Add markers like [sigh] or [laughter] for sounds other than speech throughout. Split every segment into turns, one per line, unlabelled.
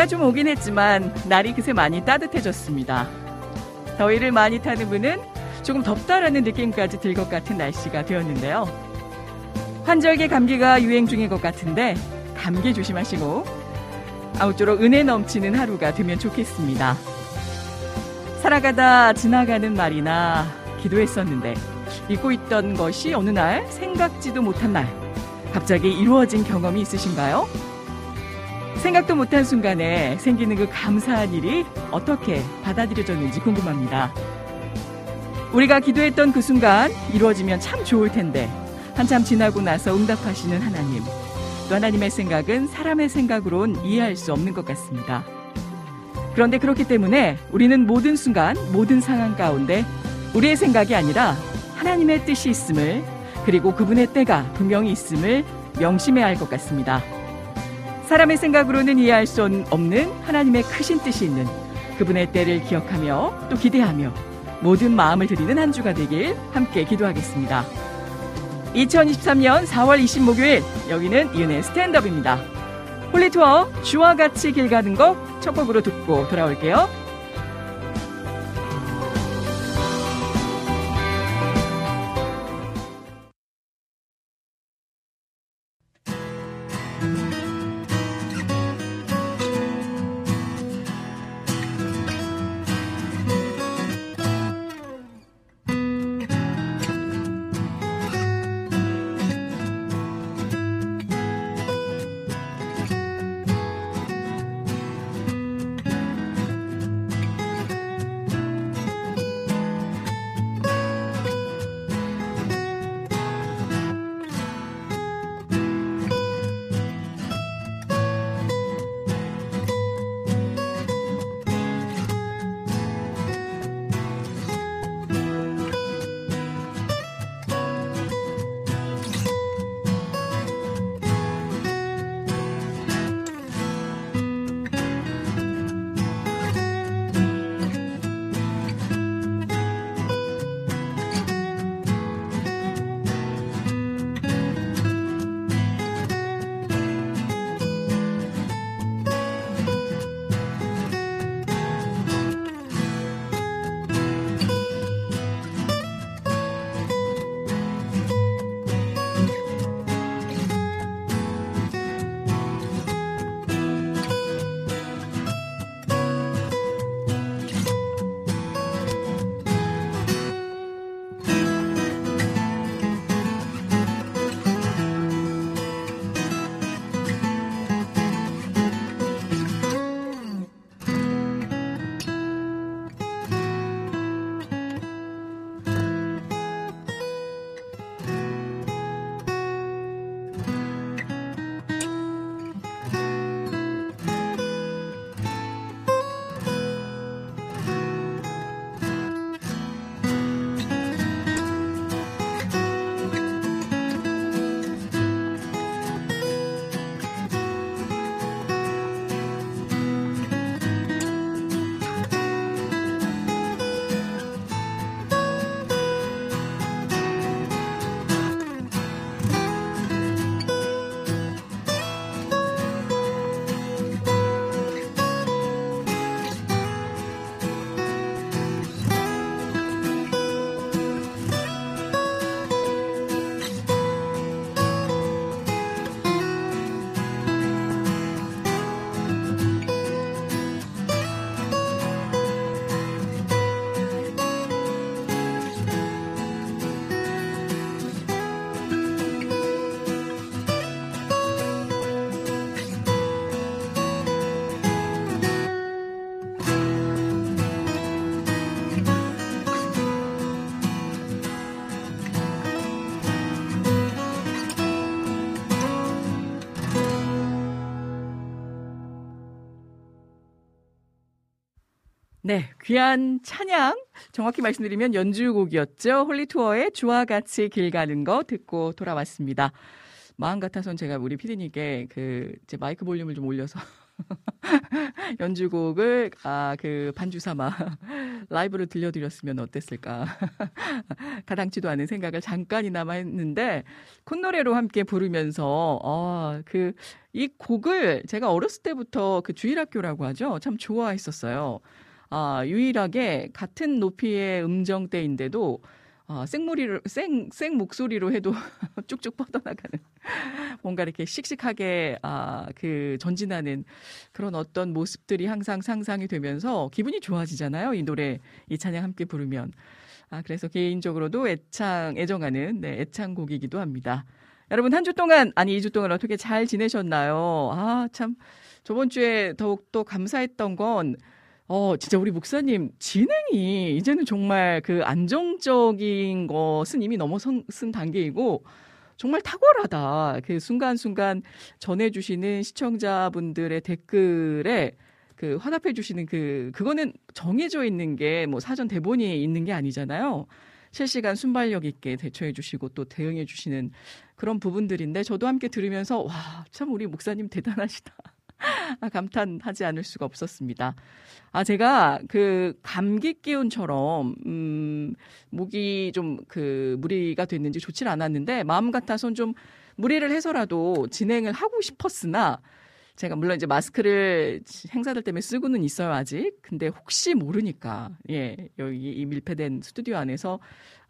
비가 좀 오긴 했지만 날이 그새 많이 따뜻해졌습니다. 더위를 많이 타는 분은 조금 덥다라는 느낌까지 들 것 같은 날씨가 되었는데요. 환절기 감기가 유행 중인 것 같은데 감기 조심하시고 아무쪼록 은혜 넘치는 하루가 되면 좋겠습니다. 살아가다 지나가는 말이나 기도했었는데 잊고 있던 것이 어느 날 생각지도 못한 날 갑자기 이루어진 경험이 있으신가요? 생각도 못한 순간에 생기는 그 감사한 일이 어떻게 받아들여졌는지 궁금합니다. 우리가 기도했던 그 순간 이루어지면 참 좋을 텐데 한참 지나고 나서 응답하시는 하나님. 또 하나님의 생각은 사람의 생각으론 이해할 수 없는 것 같습니다. 그런데 그렇기 때문에 우리는 모든 순간, 모든 상황 가운데 우리의 생각이 아니라 하나님의 뜻이 있음을 그리고 그분의 때가 분명히 있음을 명심해야 할 것 같습니다. 사람의 생각으로는 이해할 수 없는 하나님의 크신 뜻이 있는 그분의 때를 기억하며 또 기대하며 모든 마음을 드리는 한 주가 되길 함께 기도하겠습니다. 2023년 4월 20 목요일 여기는 이은의 스탠드업입니다. 홀리투어 주와 같이 길 가는 거 첫 곡으로 듣고 돌아올게요. 귀한 찬양 정확히 말씀드리면 연주곡이었죠. 홀리투어의 주와 같이 길 가는 거 듣고 돌아왔습니다. 마음 같아선 제가 우리 피디님께 그 제 마이크 볼륨을 좀 올려서 [laughs] 연주곡을 아 그 반주 삼아 [laughs] 라이브로 들려드렸으면 어땠을까 [laughs] 가당치도 않은 생각을 잠깐이나마 했는데 콧노래로 함께 부르면서 어그 이 곡을 제가 어렸을 때부터 그 주일학교라고 하죠 참 좋아했었어요. 아 유일하게 같은 높이의 음정대인데도 어, 생머리를 생, 생 목소리로 해도 [laughs] 쭉쭉 뻗어나가는 뭔가 이렇게 씩씩하게 아, 그 전진하는 그런 어떤 모습들이 항상 상상이 되면서 기분이 좋아지잖아요. 이 노래 이 찬양 함께 부르면 아 그래서 개인적으로도 애창 애정하는 네, 애창곡이기도 합니다. 여러분 한 주 동안 아니 이 주 동안 어떻게 잘 지내셨나요? 아 참 저번 주에 더욱 또 감사했던 건 어, 진짜 우리 목사님 진행이 이제는 정말 그 안정적인 것은 이미 넘어선 단계이고 정말 탁월하다. 그 순간순간 전해주시는 시청자분들의 댓글에 그 화답해 주시는 그, 그거는 정해져 있는 게 뭐 사전 대본이 있는 게 아니잖아요. 실시간 순발력 있게 대처해 주시고 또 대응해 주시는 그런 부분들인데 저도 함께 들으면서 와, 참 우리 목사님 대단하시다. 아, [laughs] 감탄하지 않을 수가 없었습니다. 아, 제가 그 감기 기운처럼, 음, 목이 좀 그 무리가 됐는지 좋질 않았는데, 마음 같아선 좀 무리를 해서라도 진행을 하고 싶었으나, 제가 물론 이제 마스크를 행사들 때문에 쓰고는 있어요, 아직. 근데 혹시 모르니까, 예, 여기 이 밀폐된 스튜디오 안에서,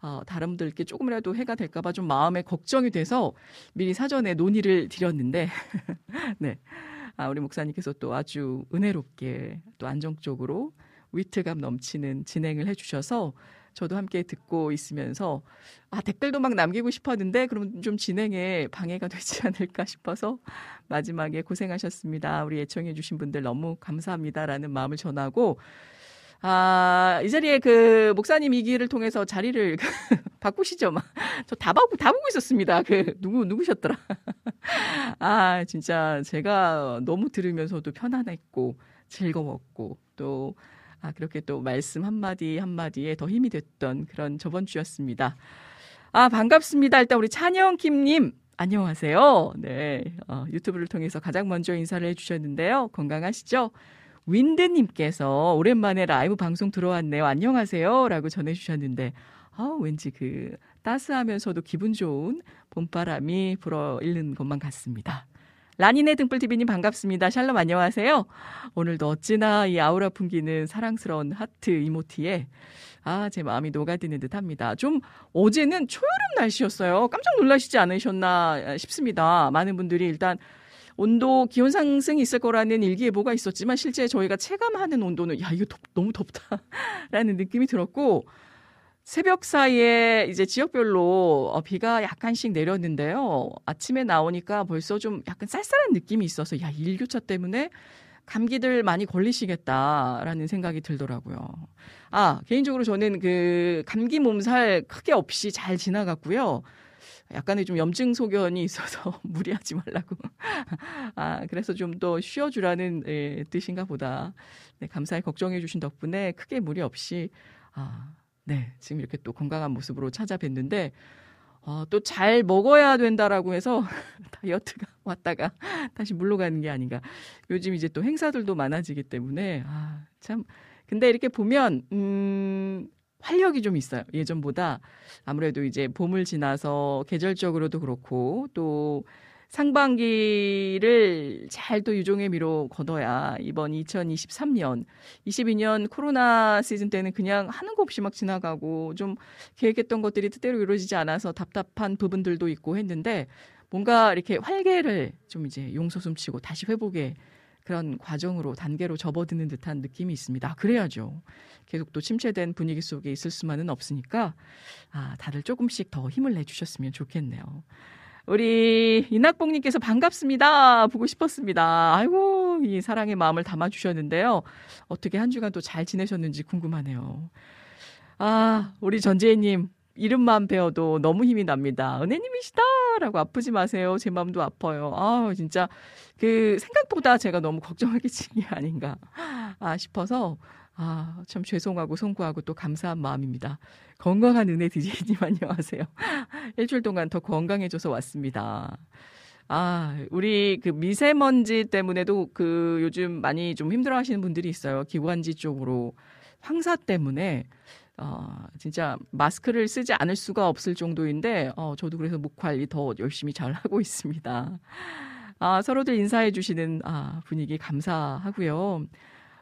어, 다른 분들께 조금이라도 해가 될까봐 좀 마음에 걱정이 돼서 미리 사전에 논의를 드렸는데, [laughs] 네. 아, 우리 목사님께서 또 아주 은혜롭게 또 안정적으로 위트감 넘치는 진행을 해주셔서 저도 함께 듣고 있으면서 아 댓글도 막 남기고 싶었는데 그럼 좀 진행에 방해가 [laughs] 되지 않을까 싶어서 마지막에 고생하셨습니다. 우리 애청해 주신 분들 너무 감사합니다라는 마음을 전하고 아, 이 자리에 그 목사님 이기를 통해서 자리를 [laughs] 바꾸시죠. 막. 저다 보고, 다 보고 있었습니다. 그, 누구, 누구셨더라. [laughs] 아, 진짜 제가 너무 들으면서도 편안했고, 즐거웠고, 또, 아, 그렇게 또 말씀 한마디 한마디에 더 힘이 됐던 그런 저번 주였습니다. 아, 반갑습니다. 일단 우리 찬영킴님. 안녕하세요. 네. 어, 유튜브를 통해서 가장 먼저 인사를 해주셨는데요. 건강하시죠? 윈드님께서 오랜만에 라이브 방송 들어왔네요. 안녕하세요. 라고 전해주셨는데, 아, 왠지 그 따스하면서도 기분 좋은 봄바람이 불어 일는 것만 같습니다. 라니네 등불TV님 반갑습니다. 샬롬 안녕하세요. 오늘도 어찌나 이 아우라 풍기는 사랑스러운 하트 이모티에 아, 제 마음이 녹아드는 듯 합니다. 좀 어제는 초여름 날씨였어요. 깜짝 놀라시지 않으셨나 싶습니다. 많은 분들이 일단 온도 기온 상승이 있을 거라는 일기예보가 있었지만 실제 저희가 체감하는 온도는 야 이거 덥, 너무 덥다라는 느낌이 들었고 새벽 사이에 이제 지역별로 어, 비가 약간씩 내렸는데요. 아침에 나오니까 벌써 좀 약간 쌀쌀한 느낌이 있어서 야 일교차 때문에 감기들 많이 걸리시겠다라는 생각이 들더라고요. 아 개인적으로 저는 그 감기 몸살 크게 없이 잘 지나갔고요. 약간의 좀 염증 소견이 있어서 [laughs] 무리하지 말라고. 아, 그래서 좀 더 쉬어주라는 예, 뜻인가 보다. 네, 감사히 걱정해 주신 덕분에 크게 무리 없이, 아, 네, 지금 이렇게 또 건강한 모습으로 찾아뵀는데, 어, 또 잘 먹어야 된다라고 해서 [laughs] 다이어트가 왔다가 다시 물러가는 게 아닌가. 요즘 이제 또 행사들도 많아지기 때문에, 아, 참. 근데 이렇게 보면, 음, 활력이 좀 있어요. 예전보다 아무래도 이제 봄을 지나서 계절적으로도 그렇고 또 상반기를 잘 또 유종의 미로 거둬야 이번 2023년, 22년 코로나 시즌 때는 그냥 하는 거 없이 막 지나가고 좀 계획했던 것들이 뜻대로 이루어지지 않아서 답답한 부분들도 있고 했는데 뭔가 이렇게 활개를 좀 이제 용서 숨치고 다시 회복에 그런 과정으로 단계로 접어드는 듯한 느낌이 있습니다. 그래야죠. 계속 또 침체된 분위기 속에 있을 수만은 없으니까 아, 다들 조금씩 더 힘을 내주셨으면 좋겠네요. 우리 이낙봉님께서 반갑습니다. 보고 싶었습니다. 아이고, 이 사랑의 마음을 담아주셨는데요. 어떻게 한 주간 또 잘 지내셨는지 궁금하네요. 아, 우리 전재희님, 이름만 배워도 너무 힘이 납니다. 은혜님이시다. 라고 아프지 마세요. 제 마음도 아파요. 아 진짜 그 생각보다 제가 너무 걱정을 끼친 게 아닌가 아 싶어서 아, 참 죄송하고 송구하고 또 감사한 마음입니다. 건강한 은혜 디제이님 [laughs] 안녕하세요. 일주일 동안 더 건강해져서 왔습니다. 아, 우리 그 미세먼지 때문에도 그 요즘 많이 좀 힘들어 하시는 분들이 있어요. 기관지 쪽으로. 황사 때문에 어, 진짜 마스크를 쓰지 않을 수가 없을 정도인데, 어, 저도 그래서 목 관리 더 열심히 잘 하고 있습니다. 아, 서로들 인사해 주시는, 아, 분위기 감사하고요.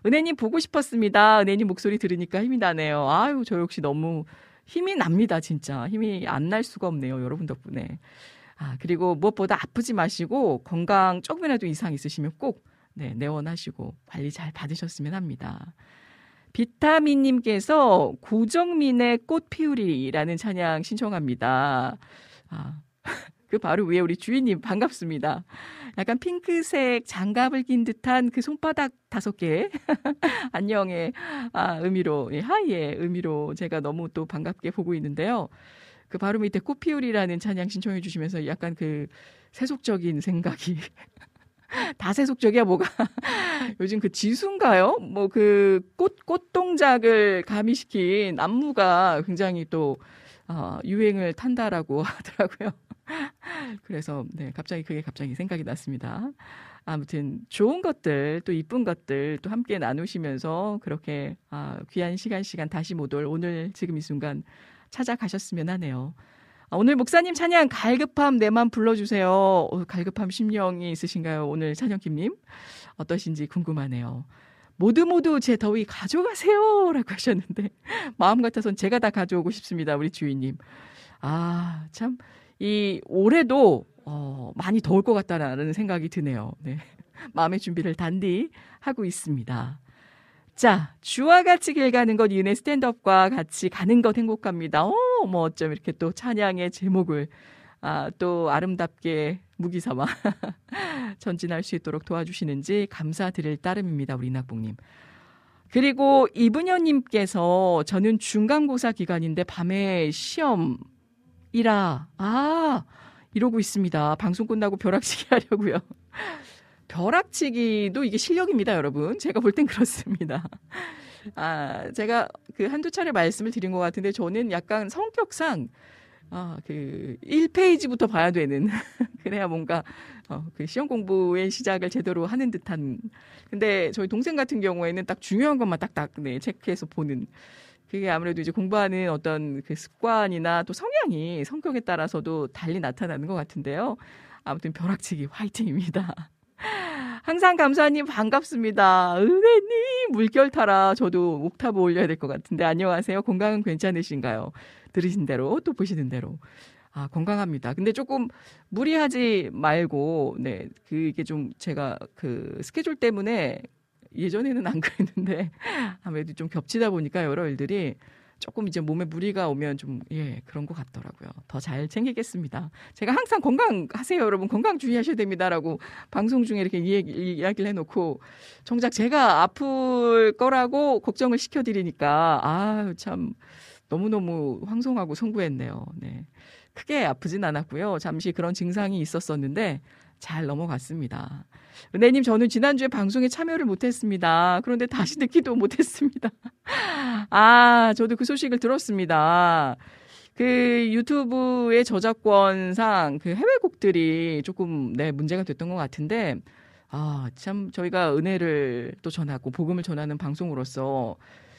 은혜님 보고 싶었습니다. 은혜님 목소리 들으니까 힘이 나네요. 아유, 저 역시 너무 힘이 납니다, 진짜. 힘이 안 날 수가 없네요, 여러분 덕분에. 아, 그리고 무엇보다 아프지 마시고, 건강 조금이라도 이상 있으시면 꼭, 네, 내원하시고, 관리 잘 받으셨으면 합니다. 비타민님께서 고정민의 꽃 피우리라는 찬양 신청합니다. 아, [laughs] 그 바로 위에 우리 주인님 반갑습니다. 약간 핑크색 장갑을 낀 듯한 그 손바닥 다섯 개 [laughs] 안녕의 아, 의미로 예, 하이의 의미로 제가 너무 또 반갑게 보고 있는데요. 그 바로 밑에 꽃피우리라는 찬양 신청해 주시면서 약간 그 세속적인 생각이 [laughs] 다 세속적이야 뭐가 [laughs] 요즘 그 지수인가요? 뭐 그 꽃 꽃 동작을 가미시킨 안무가 굉장히 또 어, 유행을 탄다라고 [laughs] 하더라고요. 그래서 네 갑자기 그게 갑자기 생각이 났습니다. 아무튼 좋은 것들 또 이쁜 것들 또 함께 나누시면서 그렇게 아, 귀한 시간 시간 다시 못 올 오늘 지금 이 순간 찾아가셨으면 하네요. 아, 오늘 목사님 찬양 갈급함 내맘 불러주세요. 어, 갈급함 심령이 있으신가요? 오늘 찬영킴님 어떠신지 궁금하네요. 모두 모두 제 더위 가져가세요. 라고 하셨는데, [laughs] 마음 같아선 제가 다 가져오고 싶습니다. 우리 주인님. 아, 참, 이 올해도, 어, 많이 더울 것 같다라는 생각이 드네요. 네. [laughs] 마음의 준비를 단디 하고 있습니다. 자, 주와 같이 길 가는 것 이은혜 스탠드업과 같이 가는 것 행복합니다. 어, 뭐 어쩜 이렇게 또 찬양의 제목을 아, 또 아름답게 무기 삼아 [laughs] 전진할 수 있도록 도와주시는지 감사드릴 따름입니다. 우리 낙봉님. 그리고 이분녀님께서 저는 중간고사 기간인데 밤에 시험이라 아 이러고 있습니다. 방송 끝나고 벼락치기 하려고요. 벼락치기도 이게 실력입니다, 여러분. 제가 볼 땐 그렇습니다. 아, 제가 그 한두 차례 말씀을 드린 것 같은데 저는 약간 성격상 아, 그 1페이지부터 봐야 되는 [laughs] 그래야 뭔가 어, 그 시험 공부의 시작을 제대로 하는 듯한 근데 저희 동생 같은 경우에는 딱 중요한 것만 딱딱 네, 체크해서 보는 그게 아무래도 이제 공부하는 어떤 그 습관이나 또 성향이 성격에 따라서도 달리 나타나는 것 같은데요. 아무튼 벼락치기 화이팅입니다. 항상 감사님 반갑습니다. 은혜님 물결 타라. 저도 옥타브 올려야 될 것 같은데 안녕하세요. 건강은 괜찮으신가요? 들으신 대로 또 보시는 대로. 아, 건강합니다. 근데 조금 무리하지 말고, 네, 그게 좀 제가 그 스케줄 때문에 예전에는 안 그랬는데 아무래도 좀 겹치다 보니까 여러 일들이 조금 이제 몸에 무리가 오면 좀, 예, 그런 것 같더라고요. 더 잘 챙기겠습니다. 제가 항상 건강하세요, 여러분. 건강 주의하셔야 됩니다라고 방송 중에 이렇게 이야기, 이야기를 해놓고 정작 제가 아플 거라고 걱정을 시켜드리니까, 아, 참, 너무 너무 황송하고 송구했네요. 네. 크게 아프진 않았고요. 잠시 그런 증상이 있었었는데 잘 넘어갔습니다. 은혜님, 저는 지난주에 방송에 참여를 못했습니다. 그런데 다시 듣기도 못했습니다. [laughs] 아, 저도 그 소식을 들었습니다. 그 유튜브의 저작권상 그 해외 곡들이 조금 네, 문제가 됐던 것 같은데, 아, 참 저희가 은혜를 또 전하고 복음을 전하는 방송으로서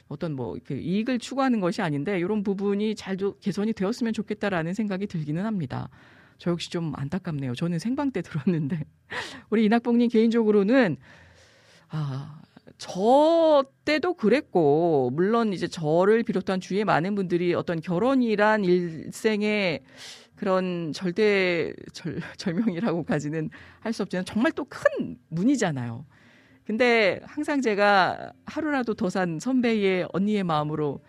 어떤 뭐 이익을 추구하는 것이 아닌데 이런 부분이 잘 개선이 되었으면 좋겠다라는 생각이 들기는 합니다. 저 역시 좀 안타깝네요. 저는 생방 때 들었는데 [laughs] 우리 이낙봉님 개인적으로는 아. 저 때도 그랬고 물론 이제 저를 비롯한 주위의 많은 분들이 어떤 결혼이란 일생의 그런 절대 절, 절명이라고까지는 할 수 없지만 정말 또 큰 문이잖아요. 근데 항상 제가 하루라도 더 산 선배의 언니의 마음으로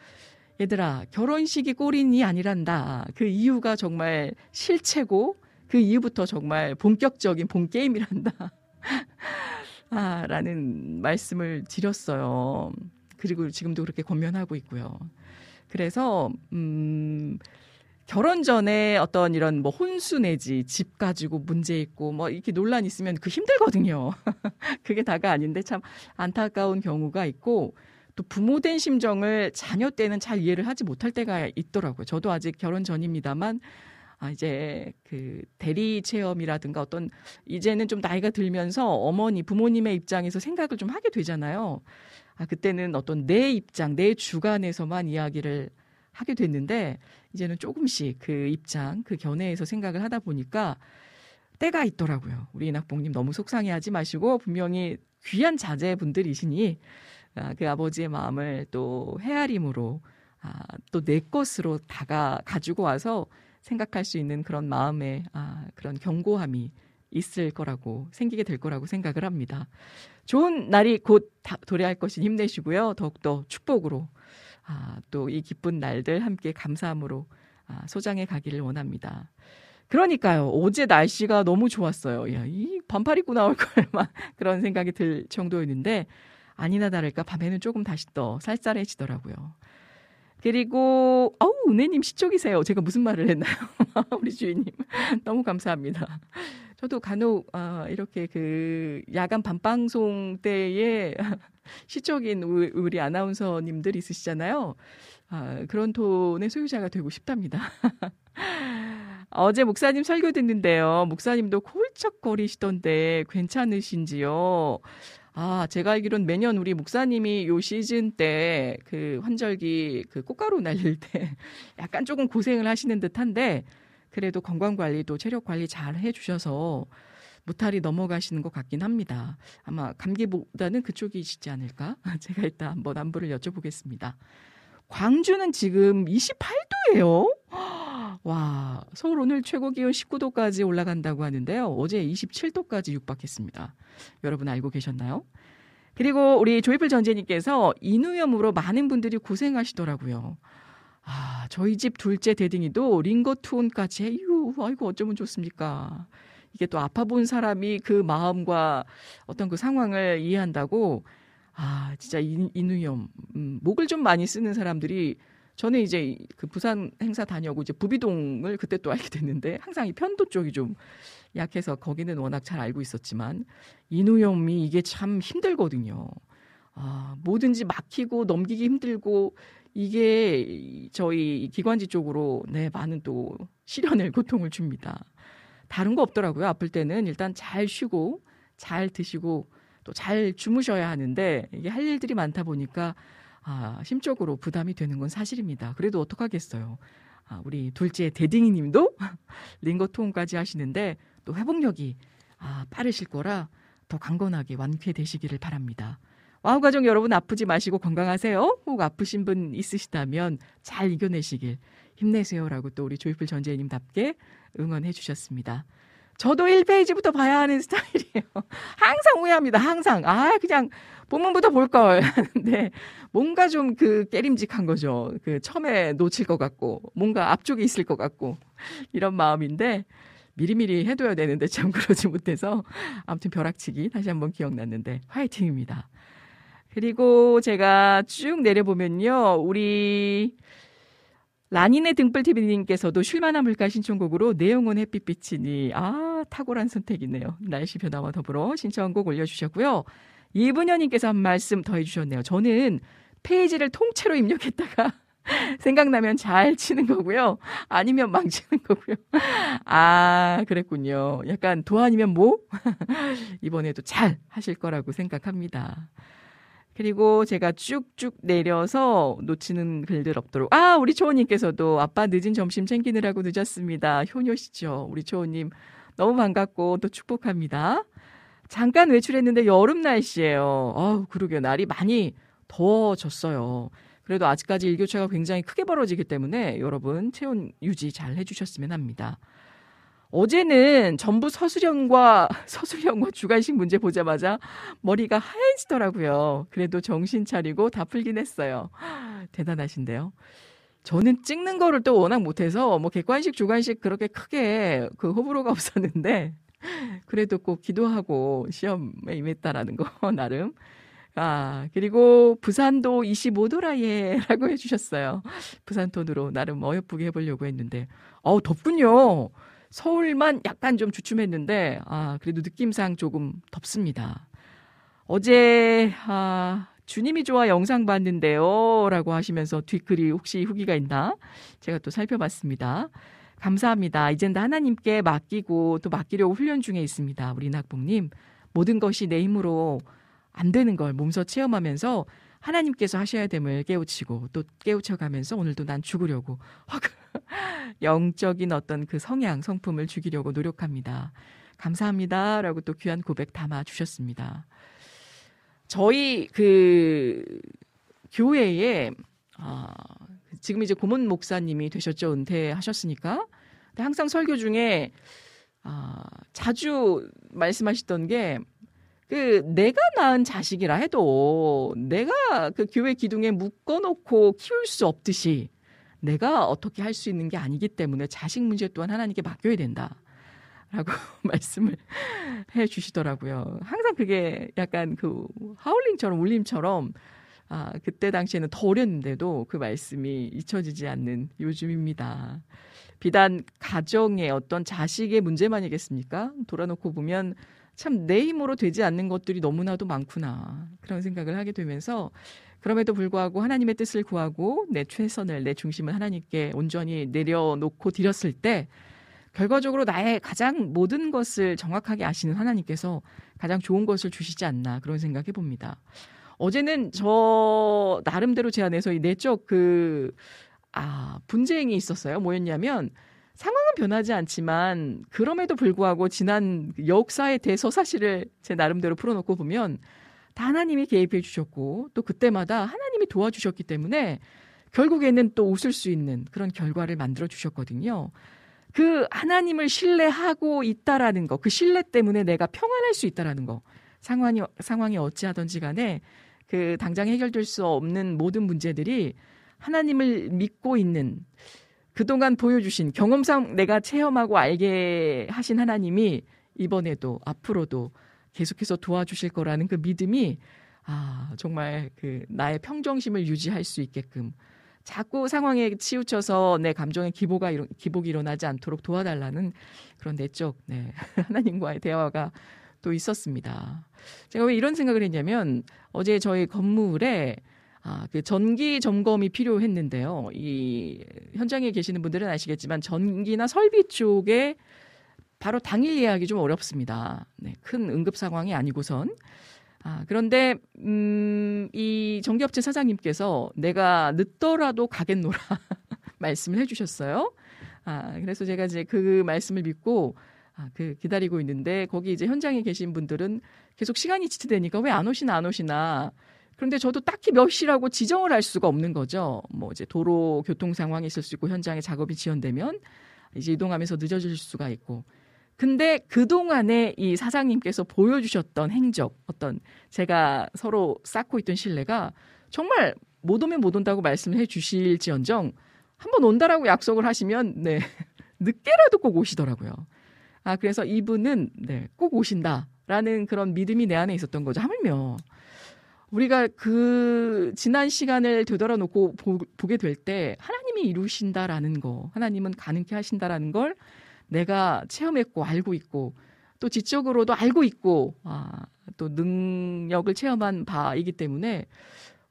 얘들아 결혼식이 꼬린이 아니란다. 그 이유가 정말 실체고 그 이후부터 정말 본격적인 본 게임이란다. [laughs] 아, 라는 말씀을 드렸어요. 그리고 지금도 그렇게 권면하고 있고요. 그래서 음 결혼 전에 어떤 이런 뭐 혼수 내지 집 가지고 문제 있고 뭐 이렇게 논란 있으면 그 힘들거든요. [laughs] 그게 다가 아닌데 참 안타까운 경우가 있고 또 부모된 심정을 자녀 때는 잘 이해를 하지 못할 때가 있더라고요. 저도 아직 결혼 전입니다만 아, 이제 그 대리 체험이라든가 어떤 이제는 좀 나이가 들면서 어머니, 부모님의 입장에서 생각을 좀 하게 되잖아요. 아, 그때는 어떤 내 입장, 내 주관에서만 이야기를 하게 됐는데 이제는 조금씩 그 입장, 그 견해에서 생각을 하다 보니까 때가 있더라고요. 우리 이낙봉님 너무 속상해하지 마시고 분명히 귀한 자제분들이시니 아, 그 아버지의 마음을 또 헤아림으로 아, 또 내 것으로 다가 가지고 와서 생각할 수 있는 그런 마음의 아, 그런 견고함이 있을 거라고 생기게 될 거라고 생각을 합니다. 좋은 날이 곧 도래할 것이 힘내시고요. 더욱더 축복으로 아, 또 이 기쁜 날들 함께 감사함으로 아, 소장해 가기를 원합니다. 그러니까요. 어제 날씨가 너무 좋았어요. 야, 이 반팔 입고 나올 [laughs] 걸 막 그런 생각이 들 정도였는데 아니나 다를까 밤에는 조금 다시 더 쌀쌀해지더라고요. 그리고 어우 은혜님 시쪽이세요. 제가 무슨 말을 했나요? [laughs] 우리 주인님 [laughs] 너무 감사합니다. 저도 간혹 아, 이렇게 그 야간 밤방송 때에 [laughs] 시적인 우리 아나운서님들 있으시잖아요. 아, 그런 톤의 소유자가 되고 싶답니다. 어제 목사님 설교 듣는데요. 목사님도 콜척거리시던데 괜찮으신지요? 아, 제가 알기론 매년 우리 목사님이 요 시즌 때 그 환절기 그 꽃가루 날릴 때 [laughs] 약간 조금 고생을 하시는 듯 한데 그래도 건강 관리도 체력 관리 잘 해주셔서 무탈이 넘어가시는 것 같긴 합니다. 아마 감기보다는 그쪽이시지 않을까? [laughs] 제가 일단 한번 안부를 여쭤보겠습니다. 광주는 지금 28도예요. 와, 서울 오늘 최고 기온 19도까지 올라간다고 하는데요. 어제 27도까지 육박했습니다. 여러분 알고 계셨나요? 그리고 우리 조이풀 전재님께서 인후염으로 많은 분들이 고생하시더라고요. 아, 저희 집 둘째 대딩이도 링거투온까지 해유, 아이고 어쩌면 좋습니까? 이게 또 아파 본 사람이 그 마음과 어떤 그 상황을 이해한다고 아, 진짜 인, 인후염, 음, 목을 좀 많이 쓰는 사람들이 저는 이제 그 부산 행사 다녀오고 이제 부비동을 그때 또 알게 됐는데 항상 이 편도 쪽이 좀 약해서 거기는 워낙 잘 알고 있었지만 인후염이 이게 참 힘들거든요. 아, 뭐든지 막히고 넘기기 힘들고 이게 저희 기관지 쪽으로 네, 많은 또 시련을 [laughs] 고통을 줍니다. 다른 거 없더라고요. 아플 때는 일단 잘 쉬고 잘 드시고 또 잘 주무셔야 하는데 이게 할 일들이 많다 보니까 아, 심적으로 부담이 되는 건 사실입니다. 그래도 어떡하겠어요. 아, 우리 둘째 대딩이 님도 [laughs] 링거통까지 하시는데 또 회복력이 아, 빠르실 거라 더 강건하게 완쾌되시기를 바랍니다. 와우 가족 여러분 아프지 마시고 건강하세요. 혹 아프신 분 있으시다면 잘 이겨내시길 힘내세요라고 또 우리 조이풀 전재님답게 응원해 주셨습니다. 저도 1페이지부터 봐야 하는 스타일이에요. [laughs] 항상 후회합니다. 항상. 아, 그냥 본문부터 볼 걸. [laughs] 하는데 뭔가 좀 그 깨림직한 거죠. 그 처음에 놓칠 것 같고 뭔가 앞쪽에 있을 것 같고 이런 마음인데 미리미리 해둬야 되는데 참 [laughs] 그러지 못해서 아무튼 벼락치기 다시 한번 기억났는데 화이팅입니다. 그리고 제가 쭉 내려보면요. 우리 라니네 등불TV님께서도 쉴만한 물가 신청곡으로 내용은 햇빛 비치니 아 탁월한 선택이네요. 날씨 변화와 더불어 신청곡 올려주셨고요. 이분현님께서 한 말씀 더 해주셨네요. 저는 페이지를 통째로 입력했다가 [laughs] 생각나면 잘 치는 거고요. 아니면 망치는 거고요. [laughs] 아, 그랬군요. 약간 도 아니면 뭐? [laughs] 이번에도 잘 하실 거라고 생각합니다. 그리고 제가 쭉쭉 내려서 놓치는 글들 없도록. 아, 우리 초호님께서도 아빠 늦은 점심 챙기느라고 늦었습니다. 효녀시죠. 우리 초호님. 너무 반갑고 또 축복합니다. 잠깐 외출했는데 여름 날씨예요. 아우, 그러게요. 날이 많이 더워졌어요. 그래도 아직까지 일교차가 굉장히 크게 벌어지기 때문에 여러분 체온 유지 잘 해주셨으면 합니다. 어제는 전부 서술형과 [laughs] 서술형과 주관식 문제 보자마자 머리가 하얘지더라고요. 그래도 정신 차리고 다 풀긴 했어요. [gasps] 대단하신데요. 저는 찍는 거를 또 워낙 못해서 뭐 객관식 주관식 그렇게 크게 그 호불호가 [laughs] 없었는데 [laughs] 그래도 꼭 기도하고 시험에 임했다라는 거 나름 아, 그리고 부산도 25도라 예 라고 해주셨어요. 부산 톤으로 나름 어여쁘게 해보려고 했는데, 어우, 덥군요. 서울만 약간 좀 주춤했는데, 아, 그래도 느낌상 조금 덥습니다. 어제, 아, 주님이 좋아 영상 봤는데요. 라고 하시면서 뒷글이 혹시 후기가 있나? 제가 또 살펴봤습니다. 감사합니다. 이젠 다 하나님께 맡기고 또 맡기려고 훈련 중에 있습니다. 우리 낙봉님. 모든 것이 내 힘으로 안 되는 걸 몸소 체험하면서 하나님께서 하셔야 됨을 깨우치고 또 깨우쳐가면서 오늘도 난 죽으려고 [laughs] 영적인 어떤 그 성향, 성품을 죽이려고 노력합니다. 감사합니다. 라고 또 귀한 고백 담아 주셨습니다. 저희 그 교회에 아, 지금 이제 고문 목사님이 되셨죠. 은퇴하셨으니까. 항상 설교 중에 아, 자주 말씀하시던 게 그 내가 낳은 자식이라 해도 내가 그 교회 기둥에 묶어놓고 키울 수 없듯이 내가 어떻게 할 수 있는 게 아니기 때문에 자식 문제 또한 하나님께 맡겨야 된다. 라고 [laughs] 말씀을 해 주시더라고요. 항상 그게 약간 그 하울링처럼 울림처럼 아, 그때 당시에는 더 어렸는데도 그 말씀이 잊혀지지 않는 요즘입니다. 비단 가정의 어떤 자식의 문제만이겠습니까? 돌아놓고 보면 참 내 힘으로 되지 않는 것들이 너무나도 많구나. 그런 생각을 하게 되면서 그럼에도 불구하고 하나님의 뜻을 구하고 내 최선을, 내 중심을 하나님께 온전히 내려놓고 드렸을 때 결과적으로 나의 가장 모든 것을 정확하게 아시는 하나님께서 가장 좋은 것을 주시지 않나 그런 생각해 봅니다. 어제는 저 나름대로 제 안에서 이 내적 그, 아, 분쟁이 있었어요. 뭐였냐면 상황은 변하지 않지만 그럼에도 불구하고 지난 역사의 대서 사실을 제 나름대로 풀어놓고 보면 다 하나님이 개입해 주셨고 또 그때마다 하나님이 도와주셨기 때문에 결국에는 또 웃을 수 있는 그런 결과를 만들어 주셨거든요. 그 하나님을 신뢰하고 있다라는 거, 그 신뢰 때문에 내가 평안할 수 있다라는 거. 상황이 상황이 어찌하든지 간에 그 당장 해결될 수 없는 모든 문제들이 하나님을 믿고 있는 그동안 보여주신 경험상 내가 체험하고 알게 하신 하나님이 이번에도 앞으로도 계속해서 도와주실 거라는 그 믿음이 아, 정말 그 나의 평정심을 유지할 수 있게끔 자꾸 상황에 치우쳐서 내 감정의 기복가 일어, 기복이 일어나지 않도록 도와달라는 그런 내적 네, [laughs] 하나님과의 대화가 또 있었습니다. 제가 왜 이런 생각을 했냐면 어제 저희 건물에 아, 그 전기 점검이 필요했는데요. 이 현장에 계시는 분들은 아시겠지만 전기나 설비 쪽에 바로 당일 예약이 좀 어렵습니다. 네, 큰 응급 상황이 아니고선 아, 그런데, 음, 이 정기업체 사장님께서 내가 늦더라도 가겠노라 [laughs] 말씀을 해주셨어요. 아, 그래서 제가 이제 그 말씀을 믿고, 아, 그 기다리고 있는데, 거기 이제 현장에 계신 분들은 계속 시간이 지체되니까 왜 안 오시나 안 오시나. 그런데 저도 딱히 몇 시라고 지정을 할 수가 없는 거죠. 뭐 이제 도로 교통 상황이 있을 수 있고, 현장에 작업이 지연되면 이제 이동하면서 늦어질 수가 있고, 근데 그동안에 이 사장님께서 보여주셨던 행적, 어떤 제가 서로 쌓고 있던 신뢰가 정말 못 오면 못 온다고 말씀을 해 주실지언정 한번 온다라고 약속을 하시면 네. [laughs] 늦게라도 꼭 오시더라고요. 아, 그래서 이분은 네, 꼭 오신다라는 그런 믿음이 내 안에 있었던 거죠. 하물며 우리가 그 지난 시간을 되돌아놓고 보, 보게 될 때 하나님이 이루신다라는 거, 하나님은 가능케 하신다라는 걸 내가 체험했고 알고 있고 또 지적으로도 알고 있고 아, 또 능력을 체험한 바이기 때문에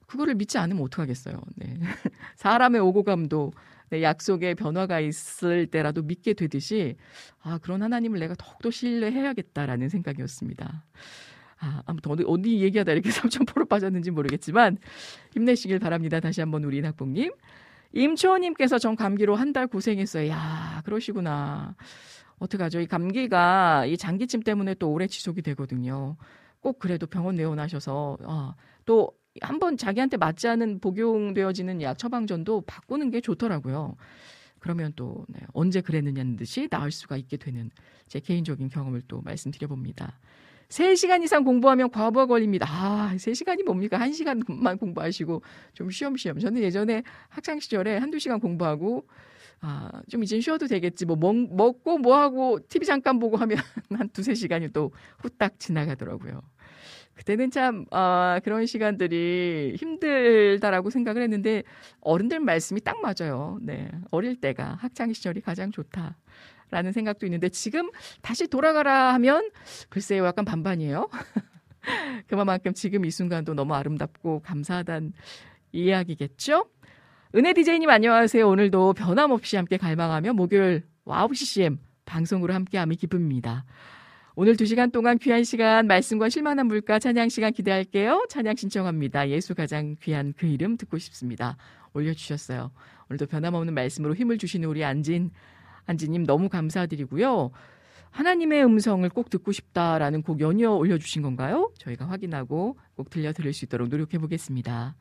그거를 믿지 않으면 어떡하겠어요. 네. [laughs] 사람의 오고 감도 내 약속에 변화가 있을 때라도 믿게 되듯이 아 그런 하나님을 내가 더욱더 신뢰해야겠다라는 생각이었습니다. 아, 아무튼 어디, 어디 얘기하다 이렇게 [laughs] 삼천포로 빠졌는지 모르겠지만 힘내시길 바랍니다. 다시 한번 우리 낙봉님. 임초원님께서 전 감기로 한 달 고생했어요. 야, 그러시구나. 어떡하죠? 이 감기가 이 장기침 때문에 또 오래 지속이 되거든요. 꼭 그래도 병원 내원하셔서 아, 또 한번 자기한테 맞지 않은 복용되어지는 약 처방전도 바꾸는 게 좋더라고요. 그러면 또 네, 언제 그랬느냐는 듯이 나을 수가 있게 되는 제 개인적인 경험을 또 말씀드려 봅니다. 3시간 이상 공부하면 과부하 걸립니다. 아, 3시간이 뭡니까? 1시간만 공부하시고 좀 쉬엄쉬엄. 저는 예전에 학창 시절에 한두 시간 공부하고 아, 좀 이제 쉬어도 되겠지. 뭐 먹, 먹고 뭐 하고 TV 잠깐 보고 하면 [laughs] 한 두세 시간이 또 후딱 지나가더라고요. 그때는 참, 아, 그런 시간들이 힘들다라고 생각을 했는데, 어른들 말씀이 딱 맞아요. 네. 어릴 때가 학창 시절이 가장 좋다. 라는 생각도 있는데, 지금 다시 돌아가라 하면, 글쎄요, 약간 반반이에요. [laughs] 그만큼 지금 이 순간도 너무 아름답고 감사하단 이야기겠죠? 은혜 디제이님 안녕하세요. 오늘도 변함없이 함께 갈망하며 목요일 와우 CCM 방송으로 함께함이 기쁩니다. 오늘 두 시간 동안 귀한 시간 말씀과 쉴만한 물가 찬양 시간 기대할게요. 찬양 신청합니다. 예수 가장 귀한 그 이름 듣고 싶습니다. 올려주셨어요. 오늘도 변함없는 말씀으로 힘을 주시는 우리 안진 안진님 너무 감사드리고요. 하나님의 음성을 꼭 듣고 싶다라는 곡 연이어 올려주신 건가요? 저희가 확인하고 꼭 들려 드릴 수 있도록 노력해 보겠습니다.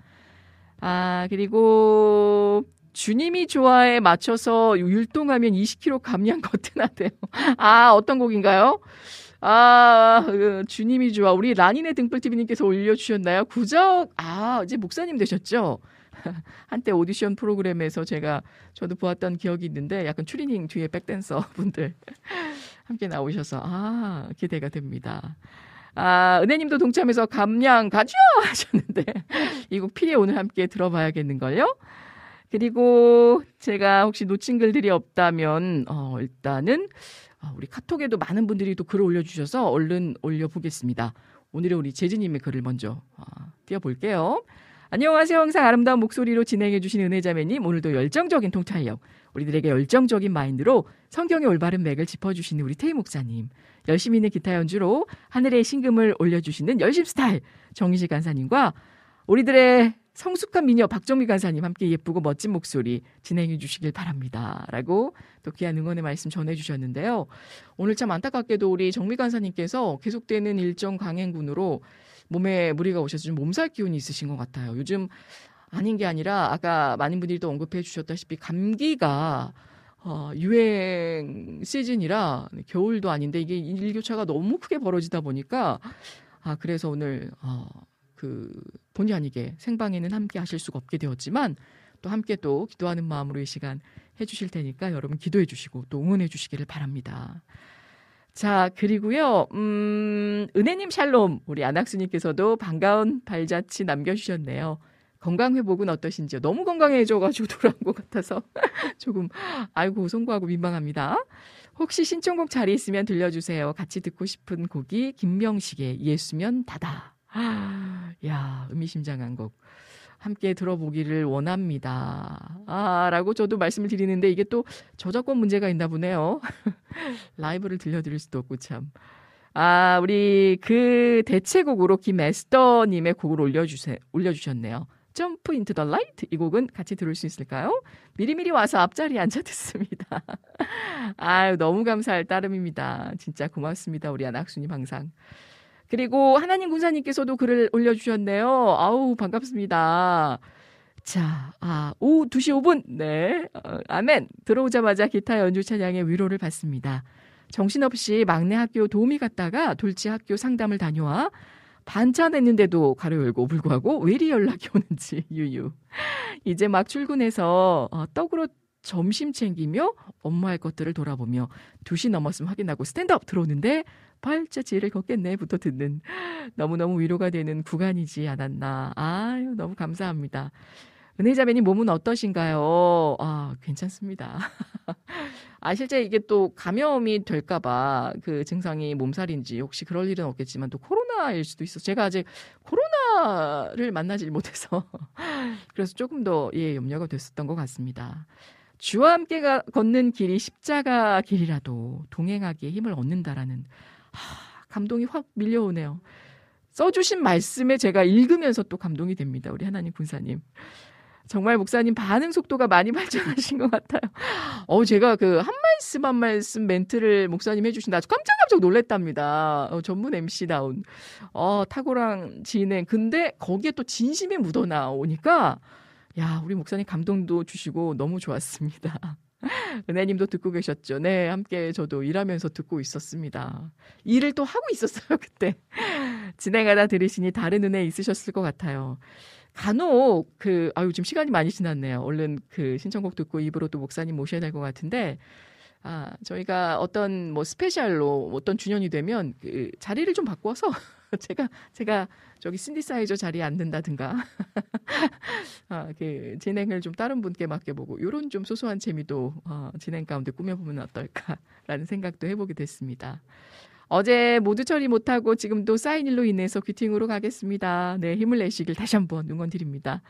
아 그리고 주님이 좋아에 맞춰서 율동하면 20kg 감량 거뜬하대요. [laughs] 아 어떤 곡인가요? 아, 그 주님이 좋아. 우리 라니네 등불TV님께서 올려주셨나요? 구적, 아, 이제 목사님 되셨죠? [laughs] 한때 오디션 프로그램에서 제가 저도 보았던 기억이 있는데 약간 추리닝 뒤에 백댄서 [laughs] 분들 함께 나오셔서 아, 기대가 됩니다. 아, 은혜님도 동참해서 감량 가죠! [laughs] 하셨는데 이곡 필히 오늘 함께 들어봐야겠는걸요? 그리고 제가 혹시 놓친 글들이 없다면 어, 일단은 아, 우리 카톡에도 많은 분들이 또 글을 올려주셔서 얼른 올려보겠습니다. 오늘은 우리 재진님의 글을 먼저 아, 띄워볼게요. 안녕하세요. 항상 아름다운 목소리로 진행해주신 은혜자매님. 오늘도 열정적인 통찰력, 우리들에게 열정적인 마인드로 성경의 올바른 맥을 짚어주시는 우리 태희 목사님. 열심히 있는 기타 연주로 하늘의 신금을 올려주시는 열심 스타일 정희식 간사님과 우리들의 성숙한 미녀 박정미 간사님 함께 예쁘고 멋진 목소리 진행해 주시길 바랍니다. 라고 또 귀한 응원의 말씀 전해 주셨는데요. 오늘 참 안타깝게도 우리 정미 간사님께서 계속되는 일정 강행군으로 몸에 무리가 오셔서 좀 몸살 기운이 있으신 것 같아요. 요즘 아닌 게 아니라 아까 많은 분들이 또 언급해 주셨다시피 감기가 어, 유행 시즌이라 겨울도 아닌데 이게 일교차가 너무 크게 벌어지다 보니까 아 그래서 오늘 어, 그 본의 아니게 생방에는 함께 하실 수가 없게 되었지만 또 함께 또 기도하는 마음으로 이 시간 해주실 테니까 여러분 기도해 주시고 또 응원해 주시기를 바랍니다. 자, 그리고요, 음, 은혜님 샬롬, 우리 안학수님께서도 반가운 발자취 남겨주셨네요. 건강 회복은 어떠신지요? 너무 건강해져가지고 [laughs] 돌아온 것 같아서 [laughs] 조금, 아이고, 송구하고 민망합니다. 혹시 신청곡 자리 있으면 들려주세요. 같이 듣고 싶은 곡이 김명식의 예수면 다다. 아, [gasps] 야, 의미심장한 곡. 함께 들어보기를 원합니다. 아, 라고 저도 말씀을 드리는데 이게 또 저작권 문제가 있나 보네요. [laughs] 라이브를 들려드릴 수도 없고 참. 아, 우리 그 대체곡으로 김에스터님의 곡을 올려주세, 올려주셨네요. Jump into the Light 이 곡은 같이 들을 수 있을까요? 미리미리 와서 앞자리에 앉아 듣습니다. [laughs] 아유, 너무 감사할 따름입니다. 진짜 고맙습니다. 우리 안학수님 항상. 그리고 하나님 군사님께서도 글을 올려주셨네요. 아우, 반갑습니다. 자, 아, 오후 2시 5분. 네. 어, 아멘. 들어오자마자 기타 연주 찬양의 위로를 받습니다. 정신없이 막내 학교 도우미 갔다가 돌지 학교 상담을 다녀와 반찬 했는데도 가려 열고 불구하고 왜 이리 연락이 오는지 [laughs] 유유. 이제 막 출근해서 어, 떡으로 점심 챙기며 업무할 것들을 돌아보며 2시 넘었으면 확인하고 스탠드업 들어오는데 발자취를 걷겠네부터 듣는 [gasps] 너무너무 위로가 되는 구간이지 않았나. 아유, 너무 감사합니다. 은혜자매님 몸은 어떠신가요? 아, 괜찮습니다. [laughs] 아, 실제 이게 또 감염이 될까봐 그 증상이 몸살인지 혹시 그럴 일은 없겠지만 또 코로나일 수도 있어. 제가 아직 코로나를 만나질 못해서 [laughs] 그래서 조금 더 예, 염려가 됐었던 것 같습니다. 주와 함께 가, 걷는 길이 십자가 길이라도 동행하기에 힘을 얻는다라는 하, 감동이 확 밀려오네요. 써주신 말씀에 제가 읽으면서 또 감동이 됩니다. 우리 하나님 군사님. 정말 목사님 반응 속도가 많이 [laughs] 발전하신 것 같아요. 어, 제가 그 한 말씀 한 말씀 멘트를 목사님 해주신다. 깜짝깜짝 놀랬답니다. 어, 전문 MC다운. 어, 탁월한 진행. 근데 거기에 또 진심이 묻어나오니까, 야, 우리 목사님 감동도 주시고 너무 좋았습니다. [laughs] 은혜님도 듣고 계셨죠? 네, 함께 저도 일하면서 듣고 있었습니다. 일을 또 하고 있었어요, [laughs] 그때. 진행하다 들으시니 다른 은혜 있으셨을 것 같아요. 간혹 그 아유 지금 시간이 많이 지났네요. 얼른 그 신청곡 듣고 입으로 또 목사님 모셔야 될 것 같은데 아, 저희가 어떤 뭐 스페셜로 어떤 주년이 되면 그 자리를 좀 바꿔서 [laughs] 제가 제가 저기 신디사이저 자리에 앉는다든가 [laughs] 아, 그 진행을 좀 다른 분께 맡겨보고 요런 좀 소소한 재미도 어, 진행 가운데 꾸며보면 어떨까라는 생각도 해보게 됐습니다. 어제 모두 처리 못하고 지금도 쌓인 일로 인해서 귀팅으로 가겠습니다. 네, 힘을 내시길 다시 한번 응원드립니다.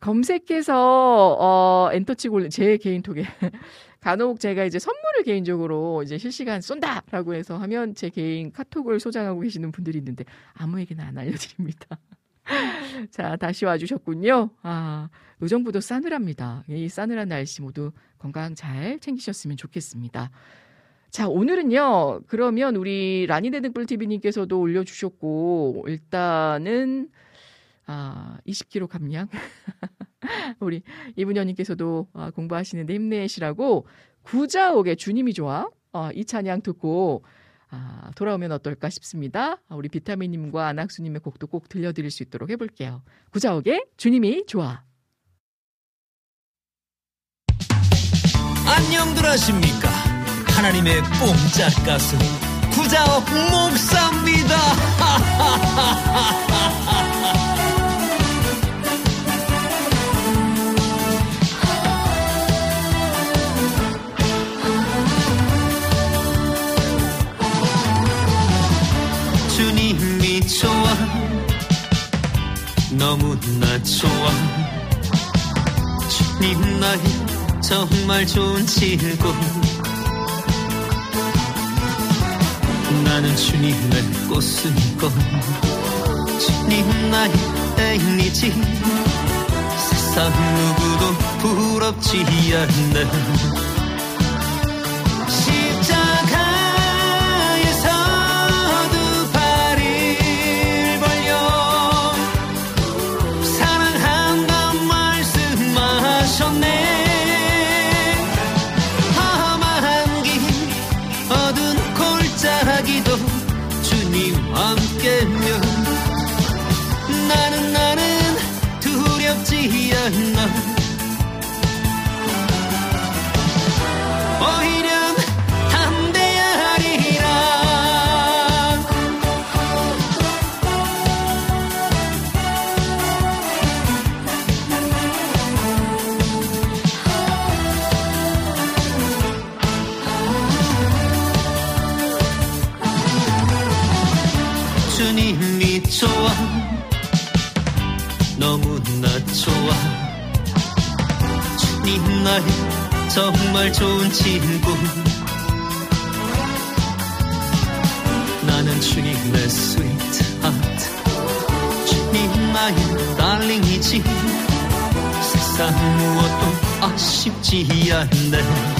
검색해서 어 엔터치고 제 개인톡에 [laughs] 간혹 제가 이제 선물을 개인적으로 이제 실시간 쏜다라고 해서 하면 제 개인 카톡을 소장하고 계시는 분들이 있는데 아무에게나 안 알려드립니다. [laughs] 자 다시 와주셨군요. 아 의정부도 싸늘합니다. 이 싸늘한 날씨 모두 건강 잘 챙기셨으면 좋겠습니다. 자, 오늘은요, 그러면 우리 라니네 등불 TV님께서도 올려주셨고, 일단은, 아, 20kg 감량. [laughs] 우리 이분녀님께서도 아, 공부하시는데 힘내시라고 구자옥의 주님이 좋아. 어, 이 찬양 듣고 아, 돌아오면 어떨까 싶습니다. 아, 우리 비타민님과 안학수님의 곡도 꼭 들려드릴 수 있도록 해볼게요. 구자옥의 주님이 좋아.
안녕들 하십니까. 하나님의 뽕짝 가수 구자옥 목사입니다. [laughs] 너무나 좋아. 주님 나의 정말 좋은 친구 나는 주님의 꽃이고. 주님 나의 애인이지. 세상 누구도 부럽지 않네 정말 좋은 친구. 나는 주님의 스위트 하트 주님 나의 달링이지. 세상 무엇도 아쉽지 않네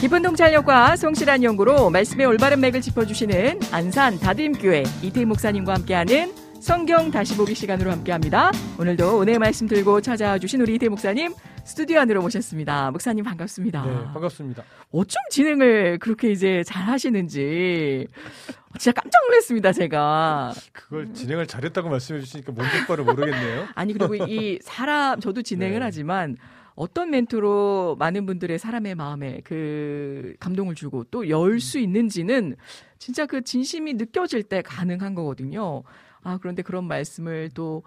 깊은 통찰력과 성실한 연구로 말씀의 올바른 맥을 짚어주시는 안산 다림교회 이태희 목사님과 함께하는 성경 다시 보기 시간으로 함께합니다. 오늘도 은혜의 말씀 들고 찾아와 주신 우리 이태희 목사님 스튜디오 안으로 모셨습니다. 목사님 반갑습니다.
네, 반갑습니다.
어쩜 진행을 그렇게 이제 잘 하시는지 진짜 깜짝 놀랐습니다, 제가.
그걸 진행을 잘했다고 말씀해 주시니까 뭔 뜻바를 모르겠네요. [laughs]
아니 그리고 이 사람 저도 진행을
네.
하지만 어떤 멘트로 많은 분들의 사람의 마음에 그 감동을 주고 또 열 수 있는지는 진짜 그 진심이 느껴질 때 가능한 거거든요. 아, 그런데 그런 말씀을 또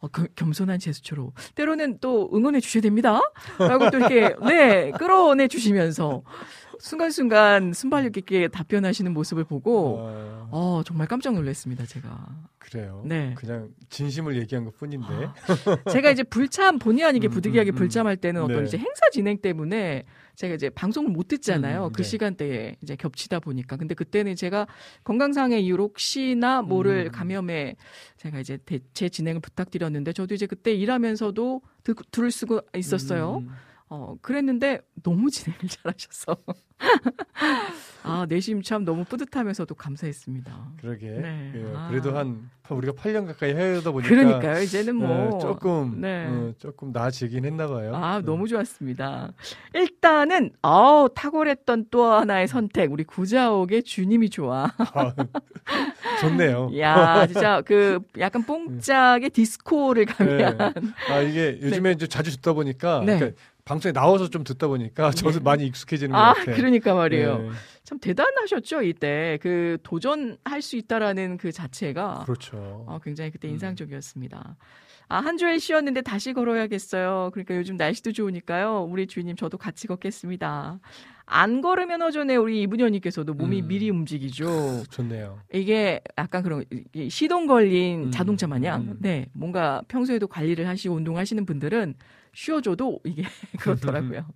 어, 그 겸손한 제스처로 때로는 또 응원해 주셔야 됩니다. 라고 또 이렇게 네 끌어내 주시면서 순간순간 순발력 있게 답변하시는 모습을 보고
아,
어 정말 깜짝 놀랐습니다 제가.
그래요.
네.
그냥 진심을 얘기한 것 뿐인데.
아, 제가 이제 불참 본의 아니게
음,
부득이하게
음, 음.
불참할 때는 어떤
네.
이제 행사 진행 때문에 제가 이제 방송을 못 듣잖아요.
음,
그
네.
시간대에 이제 겹치다 보니까. 근데 그때는 제가 건강상의 이유로 혹시나
음.
감염에 제가 이제 대, 제 진행을 부탁드렸는데 저도 이제 그때 일하면서도 듣, 들을 수가 있었어요.
음,
어, 그랬는데 너무 [laughs] 진행을 잘하셔서. 아, 내심 참 너무 뿌듯하면서도 감사했습니다.
그러게.
네.
예,
아.
그래도 한 우리가 8년 가까이 해오다 보니까
그러니까요. 이제는
예,
뭐.
조금
네.
어, 조금 나아지긴 했나 봐요.
아,
네.
너무 좋았습니다. 일단은, 어 탁월했던 또 하나의 선택. 우리 구자옥의 주님이 좋아.
아, [laughs] 좋네요. [laughs]
야 진짜 그 약간 뽕짝의 디스코를 가면.
아 이게 요즘에 이제 자주 듣다 보니까
네.
그러니까 방송에 나와서 좀 듣다 보니까 저도
네.
많이 익숙해지는 것
아,
같아요.
그러니까 말이에요.
네,
참 대단하셨죠, 이때. 그 도전할 수 있다라는 그 자체가.
그렇죠.
어, 굉장히 그때
음.
인상적이었습니다. 아, 한 주일 쉬었는데 다시 걸어야겠어요. 그러니까 요즘 날씨도 좋으니까요. 우리 주인님 저도 같이 걷겠습니다. 안 걸으면 어전에 우리 이분현님께서도 몸이
음.
미리 움직이죠. [laughs]
좋네요.
이게 약간 그런 이 시동 걸린
음,
자동차 마냥
음.
네 뭔가 평소에도 관리를 하시고 운동하시는 분들은 쉬어줘도 이게 [laughs] 그렇더라고요.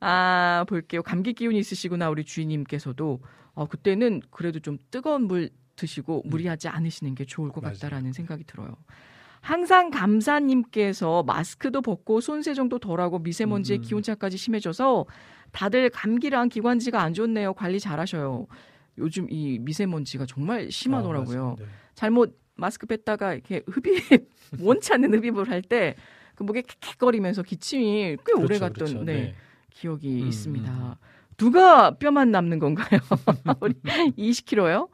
아 볼게요. 감기 기운이 있으시구나 우리 주인님께서도 어, 그때는 그래도 좀 뜨거운 물 드시고 무리하지 않으시는 게 좋을 것
음. 맞아요.
같다라는 생각이 들어요. 항상 감사님께서 마스크도 벗고 손 세정도 덜하고 미세먼지의
음.
기온차까지 심해져서 다들 감기랑 기관지가 안 좋네요. 관리 잘하셔요. 요즘 이 미세먼지가 정말 심하더라고요.
아. 네.
잘못 마스크 뺐다가 이렇게 흡입 [laughs] 원치 않는 흡입을 할 때 그 목에 킥킥거리면서 기침이 꽤 오래
그렇죠,
갔던
그렇죠.
네,
네.
기억이
음,
있습니다.
음.
누가 뼈만 남는 건가요? [laughs] 우리 20kg요?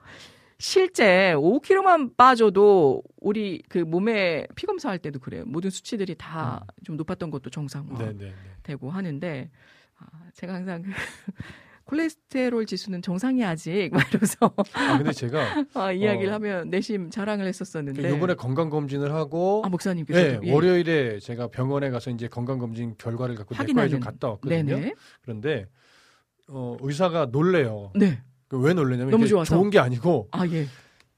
실제 5kg만 빠져도 우리 그 몸에 피 검사할 때도 그래요. 모든 수치들이 다좀 높았던 것도 정상화
네, 네, 네.
되고 하는데 아, 제가 항상 그 콜레스테롤 지수는 정상이 아직 [laughs] 막 이러면서
아 근데 제가
아, 이야기를
어.
하면 내심 자랑을 했었었는데
이번에 건강 검진을 하고
아 목사님께서
네, 월요일에 제가 병원에 가서 이제 건강 검진 결과를 갖고 내과에 좀. 갔다 왔거든요.
네네
그런데 어, 의사가 놀래요.
네.
그왜 놀래냐면
너무 좋아서.
좋은 게 아니고
아 예.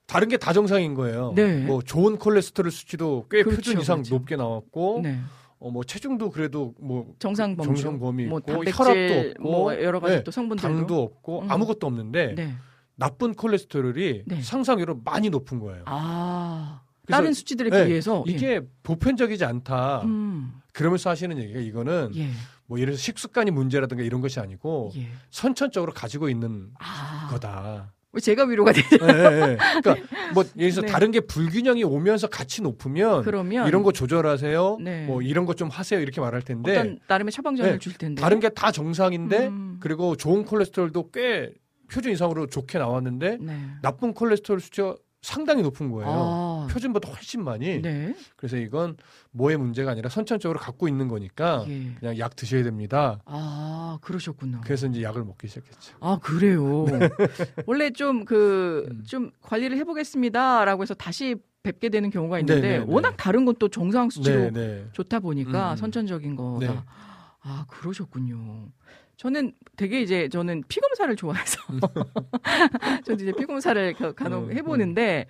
다른 게 다 정상인 거예요.
네.
뭐 좋은 콜레스테롤 수치도 꽤
그렇죠,
표준 이상
그렇죠.
높게 나왔고
네.
어, 뭐 체중도 그래도 뭐
정상 범주.
정상 범위
뭐
있고
단백질
혈압도 없고
뭐 여러 가지
네,
또 성분들도
당도 없고
음.
아무것도 없는데
네.
나쁜 콜레스테롤이
네.
상상외로 많이 높은 거예요.
아. 다른 수치들에
네,
비해서 예.
이게 보편적이지 않다.
음.
그러면서 하시는 얘기가 이거는
예.
뭐 예를 들어서 식습관이 문제라든가 이런 것이 아니고
예.
선천적으로 가지고 있는
아.
거다.
왜 제가 위로가 되죠?
예, 예, 예. 그러니까 [laughs] 뭐 예를 들어서
네.
다른 게 불균형이 오면서 같이 높으면
그러면
이런 거 조절하세요.
네.
뭐 이런 거 좀 하세요. 이렇게 말할 텐데
어떤 나름의 처방전을
네.
줄 텐데.
다른 게 다 정상인데
음.
그리고 좋은 콜레스테롤도 꽤 표준 이상으로 좋게 나왔는데
네.
나쁜 콜레스테롤 수치가 상당히 높은 거예요.
아,
표준보다 훨씬 많이.
네.
그래서 이건 뭐의 문제가 아니라 선천적으로 갖고 있는 거니까
예.
그냥 약 드셔야 됩니다.
아, 그러셨군요.
그래서 이제 약을 먹기 시작했죠.
아, 그래요. 원래 좀 그,
음.
좀 관리를 해 보겠습니다. 라고 해서 다시 뵙게 되는 경우가 있는데,
네, 네, 네.
워낙 다른 건 또 정상 수치로
네, 네.
좋다 보니까
음.
선천적인 거다.
네.
아, 그러셨군요. 저는 되게 이제 저는 피 검사를 좋아해서 [laughs] 저도 이제 피 검사를 가- 간혹
음,
해보는데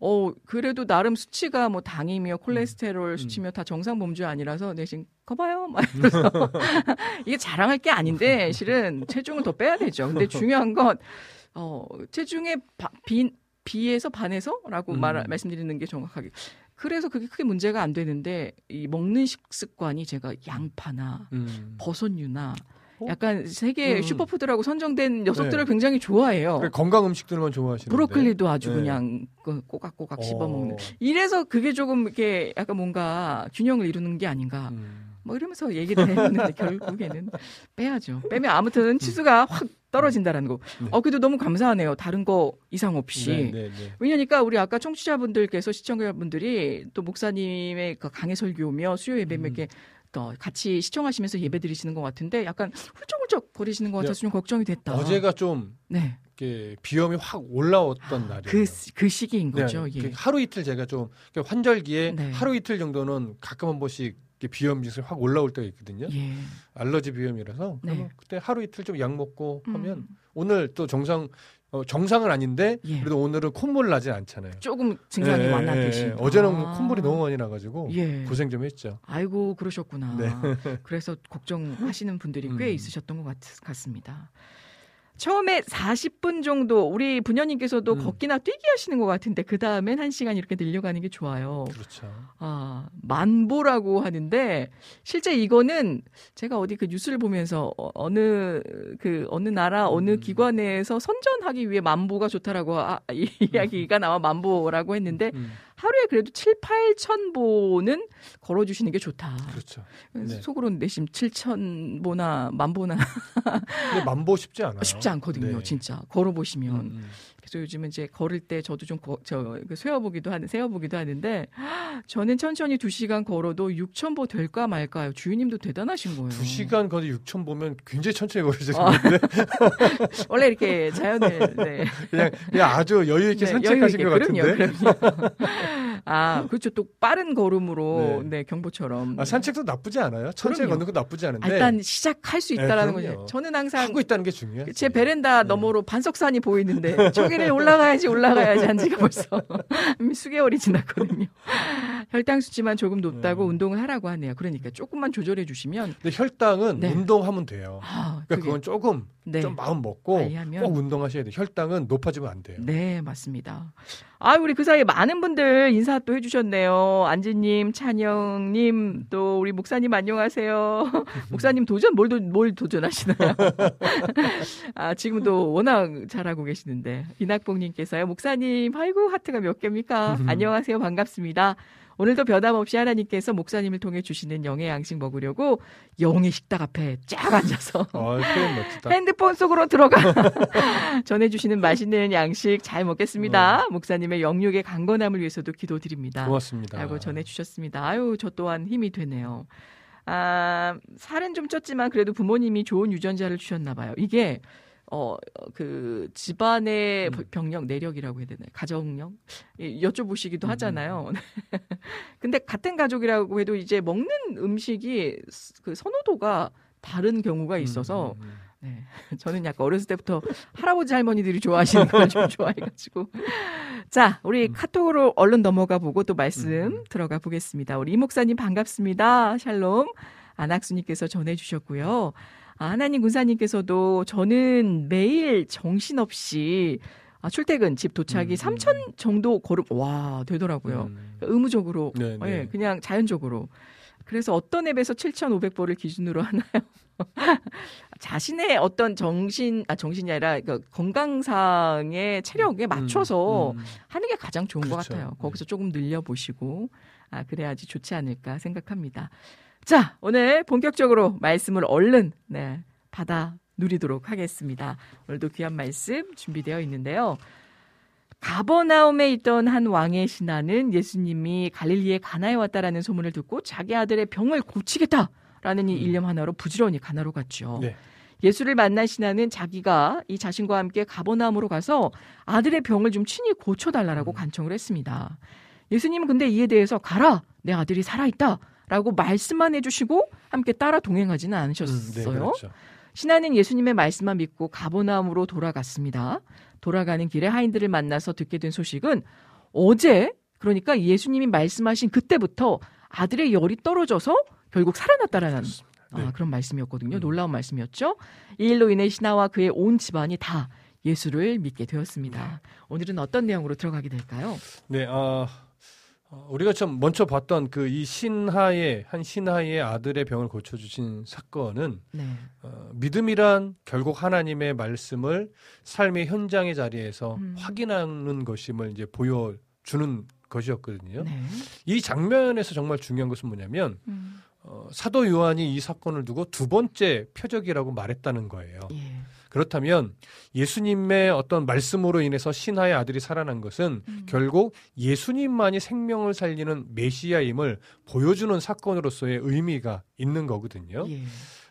어 그래도 나름 수치가 뭐 당이며 콜레스테롤
음.
수치며 다 정상 범주 아니라서 대신 거봐요 막 이러면서 [laughs] 이게 자랑할 게 아닌데 실은 체중을 더 빼야 되죠. 근데 중요한 건 어, 체중의 바, 비, 비에서 반에서라고
음.
말 말씀드리는 게 정확하게. 그래서 그게 크게 문제가 안 되는데 이 먹는 식습관이 제가 양파나
음.
버섯류나
어?
약간 세계
음.
슈퍼푸드라고 선정된 녀석들을
네.
굉장히 좋아해요.
그러니까 건강 음식들만 좋아하시는데.
브로콜리도 아주
네.
그냥 그 꼬각꼬각 씹어 먹는.
어.
이래서 그게 조금 이렇게 약간 뭔가 균형을 이루는 게 아닌가.
음.
뭐 이러면서 얘기를 했는데 [laughs] 결국에는 빼야죠. 빼면 아무튼 치수가 확 떨어진다라는 거.
네.
어, 그래도 너무 감사하네요. 다른 거 이상 없이.
네, 네, 네.
왜냐니까 우리 아까 청취자분들께서 시청자분들이 또 목사님의 그 강해 설교며 수요 예배
음.
이렇게 또 같이 시청하시면서 예배 드리시는 것 같은데 약간 훌쩍훌쩍 거리시는 것 같아서 좀 걱정이 됐다.
어제가 좀
네.
이렇게 비염이 확 올라왔던 날이에요.
그, 그 시기인
네,
거죠.
그
예.
하루 이틀 제가 좀 환절기에
네.
하루 이틀 정도는 가끔 한 번씩 비염 증상이 확 올라올 때가 있거든요.
예.
알러지 비염이라서
네.
그때 하루 이틀 좀 약 먹고 하면
음.
오늘 또 정상 어, 정상은 아닌데
예.
그래도 오늘은 콧물 나진 않잖아요.
조금 증상이
예,
완화되신.
예, 예. 어제는
아.
콧물이 너무 많이 나가지고
예.
고생 좀 했죠.
아이고 그러셨구나.
네.
그래서 걱정하시는 분들이 꽤
음.
있으셨던 것 같, 같습니다. 처음에 40분 정도 우리 부녀님께서도
음.
걷기나 뛰기 하시는 것 같은데 그 다음엔 한 시간 이렇게 늘려가는 게 좋아요.
그렇죠.
아 만보라고 하는데 실제 이거는 제가 어디 그 뉴스를 보면서 어, 어느 그 어느 나라 어느
음.
기관에서 선전하기 위해 만보가 좋다라고 아, 이 이야기가 나와 만보라고 했는데
음,
하루에 그래도 7, 8천 보는 걸어주시는 게 좋다.
그렇죠. 네.
속으로는 내심 7천 보나 만 보나
근데 만보 쉽지 않아요.
쉽지 않거든요,
네.
진짜 걸어보시면.
음, 음.
그래서 요즘은 이제 걸을 때 저도 좀저 그 세어보기도 하는 세어보기도 하는데 저는 천천히 2 시간 걸어도 6천 보 될까 말까요. 주인님도 대단하신 거예요.
두 시간 거리 6천 보면 굉장히 천천히
아.
걸으시는데 [laughs]
원래 이렇게 자연을 네.
그냥, 그냥 아주 여유 있게
네,
산책하신
여유
것. 같은데.
그럼요, 그럼요. [laughs] 아 그렇죠. 또 빠른 걸음으로
네.
네, 경보처럼
아, 산책도 나쁘지 않아요. 천천히. 걷는 거 나쁘지 않은데
아, 일단 시작할 수
네,
있다라는
그럼요.
거죠. 저는 항상
하고 있다는 게 중요해요.
제 베란다
네.
너머로 반석산이 보이는데 저기를 올라가야지 올라가야지 한 지가 벌써 [laughs] 수개월이 지났거든요. 혈당 수치만 조금 높다고
음.
운동을 하라고 하네요. 그러니까 조금만 조절해 주시면
근데 혈당은
네.
운동하면 돼요.
아,
그러니까
그게
그건 조금
네.
좀 마음 먹고 꼭 운동하셔야 돼요. 혈당은 높아지면 안 돼요.
네, 맞습니다. 아, 우리 그 사이에 많은 분들 인사 또 해주셨네요. 안지님, 찬영님, 또 우리 목사님 안녕하세요. [laughs] 목사님 도전, 뭘, 도, 뭘 도전하시나요? [laughs] 아, 지금도 워낙 잘하고 계시는데. 이낙봉님께서요, 목사님, 아이고, 하트가 몇 개입니까? [laughs] 안녕하세요. 반갑습니다. 오늘도 변함없이 하나님께서 목사님을 통해 주시는 영의 양식 먹으려고 영의 식탁 앞에 쫙 앉아서
아.
핸드폰 속으로 들어가 [laughs] 전해주시는 맛있는 양식 잘 먹겠습니다.
어.
목사님의 영육의 강건함을 위해서도 기도드립니다.
고맙습니다.
라고 전해주셨습니다. 아유 저 또한 힘이 되네요. 아 살은 좀 쪘지만 그래도 부모님이 좋은 유전자를 주셨나 봐요. 이게 어 그 집안의
음.
병력 내력이라고 해야 되나요? 가정력 이- 여쭤보시기도
음,
하잖아요. [laughs] 근데 같은 가족이라고 해도 이제 먹는 음식이 그 선호도가 다른 경우가 있어서
음, 음, 음.
네. [laughs] 저는 약간 어렸을 때부터 할아버지 할머니들이 좋아하시는 걸 좀 좋아해가지고. [laughs] 자, 우리
음.
카톡으로 얼른 넘어가 보고 또 말씀
음.
들어가 보겠습니다. 우리 이 목사님 반갑습니다. 샬롬. 안학수님께서 전해주셨고요. 아, 하나님 군사님께서도 저는 매일 정신없이 아, 출퇴근 집 도착이
음,
3천 정도 걸음 와 되더라고요.
음.
의무적으로
네, 네.
예, 그냥 자연적으로. 그래서 어떤 앱에서 7,500보를 기준으로 하나요? [laughs] 자신의 어떤 정신, 아, 정신이 아니라 그 건강상의 체력에 맞춰서
음, 음.
하는 게 가장 좋은 것
그렇죠.
같아요. 거기서 조금 늘려 보시고, 아, 그래야지 좋지 않을까 생각합니다. 자, 오늘 본격적으로 말씀을 얼른, 네, 받아 누리도록 하겠습니다. 오늘도 귀한 말씀 준비되어 있는데요. 가버나움에 있던 한 왕의 신하는 예수님이 갈릴리에 가나에 왔다라는 소문을 듣고 자기 아들의 병을 고치겠다라는 이 일념 하나로 부지런히 가나로 갔죠.
네.
예수를 만난 신하는 자기가 이 자신과 함께 가버나움으로 가서 아들의 병을 좀 친히 고쳐달라고
음.
간청을 했습니다. 예수님은 근데 이에 대해서 가라 내 아들이 살아있다 라고 말씀만 해주시고 함께 따라 동행하지는
음,
않으셨어요.
네, 그렇죠.
신하는 예수님의 말씀만 믿고 가버나움으로 돌아갔습니다. 돌아가는 길에 하인들을 만나서 듣게 된 소식은 어제 그러니까 예수님이 말씀하신 그때부터 아들의 열이 떨어져서 결국 살아났다라는
네.
아, 그런 말씀이었거든요.
음.
놀라운 말씀이었죠. 이 일로 인해 신하와 그의 온 집안이 다 예수를 믿게 되었습니다. 오늘은 어떤 내용으로 들어가게 될까요?
네, 아, 어, 우리가 좀 먼저 봤던 그 이 신하의 한 신하의 아들의 병을 고쳐 주신 사건은
네.
어, 믿음이란 결국 하나님의 말씀을 삶의 현장의 자리에서
음.
확인하는 것임을 이제 보여 주는 것이었거든요.
네.
이 장면에서 정말 중요한 것은 뭐냐면
음,
어, 사도 요한이 이 사건을 두고 두 번째 표적이라고 말했다는 거예요.
예.
그렇다면 예수님의 어떤 말씀으로 인해서 신하의 아들이 살아난 것은
음.
결국 예수님만이 생명을 살리는 메시아임을 보여주는 사건으로서의 의미가 있는 거거든요.
예.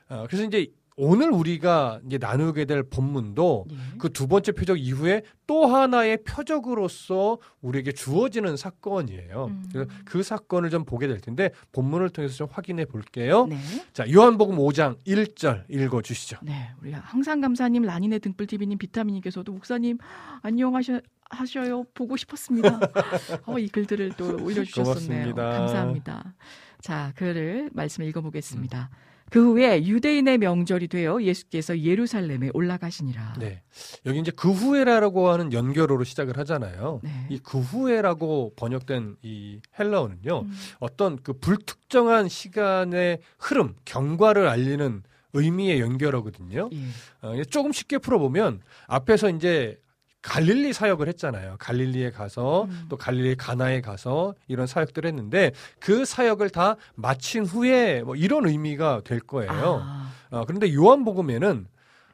아, 그래서 이제 오늘 우리가 이제 나누게 될 본문도
예.
그두 번째 표적 이후에 또 하나의 표적으로서 우리에게 주어지는 사건이에요.
음.
그래서 그 사건을 좀 보게 될 텐데 본문을 통해서 좀 확인해 볼게요.
네.
자, 요한복음 5장 1절 읽어 주시죠.
네, 우리 항상 감사님, 라니네 등불 TV님, 비타민님께서도 목사님 안녕하셔 하셔요 보고 싶었습니다. [laughs] 어, 이 글들을 또 올려 주셨었네요.
고맙습니다.
감사합니다. 자, 글을 말씀을 읽어 보겠습니다. 그 후에 유대인의 명절이 되어 예수께서 예루살렘에 올라가시니라.
네. 여기 이제 그 후에라고 하는 연결어로 시작을 하잖아요.
네.
이그 후에라고 번역된 이 헬라어는요.
음,
어떤 그 불특정한 시간의 흐름, 경과를 알리는 의미의 연결어거든요.
예.
어, 조금 쉽게 풀어보면 앞에서 이제 갈릴리 사역을 했잖아요. 갈릴리에 가서
음.
또 갈릴리 가나에 가서 이런 사역들을 했는데 그 사역을 다 마친 후에 뭐 이런 의미가 될 거예요.
아,
어, 그런데 요한복음에는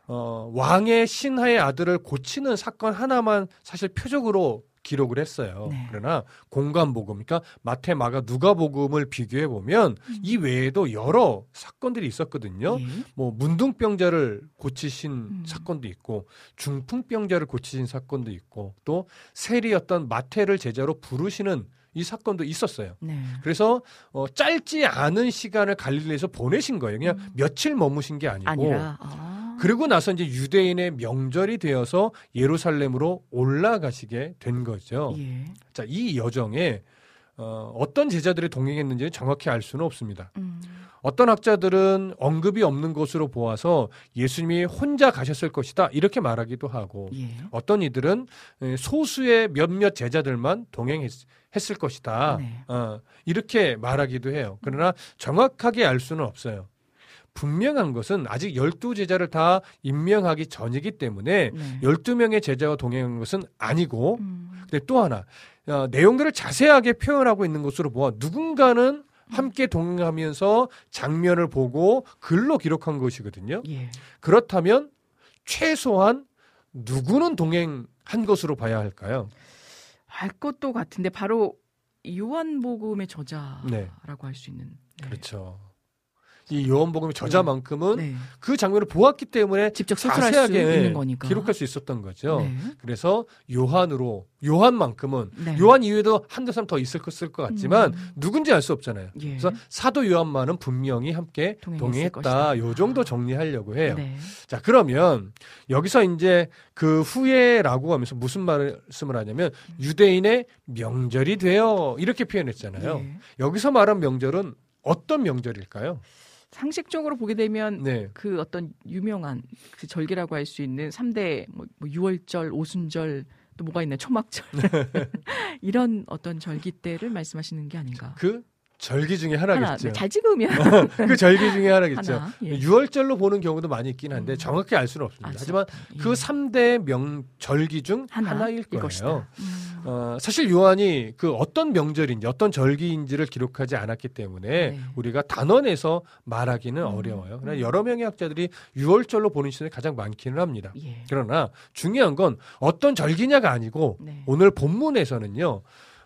어, 왕의 신하의 아들을 고치는 사건 하나만 사실 표적으로 기록을 했어요.
네.
그러나 공간복음, 그러니까 마태, 마가, 누가복음을 비교해 보면 이 외에도 여러 사건들이 있었거든요.
예.
뭐 문둥병자를 고치신
음.
사건도 있고 중풍병자를 고치신 사건도 있고 또 세리였던 마태를 제자로 부르시는 이 사건도 있었어요.
네.
그래서 어, 짧지 않은 시간을 갈릴리에서 보내신 거예요. 그냥
음.
며칠 머무신 게 아니고.
아.
그리고 나서 이제 유대인의 명절이 되어서 예루살렘으로 올라가시게 된 거죠.
예.
자, 이 여정에 어, 어떤 제자들이 동행했는지는 정확히 알 수는 없습니다.
음.
어떤 학자들은 언급이 없는 것으로 보아서 예수님이 혼자 가셨을 것이다 이렇게 말하기도 하고
예.
어떤 이들은 에, 소수의 몇몇 제자들만 동행했을 것이다
네.
어, 이렇게 말하기도 해요. 그러나 정확하게 알 수는 없어요. 분명한 것은 아직 열두 제자를 다 임명하기 전이기 때문에
네.
열두 명의 제자와 동행한 것은 아니고
음.
근데 또 하나 어, 내용들을 자세하게 표현하고 있는 것으로 보아 누군가는 함께 동행하면서 장면을 보고 글로 기록한 것이거든요.
예.
그렇다면 최소한 누구는 동행한 것으로 봐야 할까요?
할 것도 같은데 바로 요한복음의 저자라고
네.
할수 있는. 네.
그렇죠. 이 요한복음의 저자만큼은
네.
그 장면을 보았기 때문에
직접
자세하게 예. 기록할 수 있었던 거죠.
네.
그래서 요한으로 요한만큼은
네.
요한 이외에도 한두 사람 더 있을 것 같지만
음.
누군지 알 수 없잖아요.
예.
그래서 사도 요한만은 분명히 함께 동행했다. 요 정도 정리하려고 해요.
네.
자, 그러면 여기서 이제 그 후에라고 하면서 무슨 말씀을 하냐면 유대인의 명절이 되어 이렇게 표현했잖아요.
예.
여기서 말한 명절은 어떤 명절일까요?
상식적으로 보게 되면
네.
그 어떤 유명한 그 절기라고 할 수 있는 3대 뭐, 뭐 6월절, 오순절 또 뭐가 있나 초막절 [laughs] 이런 어떤 절기 때를 말씀하시는 게 아닌가.
그 절기 중에
하나
하나겠죠.
네, 잘 찍으면
그 절기 중에 하나겠죠.
하나. 예.
유월절로 보는 경우도 많이 있긴 한데
음.
정확히 알 수는 없습니다.
알수
하지만
없다. 예.
그 3대 명절기 중
하나,
하나 일 거예요.
음.
어, 사실 요한이 그 어떤 명절인지 어떤 절기인지를 기록하지 않았기 때문에
네.
우리가 단언해서 말하기는
음.
어려워요. 그러나
음.
여러 명의 학자들이 유월절로 보는 시선이 가장 많기는 합니다.
예.
그러나 중요한 건 어떤 절기냐가 아니고
네.
오늘 본문에서는요.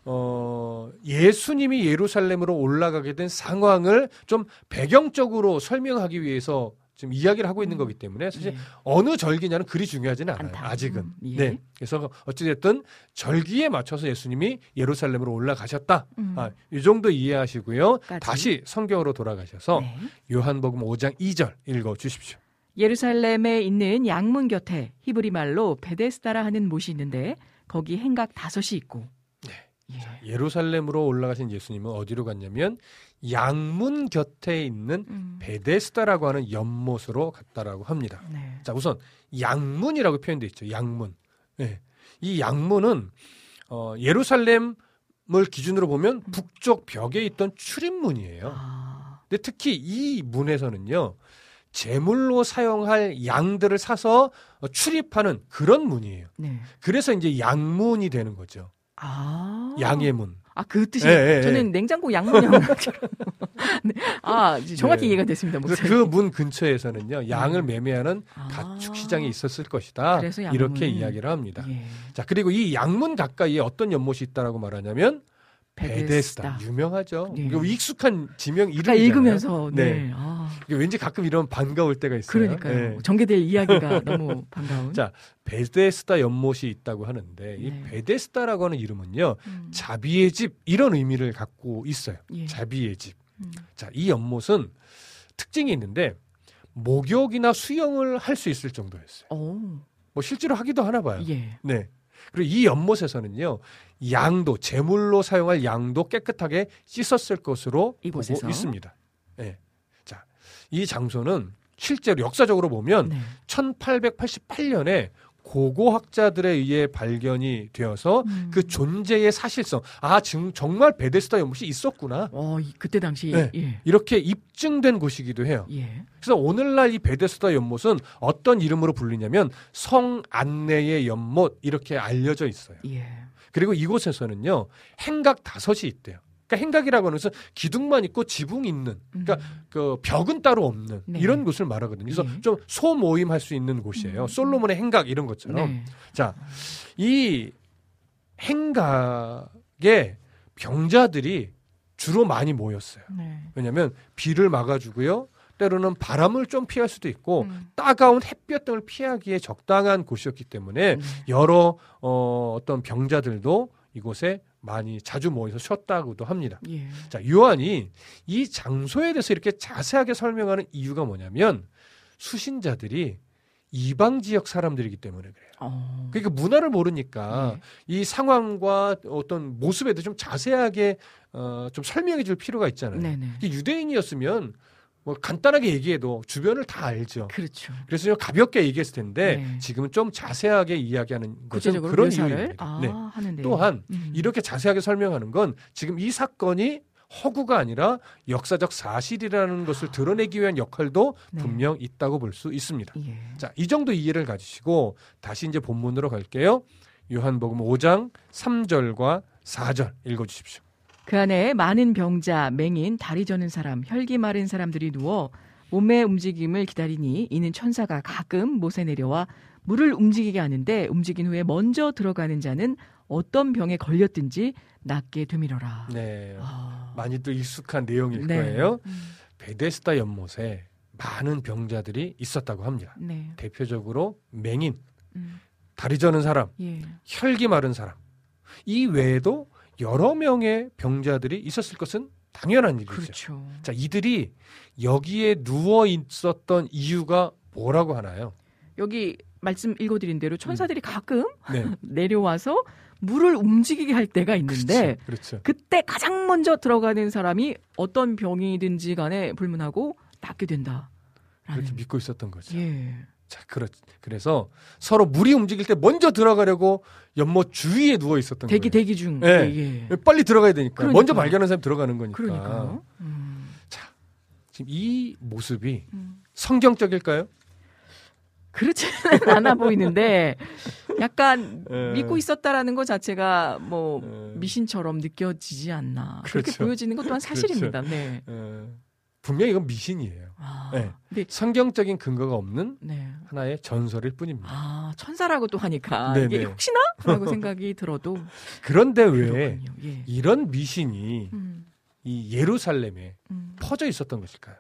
어, 예수님이 예루살렘으로 올라가게 된 상황을 좀 배경적으로 설명하기 위해서 지금 이야기를 하고 있는
음.
거기 때문에 사실
예.
어느 절기냐는 그리 중요하지는 않아요.
않다.
아직은.
음, 예.
네. 그래서 어찌됐든 절기에 맞춰서 예수님이 예루살렘으로 올라가셨다.
음.
아, 이 정도 이해하시고요.
까지.
다시 성경으로 돌아가셔서
네.
요한복음 5장 2절 읽어 주십시오.
예루살렘에 있는 양문 곁에 히브리 말로 베데스다라 하는 못이 있는데 거기 행각 다섯이 있고.
네.
예.
예루살렘으로 올라가신 예수님은 어디로 갔냐면 양문 곁에 있는
음.
베데스다라고 하는 연못으로 갔다라고 합니다.
네.
자, 우선 양문이라고 표현돼 있죠. 양문. 네. 이 양문은 어, 예루살렘을 기준으로 보면 북쪽 벽에 있던 출입문이에요.
아.
근데 특히 이 문에서는요. 제물로 사용할 양들을 사서 어, 출입하는 그런 문이에요.
네.
그래서 이제 양문이 되는 거죠.
아.
양의 문.
아, 그 뜻이.
예, 예, 예.
저는 냉장고 양문형. [laughs] 네. 아, 이제 정확히
네.
이해가 됐습니다.
그래서
목소리.
그문 근처에서는요. 양을 매매하는
아.
가축 시장이 있었을 것이다. 이렇게 이야기를 합니다.
예.
자, 그리고 이 양문 가까이에 어떤 연못이 있다라고 말하냐면 베데스다. 유명하죠.
예.
이거 익숙한 지명 이름이잖아요.
읽으면서 네.
네.
아,
이게 왠지 가끔 이런 반가울 때가 있어요.
그러니까요.
네.
전개될 이야기가 [laughs] 너무 반가운.
자, 베데스다 연못이 있다고 하는데 이
네.
베데스다라고 하는 이름은요.
음.
자비의 집 이런 의미를 갖고 있어요.
예.
자비의 집.
음.
자, 이 연못은 특징이 있는데 목욕이나 수영을 할 수 있을 정도였어요.
오.
뭐 실제로 하기도 하나 봐요.
예.
네. 그리고 이 연못에서는요, 양도, 제물로 사용할 양도 깨끗하게 씻었을 것으로
이곳에서?
보고 있습니다. 네. 자, 이 장소는 실제로 역사적으로 보면
네.
1888년에 고고학자들에 의해 발견이 되어서
음.
그 존재의 사실성, 아, 지금 정말 베데스다 연못이 있었구나.
어, 이- 그때 당시
네.
예.
이렇게 입증된 곳이기도 해요.
예.
그래서 오늘날 이 베데스다 연못은 어떤 이름으로 불리냐면 성 안내의 연못 이렇게 알려져 있어요.
예.
그리고 이곳에서는요 행각 다섯이 있대요. 그러니까 행각이라고 하는 것은 기둥만 있고 지붕 있는 그러니까
음.
그 벽은 따로 없는
네.
이런 곳을 말하거든요. 그래서
네.
좀 소모임할 수 있는 곳이에요.
음.
솔로몬의 행각 이런 것처럼.
네.
자, 이 행각에 병자들이 주로 많이 모였어요.
네.
왜냐하면 비를 막아주고요. 때로는 바람을 좀 피할 수도 있고
음.
따가운 햇볕 등을 피하기에 적당한 곳이었기 때문에
네.
여러 어, 어떤 병자들도 이곳에 많이 자주 모여서 쉬었다고도 합니다.
예.
자, 요한이 이 장소에 대해서 이렇게 자세하게 설명하는 이유가 뭐냐면 수신자들이 이방 지역 사람들이기 때문에 그래요.
어.
그러니까 문화를 모르니까
예.
이 상황과 어떤 모습에 대해 좀 자세하게 어, 좀 설명해 줄 필요가 있잖아요.
네네.
유대인이었으면 뭐 간단하게 얘기해도 주변을 다 알죠.
그렇죠.
그래서 좀 가볍게 얘기했을 텐데
네.
지금은 좀 자세하게 이야기하는 것은 그런 이유입니다.
아,
네.
하는데
또한
음.
이렇게 자세하게 설명하는 건 지금 이 사건이 허구가 아니라 역사적 사실이라는 것을 드러내기 위한 역할도
네.
분명 있다고 볼 수 있습니다.
예.
자, 이 정도 이해를 가지시고 다시 이제 본문으로 갈게요. 요한복음 5장 3절과 4절 읽어 주십시오.
그 안에 많은 병자, 맹인, 다리 저는 사람, 혈기 마른 사람들이 누워 몸의 움직임을 기다리니 이는 천사가 가끔 못에 내려와 물을 움직이게 하는데 움직인 후에 먼저 들어가는 자는 어떤 병에 걸렸든지 낫게 되밀어라.
네.
아.
많이 또 익숙한 내용일
네.
거예요.
음,
베데스다 연못에 많은 병자들이 있었다고 합니다.
네.
대표적으로 맹인,
음,
다리 저는 사람,
예.
혈기 마른 사람. 이 외에도 여러 명의 병자들이 있었을 것은 당연한 일이죠.
그렇죠.
자, 이들이 여기에 누워 있었던 이유가 뭐라고 하나요?
여기 말씀 읽어드린 대로 천사들이 가끔
네. [laughs]
내려와서 물을 움직이게 할 때가 있는데
그렇죠. 그렇죠.
그때 가장 먼저 들어가는 사람이 어떤 병이든지 간에 불문하고 낫게 된다.
그렇게 믿고 있었던 거죠.
예.
자, 그렇, 그래서 서로 물이 움직일 때 먼저 들어가려고 연못 주위에 누워 있었던
대기
거예요.
대기 중.
네.
예, 예.
빨리 들어가야 되니까.
그러니까요.
먼저 발견한 사람이 들어가는 거니까.
그러니까요. 음.
지금 이 모습이
음.
성경적일까요?
그렇지는 않아 보이는데 약간
예.
믿고 있었다라는 것 자체가 뭐
예.
미신처럼 느껴지지 않나 그렇게
그렇죠.
보여지는 것 또한 사실입니다. 네.
에, 분명히 이건 미신이에요.
아,
네.
근데
성경적인 근거가 없는
네.
하나의 전설일 뿐입니다.
아 천사라고 또 하니까
네네.
이게 혹시나라고 생각이 [laughs] 들어도
그런데 왜.
예.
이런 미신이
음,
이 예루살렘에
음.
퍼져 있었던 것일까요?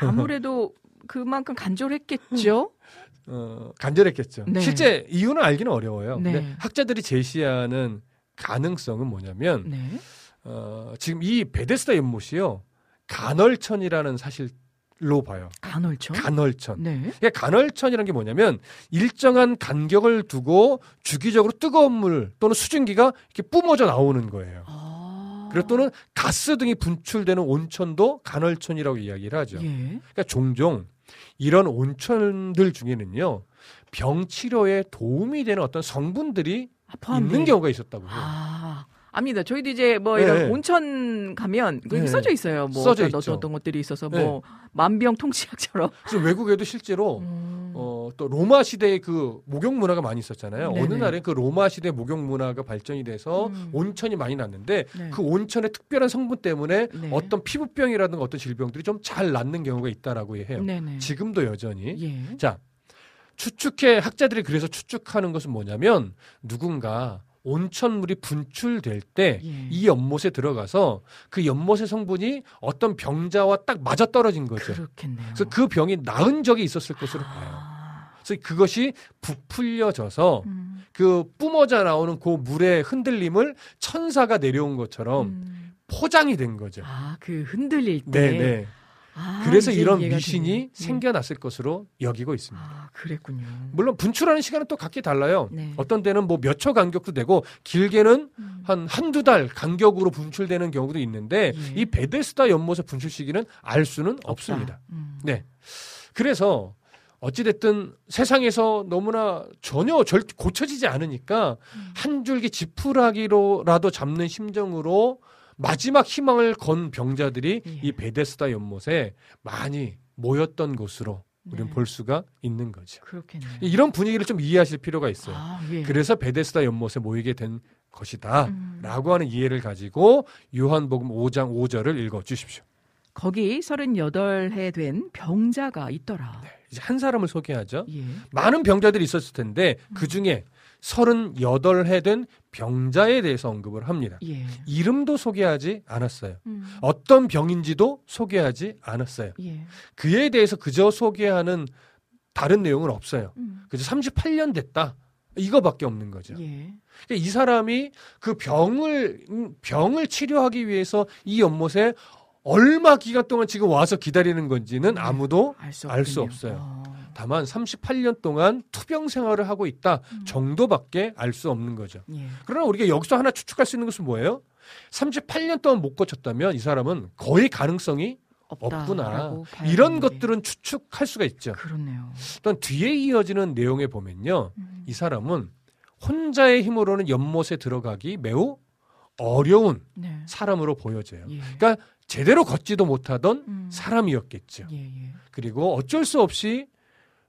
아무래도 그만큼 간절했겠죠. [laughs]
어, 간절했겠죠.
네.
실제 이유는 알기는 어려워요.
네.
근데 학자들이 제시하는 가능성은 뭐냐면
네.
어, 지금 이 베데스다 연못이요 간헐천이라는 사실로 봐요.
간헐천.
간헐천.
네.
그러니까 간헐천이라는 게 뭐냐면 일정한 간격을 두고 주기적으로 뜨거운 물 또는 수증기가 이렇게 뿜어져 나오는 거예요.
아.
그리고 또는 가스 등이 분출되는 온천도 간헐천이라고 이야기를 하죠.
예.
그러니까 종종 이런 온천들 중에는요 병 치료에 도움이 되는 어떤 성분들이
아.
있는 경우가 있었다고 해요.
아, 압니다. 저희도 이제 뭐
네.
이런 온천 가면 거기
네.
써져 있어요. 뭐
써져
어떤,
있죠.
어떤 것들이 있어서
네.
뭐 만병통치약처럼.
그래서 외국에도 실제로
음.
어, 또 로마 시대의 그 목욕 문화가 많이 있었잖아요.
네네.
어느 날에 그 로마 시대 목욕 문화가 발전이 돼서
음.
온천이 많이 났는데
네.
그 온천의 특별한 성분 때문에
네.
어떤 피부병이라든가 어떤 질병들이 좀 잘 낫는 경우가 있다라고 해요.
네네.
지금도 여전히.
예.
자, 추측해 학자들이 그래서 추측하는 것은 뭐냐면 누군가 온천물이 분출될 때
예.
이 연못에 들어가서 그 연못의 성분이 어떤 병자와 딱 맞아 떨어진 거죠.
그렇겠네요.
그래서 그 병이 나은 적이 있었을 것으로 봐요.
아.
그래서 그것이 부풀려져서
음.
그 뿜어져 나오는 그 물의 흔들림을 천사가 내려온 것처럼
음.
포장이 된 거죠.
아, 그 흔들릴 때.
네, 네.
아,
그래서 이런 미신이.
예.
생겨났을 것으로 여기고 있습니다.
아, 그랬군요.
물론 분출하는 시간은 또 각기 달라요.
네.
어떤 때는 뭐 몇 초 간격도 되고 길게는
음.
한 한두 달 간격으로 분출되는 경우도 있는데
예.
이 베데스다 연못의 분출 시기는 알 수는 없습니다.
음.
네. 그래서 어찌됐든 세상에서 너무나 전혀 절 고쳐지지 않으니까
음.
한 줄기 지푸라기로라도 잡는 심정으로 마지막 희망을 건 병자들이
예.
이 베데스다 연못에 많이 모였던 것으로 우리는
네.
볼 수가 있는 거죠.
그렇겠네요.
이런 분위기를 좀 이해하실 필요가 있어요.
아, 예.
그래서 베데스다 연못에 모이게 된 것이다.
음.
라고 하는 이해를 가지고 요한복음 5장 5절을 읽어 주십시오.
거기 38해 된 병자가 있더라.
이제 한 사람을 소개하죠.
예.
많은 병자들이 있었을 텐데
음.
그 중에 38해 된 병자에 대해서 언급을 합니다.
예.
이름도 소개하지 않았어요.
음.
어떤 병인지도 소개하지 않았어요.
예.
그에 대해서 그저 소개하는 다른 내용은 없어요.
음.
그저 38년 됐다. 이거밖에 없는 거죠.
예.
그러니까 이 사람이 그 병을 음, 병을 치료하기 위해서 이 연못에 얼마 기간 동안 지금 와서 기다리는 건지는
네.
아무도
알 수.
없어요.
어.
다만 38년 동안 투병 생활을 하고 있다
음.
정도밖에 알 수 없는 거죠.
예.
그러나 우리가 여기서 하나 추측할 수 있는 것은 뭐예요? 38년 동안 못 고쳤다면 이 사람은 거의 가능성이 없구나. 이런
되는데.
것들은 추측할 수가 있죠.
그렇네요.
또한 뒤에 이어지는 내용에 보면요.
음.
이 사람은 혼자의 힘으로는 연못에 들어가기 매우 어려운
네.
사람으로 보여져요.
예.
그러니까 제대로 걷지도 못하던
음.
사람이었겠죠.
예, 예.
그리고 어쩔 수 없이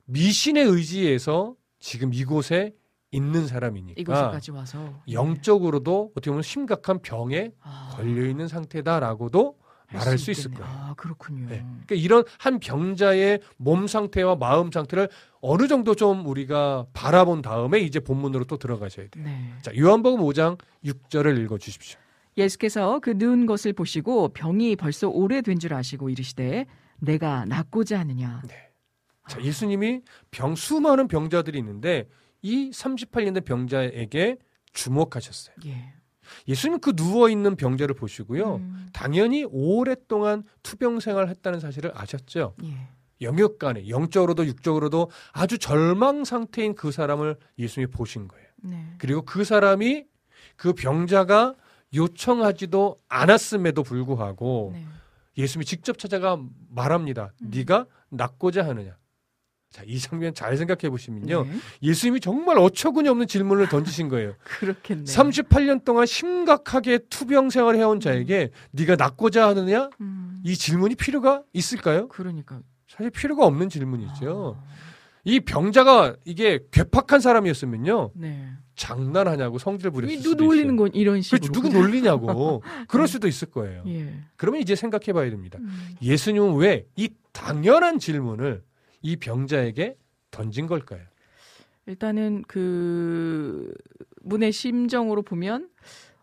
미신의 의지에서 지금 이곳에 있는 사람이니까
이곳에까지 와서 예.
영적으로도 어떻게 보면 심각한 병에
아,
걸려 있는 상태다라고도 말할 수 있을
있겠네요.
거예요.
아, 그렇군요.
네. 그러니까 이런 한 병자의 몸 상태와 마음 상태를 어느 정도 좀 우리가 바라본 다음에 이제 본문으로 또 들어가셔야 돼요.
네.
자, 요한복음 5장 6절을 읽어 주십시오.
예수께서 그 누운 것을 보시고 병이 벌써 오래된 줄 아시고 이르시되 내가 낫고자 하느냐.
자, 예수님이 병 수많은 병자들이 있는데 이 38년 된 병자에게 주목하셨어요.
예.
예수님 그 누워 있는 병자를 보시고요.
음,
당연히 오랫동안 투병 생활을 했다는 사실을 아셨죠.
예.
영역 간에 영적으로도 육적으로도 아주 절망 상태인 그 사람을 예수님이 보신 거예요.
네.
그리고 그 사람이 그 병자가 요청하지도 않았음에도 불구하고
네.
예수님이 직접 찾아가 말합니다.
음.
네가 낫고자 하느냐. 자, 이 장면 잘 생각해 보시면요.
네.
예수님이 정말 어처구니 없는 질문을 던지신 거예요. [laughs]
그렇겠네.
38년 동안 심각하게 투병 생활을 해온 자에게 네가 낫고자 하느냐?
음,
이 질문이 필요가 있을까요?
그러니까.
사실 필요가 없는 질문이죠.
아,
이 병자가 이게 괴팍한 사람이었으면요.
네.
장난하냐고 성질 부렸을
이
수도
누 놀리는. 건 이런 식으로.
그렇죠. 누구 놀리냐고. [laughs] 그럴 수도 있을 거예요.
예.
그러면 이제 생각해 봐야 됩니다.
음,
예수님은 왜 이 당연한 질문을 이 병자에게 던진 걸까요?
일단은 그 문의 심정으로 보면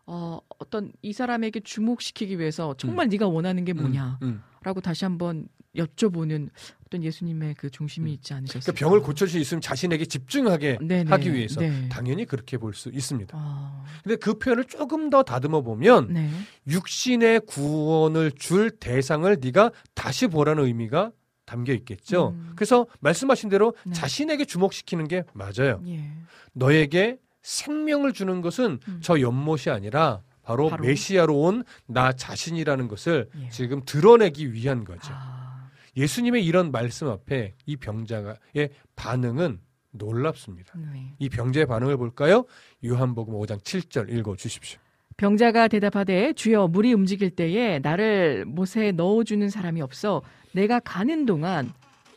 어, 어떤 이 사람에게 주목시키기 위해서 정말 네가 원하는 게 뭐냐라고
음, 음.
다시 한번 여쭤보는 어떤 예수님의 그 중심이 있지 않으셨을까?
그러니까 병을 고칠 수 있으면 자신에게 집중하게
네네.
하기 위해서
네.
당연히 그렇게 볼 수 있습니다.
아,
근데 그 표현을 조금 더 다듬어 보면
네.
육신의 구원을 줄 대상을 네가 다시 보라는 의미가 담겨 있겠죠.
음.
그래서 말씀하신 대로
네.
자신에게 주목시키는 게 맞아요.
예.
너에게 생명을 주는 것은
음.
저 연못이 아니라 바로,
바로?
메시아로 온 나 자신이라는 것을
예.
지금 드러내기 위한 거죠.
아,
예수님의 이런 말씀 앞에 이 병자의 반응은 놀랍습니다.
네.
이 병자의 반응을 볼까요? 요한복음 5장 7절 읽어 주십시오.
병자가 대답하되 주여 물이 움직일 때에 나를 못에 넣어 주는 사람이 없어 내가 가는 동안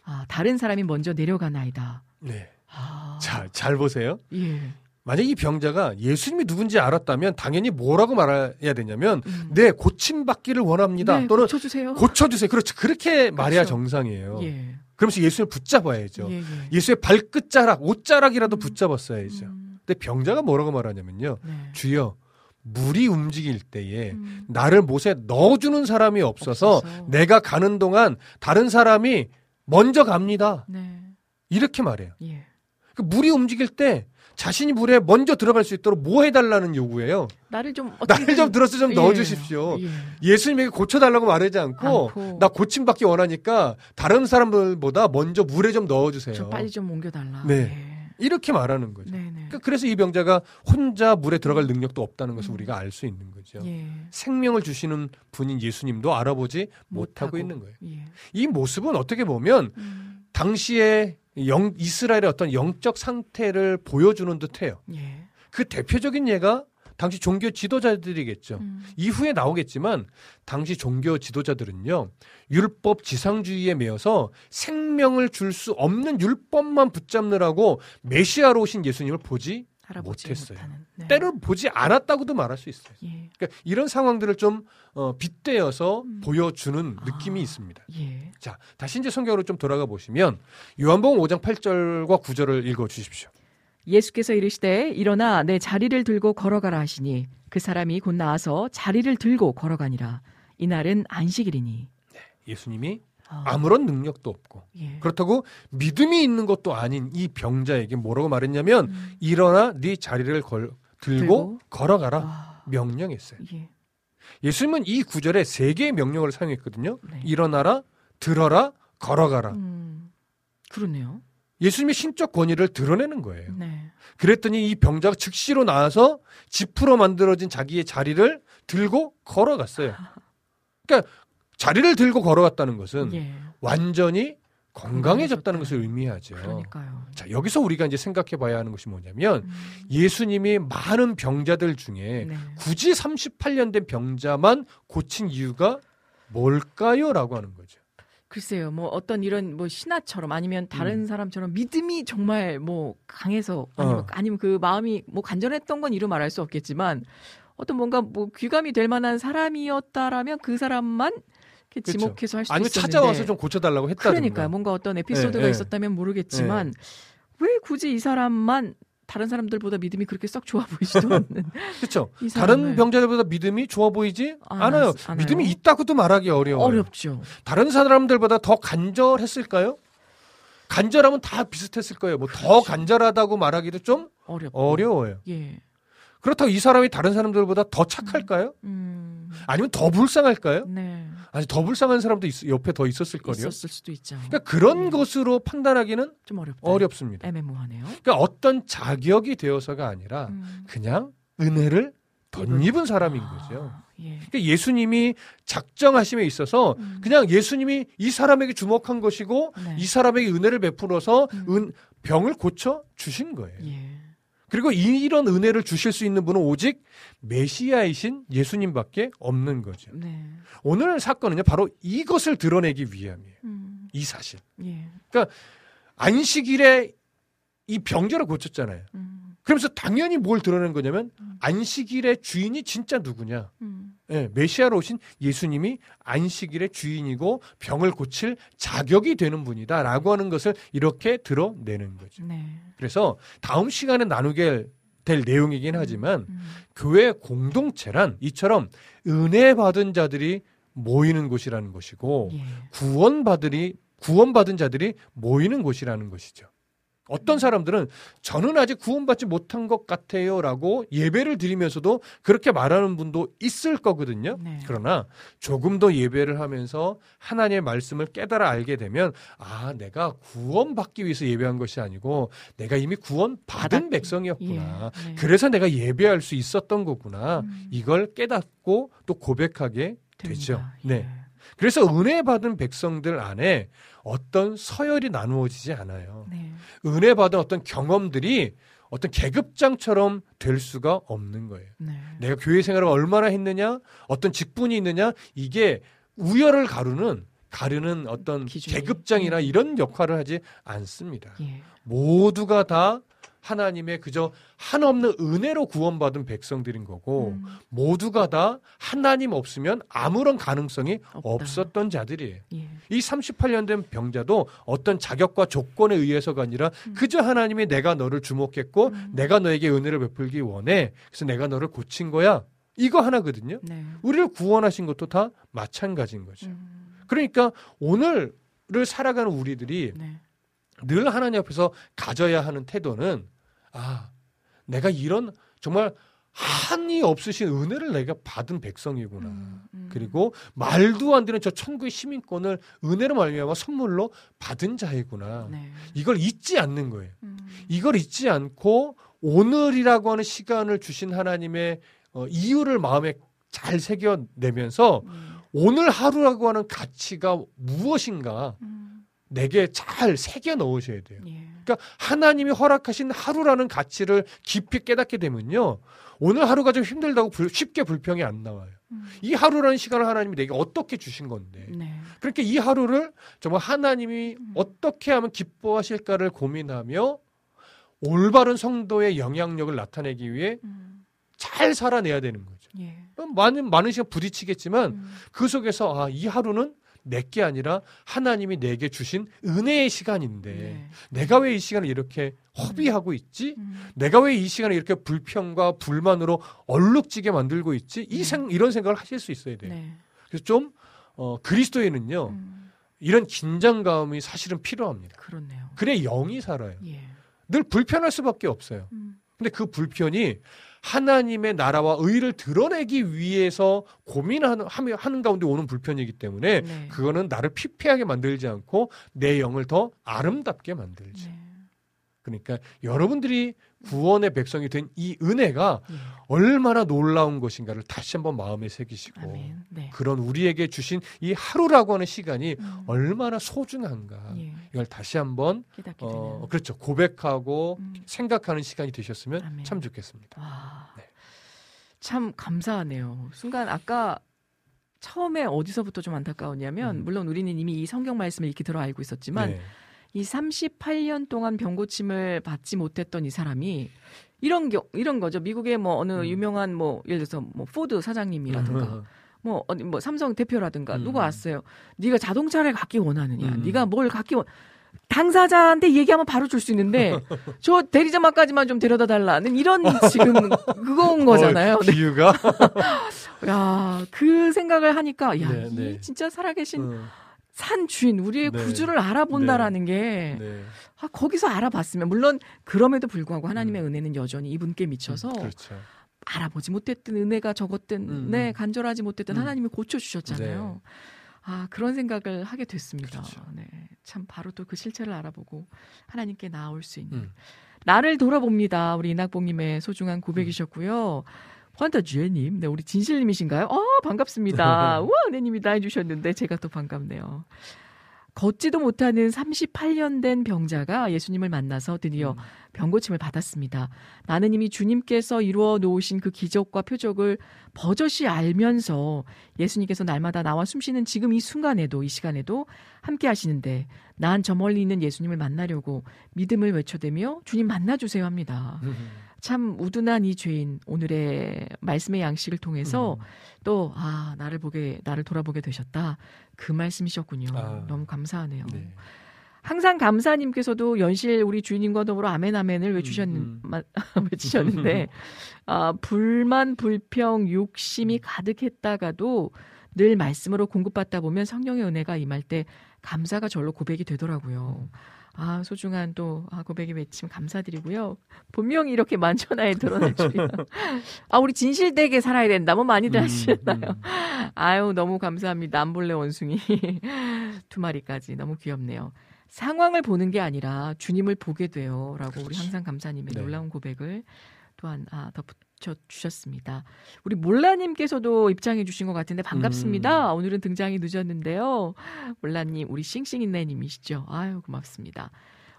아, 다른 사람이 먼저 내려가나이다.
네.
아,
자, 잘 보세요.
예.
만약 이 병자가 예수님이 누군지 알았다면 당연히 뭐라고 말해야 되냐면
음.
네, 고침 받기를 원합니다.
네,
또는
고쳐주세요.
고쳐 주세요. 그렇죠. 그렇게 말해야
그렇죠.
정상이에요.
예.
그러면서 예수님을 붙잡아야죠.
예, 예.
예수의 발끝자락, 옷자락이라도
음.
붙잡았어야죠.
음,
근데 병자가 뭐라고 말하냐면요.
네.
주여, 물이 움직일 때에
음,
나를 못에 넣어주는 사람이 없어서,
없어서.
내가 가는 동안 다른 사람이 먼저 갑니다.
네.
이렇게 말해요.
예.
그 물이 움직일 때 자신이 물에 먼저 들어갈 수 있도록 뭐 해달라는 요구예요.
나를 좀
나를 좀 들어서 좀
예.
넣어주십시오.
예.
예수님에게 고쳐달라고 말하지 않고,
않고.
나 고침받기 원하니까 다른 사람들보다 먼저 물에 좀 넣어주세요.
좀 빨리 좀 옮겨달라.
네. 이렇게 말하는 거죠.
예. 네네.
그러니까 그래서 이 병자가 혼자 물에 들어갈 능력도 없다는 것을
음.
우리가 알 수 있는 거죠.
예.
생명을 주시는 분인 예수님도 알아보지 못하고, 있는 거예요.
예.
이 모습은 어떻게 보면
음,
당시에 영, 이스라엘의 어떤 영적 상태를 보여주는 듯해요.
예.
그 대표적인 예가 당시 종교 지도자들이겠죠.
음,
이후에 나오겠지만 당시 종교 지도자들은요 율법 지상주의에 매여서 생명을 줄 수 없는 율법만 붙잡느라고 메시아로 오신 예수님을 보지
알아보지
못했어요.
못하는. 네.
때를 보지 않았다고도 말할 수 있어요.
예.
그러니까 이런 상황들을 좀 어, 빗대어서
음.
보여주는
아.
느낌이 있습니다.
예.
자 다시 이제 성경으로 좀 돌아가 보시면 요한복음 5장 8절과 9절을 읽어 주십시오.
예수께서 이르시되 일어나 내 자리를 들고 걸어가라 하시니 그 사람이 곧 나와서 자리를 들고 걸어가니라 이날은 안식일이니
예수님이
아,
아무런 능력도 없고
예.
그렇다고 믿음이 있는 것도 아닌 이 병자에게 뭐라고 말했냐면
음,
일어나 네 자리를 걸, 들고,
들고?
걸어가라
아,
명령했어요.
예.
예수님은 이 구절에 세 개의 명령을 사용했거든요.
네.
일어나라, 들어라, 걸어가라.
음, 그러네요.
예수님의 신적 권위를 드러내는 거예요.
네.
그랬더니 이 병자가 즉시로 나와서 지프로 만들어진 자기의 자리를 들고 걸어갔어요. [laughs] 그러니까 자리를 들고 걸어갔다는 것은
예.
완전히 건강해졌다는 것을 의미하죠.
그러니까요.
자, 여기서 우리가 이제 생각해 봐야 하는 것이 뭐냐면
음,
예수님이 많은 병자들 중에
네.
굳이 38년 된 병자만 고친 이유가 뭘까요? 라고 하는 거죠.
글쎄요, 뭐 어떤 이런 뭐 신하처럼 아니면 다른
음.
사람처럼 믿음이 정말 뭐 강해서 아니면,
어.
아니면 그 마음이 뭐 간절했던 건 이루 말할 수 없겠지만 어떤 뭔가 뭐 귀감이 될 만한 사람이었다라면 그 사람만
그렇죠.
지목해서 할수
아니면
있었는데
찾아와서 좀 고쳐달라고 했다든가.
그러니까 뭔가 어떤 에피소드가
예, 예.
있었다면 모르겠지만 왜 굳이 이 사람만 다른 사람들보다 믿음이 그렇게 썩 좋아 보이지도 않는 [laughs]
그렇죠.
이
다른 병자들보다 믿음이 좋아 보이지
안
않아요.
했- 않아요?
믿음이 있다고도 말하기 어려워요.
어렵죠.
다른 사람들보다 더 간절했을까요? 간절하면 다 비슷했을 거예요. 뭐더 간절하다고 말하기도 좀
어렵고.
어려워요.
예.
그렇다고 이 사람이 다른 사람들보다 더 착할까요?
음.
아니면 더 불쌍할까요?
네.
아니 더 불쌍한 사람도 있- 옆에 더 있었을 거요.
있었을 수도 있죠.
그러니까 그런
예.
것으로 판단하기는
좀 어렵다.
어렵습니다.
애매모호하네요.
그러니까 어떤 자격이 되어서가 아니라
음.
그냥 은혜를 덧입은 사람인 거죠.
아, 예. 예.
그러니까 예수님이 작정하심에 있어서
음.
그냥 예수님이 이 사람에게 주목한 것이고
네.
이 사람에게 은혜를 베풀어서
음.
은, 병을 고쳐 주신 거예요.
예.
그리고 이- 이런 은혜를 주실 수 있는 분은 오직 메시아이신 예수님밖에 없는 거죠.
네.
오늘 사건은요, 바로 이것을 드러내기 위함이에요.
음.
이 사실.
예.
안식일에 이 병자를 고쳤잖아요.
음.
그러면서 당연히 뭘 드러낸 거냐면
음.
안식일의 주인이 진짜 누구냐?
음.
예, 메시아로 오신 예수님이 안식일의 주인이고 병을 고칠 자격이 되는 분이다라고 하는 것을 이렇게 드러내는 거죠.
네.
그래서 다음 시간에 나누게 될 내용이긴 하지만
음.
교회 공동체란 이처럼 은혜 받은 자들이 모이는 곳이라는 것이고
예.
구원받으리 구원받은 자들이 모이는 곳이라는 것이죠. 어떤 사람들은 저는 아직 구원받지 못한 것 같아요 라고 예배를 드리면서도 그렇게 말하는 분도 있을 거거든요.
네.
그러나 조금 더 예배를 하면서 하나님의 말씀을 깨달아 알게 되면 아 내가 구원받기 위해서 예배한 것이 아니고 내가 이미 구원받은 백성이었구나.
예. 네.
그래서 내가 예배할 수 있었던 거구나.
음.
이걸 깨닫고 또 고백하게 되죠.
됩니다.
네.
예.
그래서 은혜 받은 백성들 안에 어떤 서열이 나누어지지 않아요.
네.
은혜 받은 어떤 경험들이 어떤 계급장처럼 될 수가 없는 거예요.
네.
내가 교회 생활을 얼마나 했느냐, 어떤 직분이 있느냐, 이게 우열을 가르는 가르는 어떤
기준이.
계급장이나
음.
이런 역할을 하지 않습니다.
예.
모두가 다 하나님의 그저 한없는 은혜로 구원받은 백성들인 거고
음.
모두가 다 하나님 없으면 아무런 가능성이
없다.
없었던 자들이에요.
예.
이 38년 된 병자도 어떤 자격과 조건에 의해서가 아니라
음.
그저 하나님이 내가 너를 주목했고
음.
내가 너에게 은혜를 베풀기 원해. 그래서 내가 너를 고친 거야. 이거 하나거든요.
네.
우리를 구원하신 것도 다 마찬가지인 거죠.
음.
그러니까 오늘을 살아가는 우리들이
네.
늘 하나님 앞에서 가져야 하는 태도는 아, 내가 이런 정말 한이 없으신 은혜를 내가 받은 백성이구나.
음, 음.
그리고 말도 안 되는 저 천국의 시민권을 은혜로 말미암아 선물로 받은 자이구나.
네.
이걸 잊지 않는 거예요.
음.
이걸 잊지 않고 오늘이라고 하는 시간을 주신 하나님의 어, 이유를 마음에 잘 새겨내면서
음.
오늘 하루라고 하는 가치가 무엇인가
음.
내게 잘 새겨 넣으셔야 돼요.
예.
그러니까 하나님이 허락하신 하루라는 가치를 깊이 깨닫게 되면요. 오늘 하루가 좀 힘들다고 불- 쉽게 불평이 안 나와요.
음.
이 하루라는 시간을 하나님이 내게 어떻게 주신 건데.
네.
그러니까 이 하루를 정말 하나님이
음.
어떻게 하면 기뻐하실까를 고민하며 올바른 성도의 영향력을 나타내기 위해
음.
잘 살아내야 되는 거죠.
예.
많은 많은 시간 부딪히겠지만
음.
그 속에서 아, 이 하루는 내게 아니라 하나님이 내게 주신 은혜의 시간인데
네.
내가 왜 이 시간을 이렇게 허비하고 있지?
음.
내가 왜 이 시간을 이렇게 불평과 불만으로 얼룩지게 만들고 있지? 이
네.
생, 이런 생각을 하실 수 있어야 돼요.
네.
그래서 좀 어, 그리스도에는요
음.
이런 긴장감이 사실은 필요합니다.
그렇네요.
그래 영이 살아요.
예.
늘 불편할 수밖에 없어요.
음.
근데 그 불편이 하나님의 나라와 의를 드러내기 위해서 고민하는 하는 가운데 오는 불편이기 때문에
네.
그거는 나를 피폐하게 만들지 않고 내 영을 더 아름답게 만들지.
네.
그러니까 여러분들이 구원의 백성이 된 이 은혜가
예.
얼마나 놀라운 것인가를 다시 한번 마음에 새기시고.
네.
그런 우리에게 주신 이 하루라고 하는 시간이
음.
얼마나 소중한가
예.
이걸 다시 한번 어. 그렇죠 고백하고
음.
생각하는 시간이 되셨으면
아멘.
참 좋겠습니다.
와.
네.
참 감사하네요. 순간 아까 처음에 어디서부터 좀 안타까웠냐면
음.
물론 우리는 이미 이 성경 말씀을 익히 들어 알고 있었지만
네.
이 38년 동안 병고침을 받지 못했던 이 사람이 이런 겨, 이런 거죠. 미국의 뭐 어느
음.
유명한 뭐 예를 들어서 뭐 포드 사장님이라든가 뭐 어디 뭐 삼성 대표라든가
음.
누가 왔어요. 네가 자동차를 갖기 원하느냐?
음.
네가 뭘 갖기 원 당사자한테 얘기하면 바로 줄 수 있는데 [laughs] 저 대리점까지만 좀 데려다 달라는 이런 지금 [laughs] 그건 거잖아요.
어,
네.
비유가 [laughs]
야, 그 생각을 하니까 야,
네,
이
네.
진짜 살아계신
음,
산 주인 우리의
네.
구주를 알아본다라는 게
네.
아, 거기서 알아봤으면 물론 그럼에도 불구하고 하나님의 은혜는 여전히 이분께 미쳐서
음, 그렇죠.
알아보지 못했던 은혜가 적었던
음.
네 간절하지 못했던
음.
하나님이 고쳐 주셨잖아요. 아 그런 생각을 하게 됐습니다.
그렇죠.
네, 참 바로 또 그 실체를 알아보고 하나님께 나올 수 있는
음.
나를 돌아봅니다. 우리 이낙봉님의 소중한 고백이셨고요. 환타주애님, 네, 우리 진실님이신가요? 어, 반갑습니다. [laughs] 우와, 은혜님이 다 해주셨는데, 제가 또 반갑네요. 걷지도 못하는 38년 된 병자가 예수님을 만나서 드디어
음.
병고침을 받았습니다. 나는 이미 주님께서 이루어 놓으신 그 기적과 표적을 버젓이 알면서 예수님께서 날마다 나와 숨쉬는 지금 이 순간에도 이 시간에도 함께 하시는데 난 저 멀리 있는 예수님을 만나려고 믿음을 외쳐대며 주님 만나주세요 합니다. 참 우둔한 이 죄인 오늘의 말씀의 양식을 통해서
음.
또아 나를 보게 나를 돌아보게 되셨다 그 말씀이셨군요.
아.
너무 감사하네요.
네.
항상 감사님께서도 연실 우리 주인님과 더불어 아멘 아멘을 외주셨는
음,
마- [laughs] 외치셨는데 [laughs] 아 불만 불평 욕심이
음.
가득했다가도 늘 말씀으로 공급받다 보면 성령의 은혜가 임할 때 감사가 절로 고백이 되더라고요. 아 소중한 또 아, 고백의 외침 감사드리고요. 분명히 이렇게 만천하에 드러날 줄이야. 아 우리 진실되게 살아야 된다. 뭐 많이들
음,
하시잖아요.
음.
아유 너무 감사합니다. 안볼레 원숭이 [laughs] 두 마리까지 너무 귀엽네요. 상황을 보는 게 아니라 주님을 보게 돼요라고 우리 항상 감사님의
네.
놀라운 고백을 또한 아, 덧붙 여 주셨습니다. 우리 몰라님께서도 입장해 주신 것 같은데 반갑습니다. 오늘은 등장이 늦었는데요. 몰라님 우리 싱싱이네님이시죠. 아유 고맙습니다.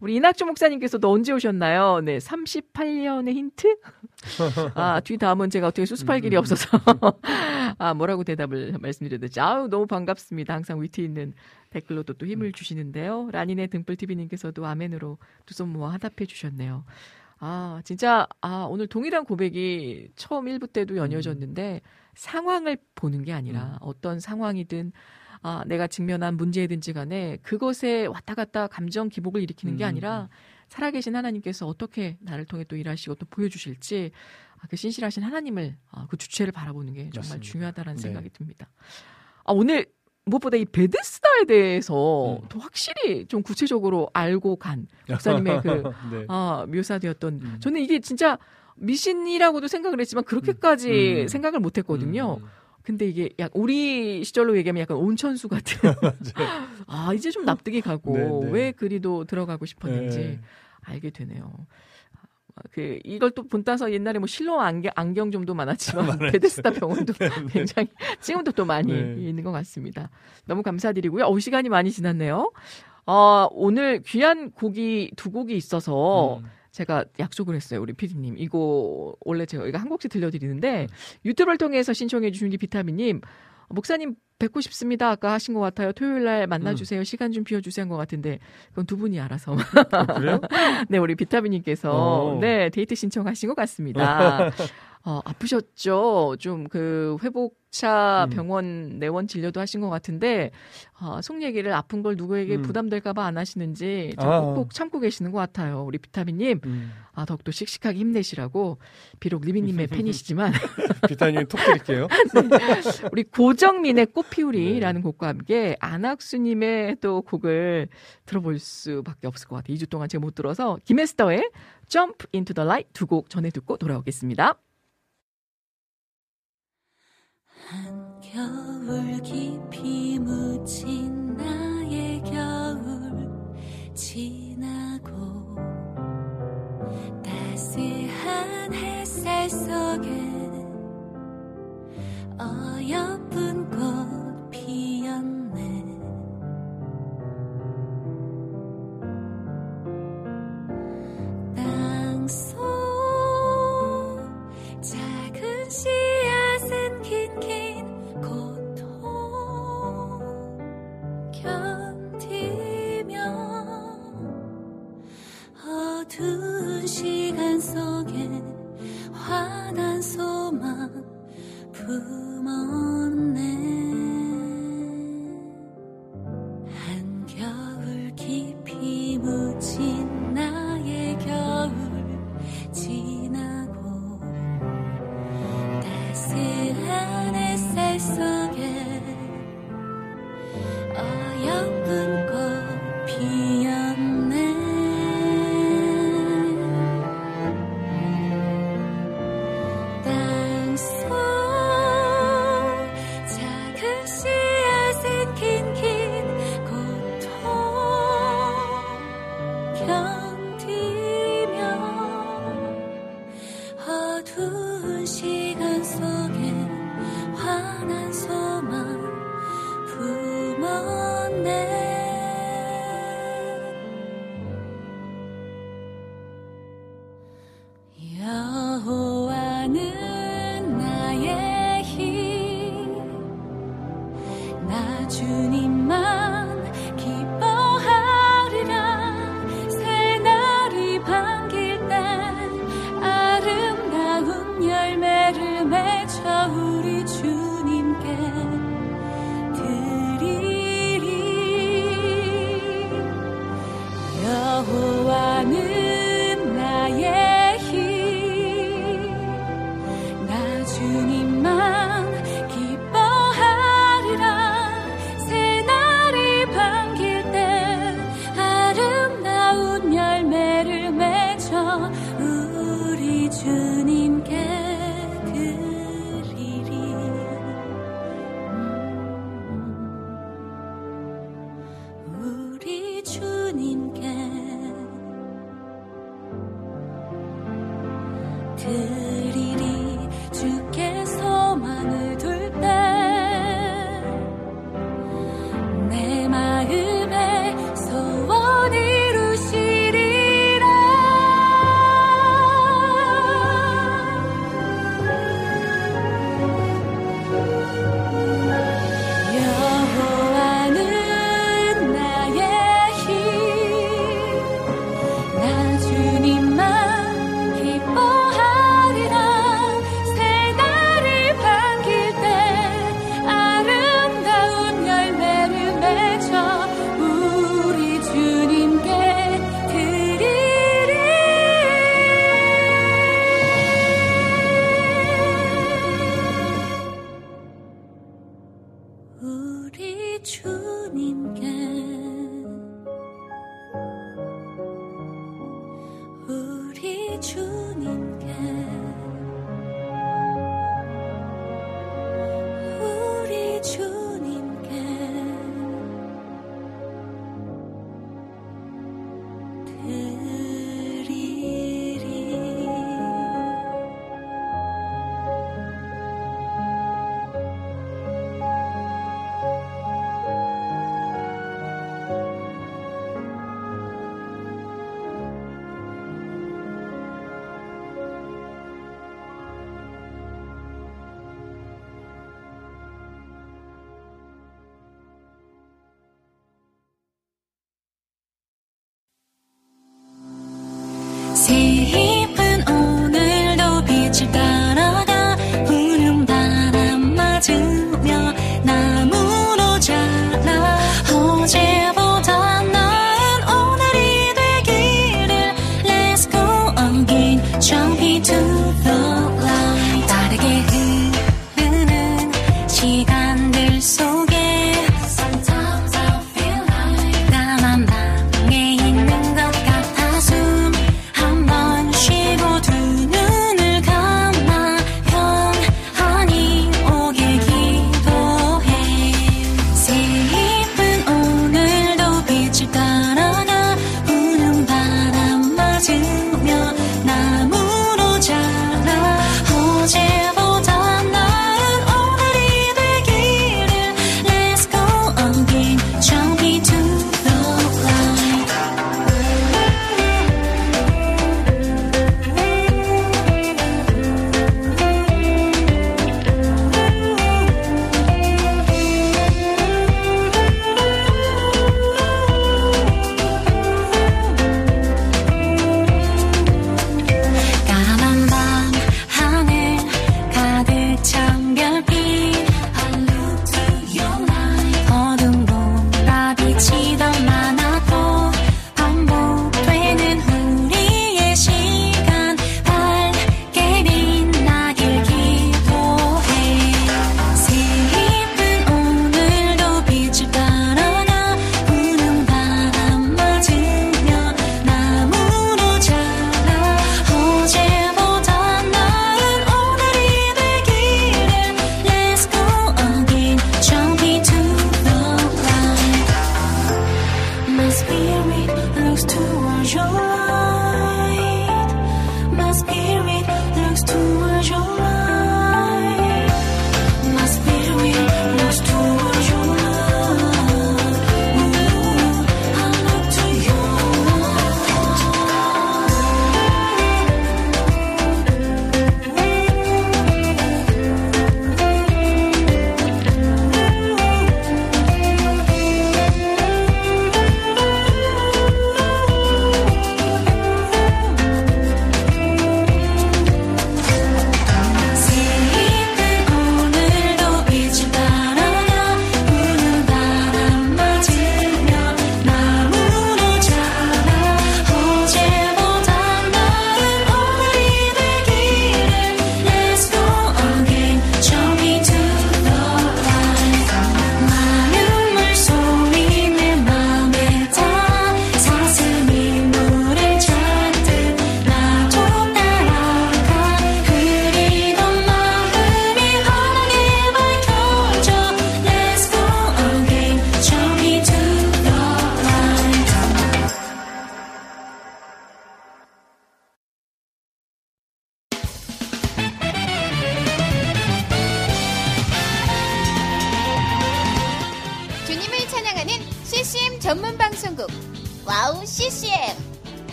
우리 이낙주 목사님께서도 언제 오셨나요? 네, 38년의 힌트? [laughs] 아, 뒤 다음은 제가 어떻게 수습할 길이 없어서. [laughs] 아, 뭐라고 대답을 말씀드려야 되지? 아유, 너무 반갑습니다. 항상 위트 있는 댓글로도 또 힘을 주시는데요. 라니네 등불TV님께서도 아멘으로 두 손 모아 화답해 주셨네요. 아, 진짜, 아, 오늘 동일한 고백이 처음 1부 때도 연이어졌는데 상황을 보는 게 아니라 어떤 상황이든 아, 내가 직면한 문제든지 간에 그것에 왔다 갔다 감정 기복을 일으키는 게
음.
아니라 살아계신 하나님께서 어떻게 나를 통해 또 일하시고 또 보여주실지 아, 그 신실하신 하나님을 아, 그 주체를 바라보는 게 정말
맞습니다.
중요하다라는
네.
생각이 듭니다. 아, 오늘 무엇보다 이 베데스다에 대해서
음.
더 확실히 좀 구체적으로 알고 간 목사님의 그 [laughs]
네.
아, 묘사되었던
음.
저는 이게 진짜 미신이라고도 생각을 했지만 그렇게까지
음.
생각을 못 했거든요.
음.
근데 이게 약 우리 시절로 얘기하면 약간 온천수 같은 [laughs] 아 이제 좀 납득이 가고
네, 네.
왜 그리도 들어가고 싶었는지
네.
알게 되네요. 아, 그 이걸 또 본따서 옛날에 뭐 실로 안경 안경점도 많았지만 베데스다 병원도 [laughs] 굉장히 지금도 또 많이
네.
있는 것 같습니다. 너무 감사드리고요. 어 시간이 많이 지났네요. 어, 오늘 귀한 곡이 두 곡이 있어서
음.
제가 약속을 했어요. 우리 피디님. 이거 원래 제가 이거 한 곡씩 들려드리는데
음.
유튜브를 통해서 신청해 주신 우리 비타민님 목사님 뵙고 싶습니다. 아까 하신 것 같아요. 토요일 날
음.
만나주세요. 시간 좀 비워주세요 한 것 같은데 그건 두 분이 알아서.
아, 그래요? [laughs]
네, 우리 비타민님께서
어.
네 데이트 신청하신 것 같습니다. [laughs] 어, 아프셨죠? 좀 그 회복차
음.
병원 내원 진료도 하신 것 같은데 어, 속 얘기를 아픈 걸 누구에게
음.
부담될까봐 안 하시는지 좀
아.
참고 계시는 것 같아요. 우리 비타민님
음.
아, 더욱더 씩씩하게 힘내시라고 비록 리비님의 [laughs] 팬이시지만 [laughs]
비타님 톡 드릴게요. [laughs]
우리 고정민의 꽃피우리라는 곡과 함께 안학수님의 또 곡을 들어볼 수밖에 없을 것 같아요. 2주 동안 제가 못 들어서 김에스터의 Jump into the Light 두 곡 전해 듣고 돌아오겠습니다.
한겨울 깊이 묻힌 나의 겨울 지나고 따스한 햇살 속에 어여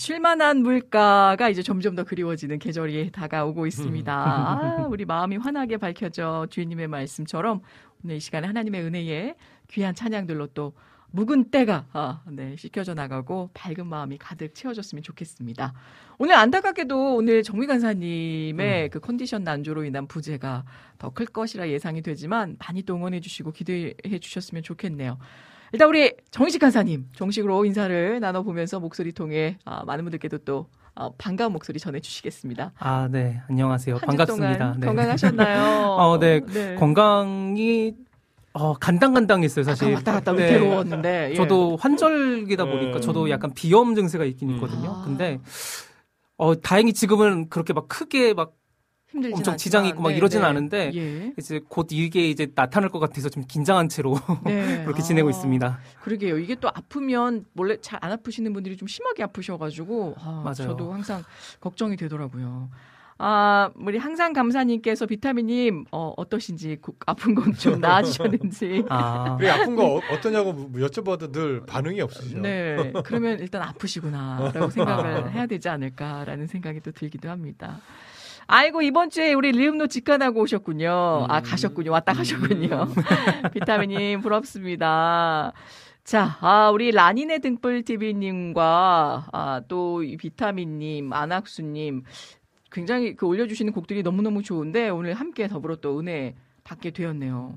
쉴만한
물가가 이제 점점 더 그리워지는 계절이 다가오고 있습니다. [laughs] 아, 우리 마음이 환하게 밝혀져 주인님의 말씀처럼 오늘 이 시간에 하나님의 은혜에 귀한 찬양들로 또 묵은 때가 아, 네, 씻겨져 나가고 밝은 마음이 가득 채워졌으면 좋겠습니다. 오늘 안타깝게도 오늘 정미 간사님의 그 컨디션 난조로 인한 부재가 더 클 것이라 예상이 되지만 많이 또 응원해 주시고 기도해 주셨으면 좋겠네요. 일단 우리 정식 간사님 정식으로 인사를 나눠보면서 목소리 통해 아, 많은 분들께도 또 어, 반가운 목소리 전해주시겠습니다.
아, 네. 안녕하세요.
한주
반갑습니다.
동안
네.
건강하셨나요? [laughs]
어, 네. 건강이 어, 간당간당했어요, 사실.
왔다 갔다
네.
위태로웠는데 예.
저도 환절기다 보니까
음.
저도 약간 비염 증세가 있긴 있거든요.
아.
근데 어, 다행히 지금은 그렇게 막 크게 막 엄청
않지만,
지장이 있고 막
네,
이러진
네.
않은데
예.
이제 곧 이게 이제 나타날 것 같아서 좀 긴장한 채로 [laughs]
네.
그렇게
아,
지내고 있습니다.
그러게요. 이게 또 아프면 원래 잘 안 아프시는 분들이 좀 심하게 아프셔가지고 아,
맞아요.
저도 항상 걱정이 되더라고요. 아, 우리 항상 감사님께서 비타민님 어, 어떠신지 구- 아픈 건 좀 [laughs] 나아지셨는지.
아,
그 아픈 거 어- 어떠냐고 뭐 여쭤봐도 늘 반응이 없으시죠.
네. 그러면 일단 아프시구나라고 생각을
아.
해야 되지 않을까라는 생각이 또 들기도 합니다. 아이고 이번 주에 우리 리음노 직관하고 오셨군요. 아 가셨군요. 왔다 가셨군요. [laughs] 비타민님 부럽습니다. 자, 아, 우리 라니네 등불 TV님과 아, 또이 비타민님, 안학수님 굉장히 그 올려주시는 곡들이 너무너무 좋은데 오늘 함께 더불어 또 은혜 받게 되었네요.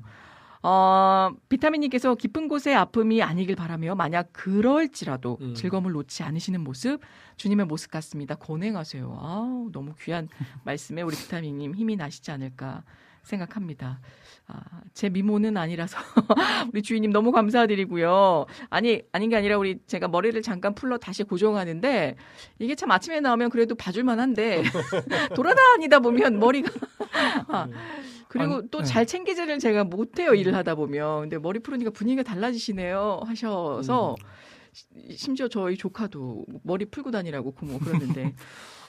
어, 비타민님께서 깊은 곳의 아픔이 아니길 바라며 만약 그럴지라도
음.
즐거움을 놓지 않으시는 모습 주님의 모습 같습니다. 건행하세요. 아우, 너무 귀한 [laughs] 말씀에 우리 비타민님 힘이 나시지 않을까 생각합니다. 아, 제 미모는 아니라서 [laughs] 우리 주인님 너무 감사드리고요. 아니 아닌 게 아니라 우리 제가 머리를 잠깐 풀러 다시 고정하는데 이게 참 아침에 나오면 그래도 봐줄만한데 [laughs] 돌아다니다 보면 머리가 [laughs] 아, 그리고
아니,
또
네.
잘 챙기지를 제가 못해요 일을 하다 보면 근데 머리 풀으니까 분위기가 달라지시네요 하셔서 시- 심지어 저희 조카도 머리 풀고 다니라고 고모 그러는데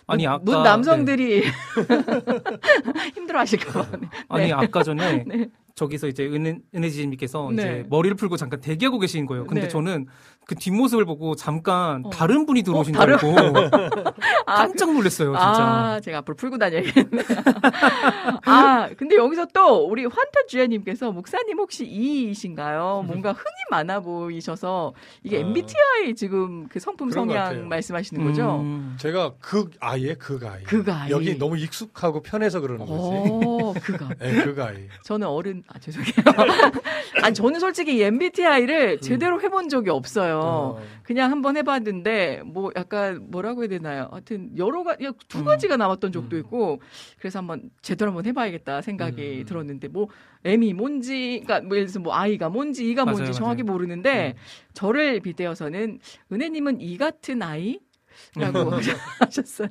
아니
문-
아까
문 남성들이 [laughs] 힘들어하실까 봐.
아니
네.
아까 전에 [laughs]
네.
저기서 이제 은혜 은혜지님께서
네.
이제 머리를 풀고 잠깐 대기하고 계신 거예요. 근데
네.
저는 그 뒷모습을 보고 잠깐
어.
다른 분이 들어오신
어,
줄
다른-
알고
아, [laughs] [laughs]
깜짝 놀랐어요, 진짜.
아, 제가 앞으로 풀고 다녀야겠네. [laughs] 아, 근데 여기서 또 우리 환타 주연님께서 목사님 혹시 이이신가요? [laughs] 뭔가 흥이 많아 보이셔서 이게
아.
MBTI 지금 그 성품 성향. 말씀하시는 거죠?
음.
제가 극 아이에 극 아이.
극 아이.
여기 너무 익숙하고 편해서 그러는 거지.
어, 그가.
네, 극 아이.
저는 어른, 아, 죄송해요. 아니, 저는 솔직히 이 MBTI를 제대로 해본 적이 없어요.
어.
그냥 한번 해봤는데, 뭐, 약간, 뭐라고 해야 되나요? 하여튼, 여러 가지, 두
음.
가지가 나왔던 적도
음.
있고, 그래서 한번 제대로 한번 해봐야겠다 생각이
음.
들었는데, 뭐, M이 뭔지, 그러니까, 뭐, 예를 들어서 뭐, I가 뭔지, E가
맞아요,
뭔지
맞아요.
정확히 모르는데, 저를 빗대어서는, 은혜님은 이 같은 아이? 라고 [laughs] 하셨어요.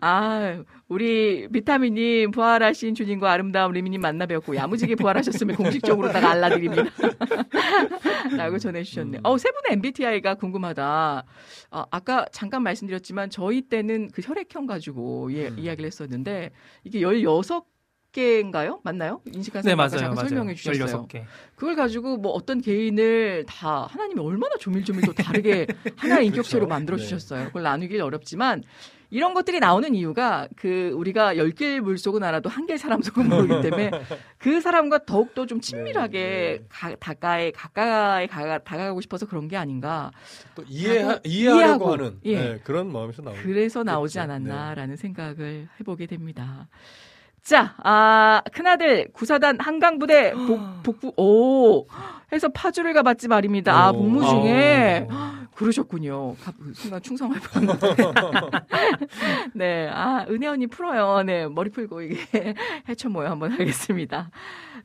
아, 우리 비타민님 부활하신 주님과 아름다운 리미님 만나 뵙고 야무지게 부활하셨으면 공식적으로다가 알라드립니다. [laughs] 라고 전해주셨네요. 어, 세 분의 MBTI가 궁금하다. 어, 아까 잠깐 말씀드렸지만 저희 때는 그 혈액형 가지고 예,
음.
이야기를 했었는데 이게 16 개인가요? 맞나요? 인식한
네,
사람 아까
맞아요.
잠깐
맞아요.
설명해 주셨어요.
16개.
그걸 가지고 뭐 어떤 개인을 다 하나님이 얼마나 조밀조밀 또 다르게 [laughs] 하나의 인격체로
그렇죠.
만들어
네.
주셨어요. 그걸 나누길 어렵지만 이런 것들이 나오는 이유가 그 우리가 열길 물속은 알아도 한길 사람 속은 모르기 때문에 그 사람과 더욱더 좀 친밀하게
네, 네.
가, 다가에 가까이 가, 다가가고 싶어서 그런 게 아닌가.
또 이해
하고,
이해하려고
이해하고,
하는
예.
네, 그런 마음에서 나오는.
그래서 나오지
그렇죠.
않았나라는 생각을 해보게 됩니다. 자, 아, 큰아들 구사단 한강부대 복, [gasps] 복부, 오, 해서 파주를 가봤지 말입니다. 아,
오.
복무 중에.
어.
그러셨군요. 가- 순간 충성할 뻔했는데. [laughs] 네, 아, 은혜 언니 풀어요. 네, 머리 풀고 이게 [laughs] 해쳐 모여 한번 하겠습니다.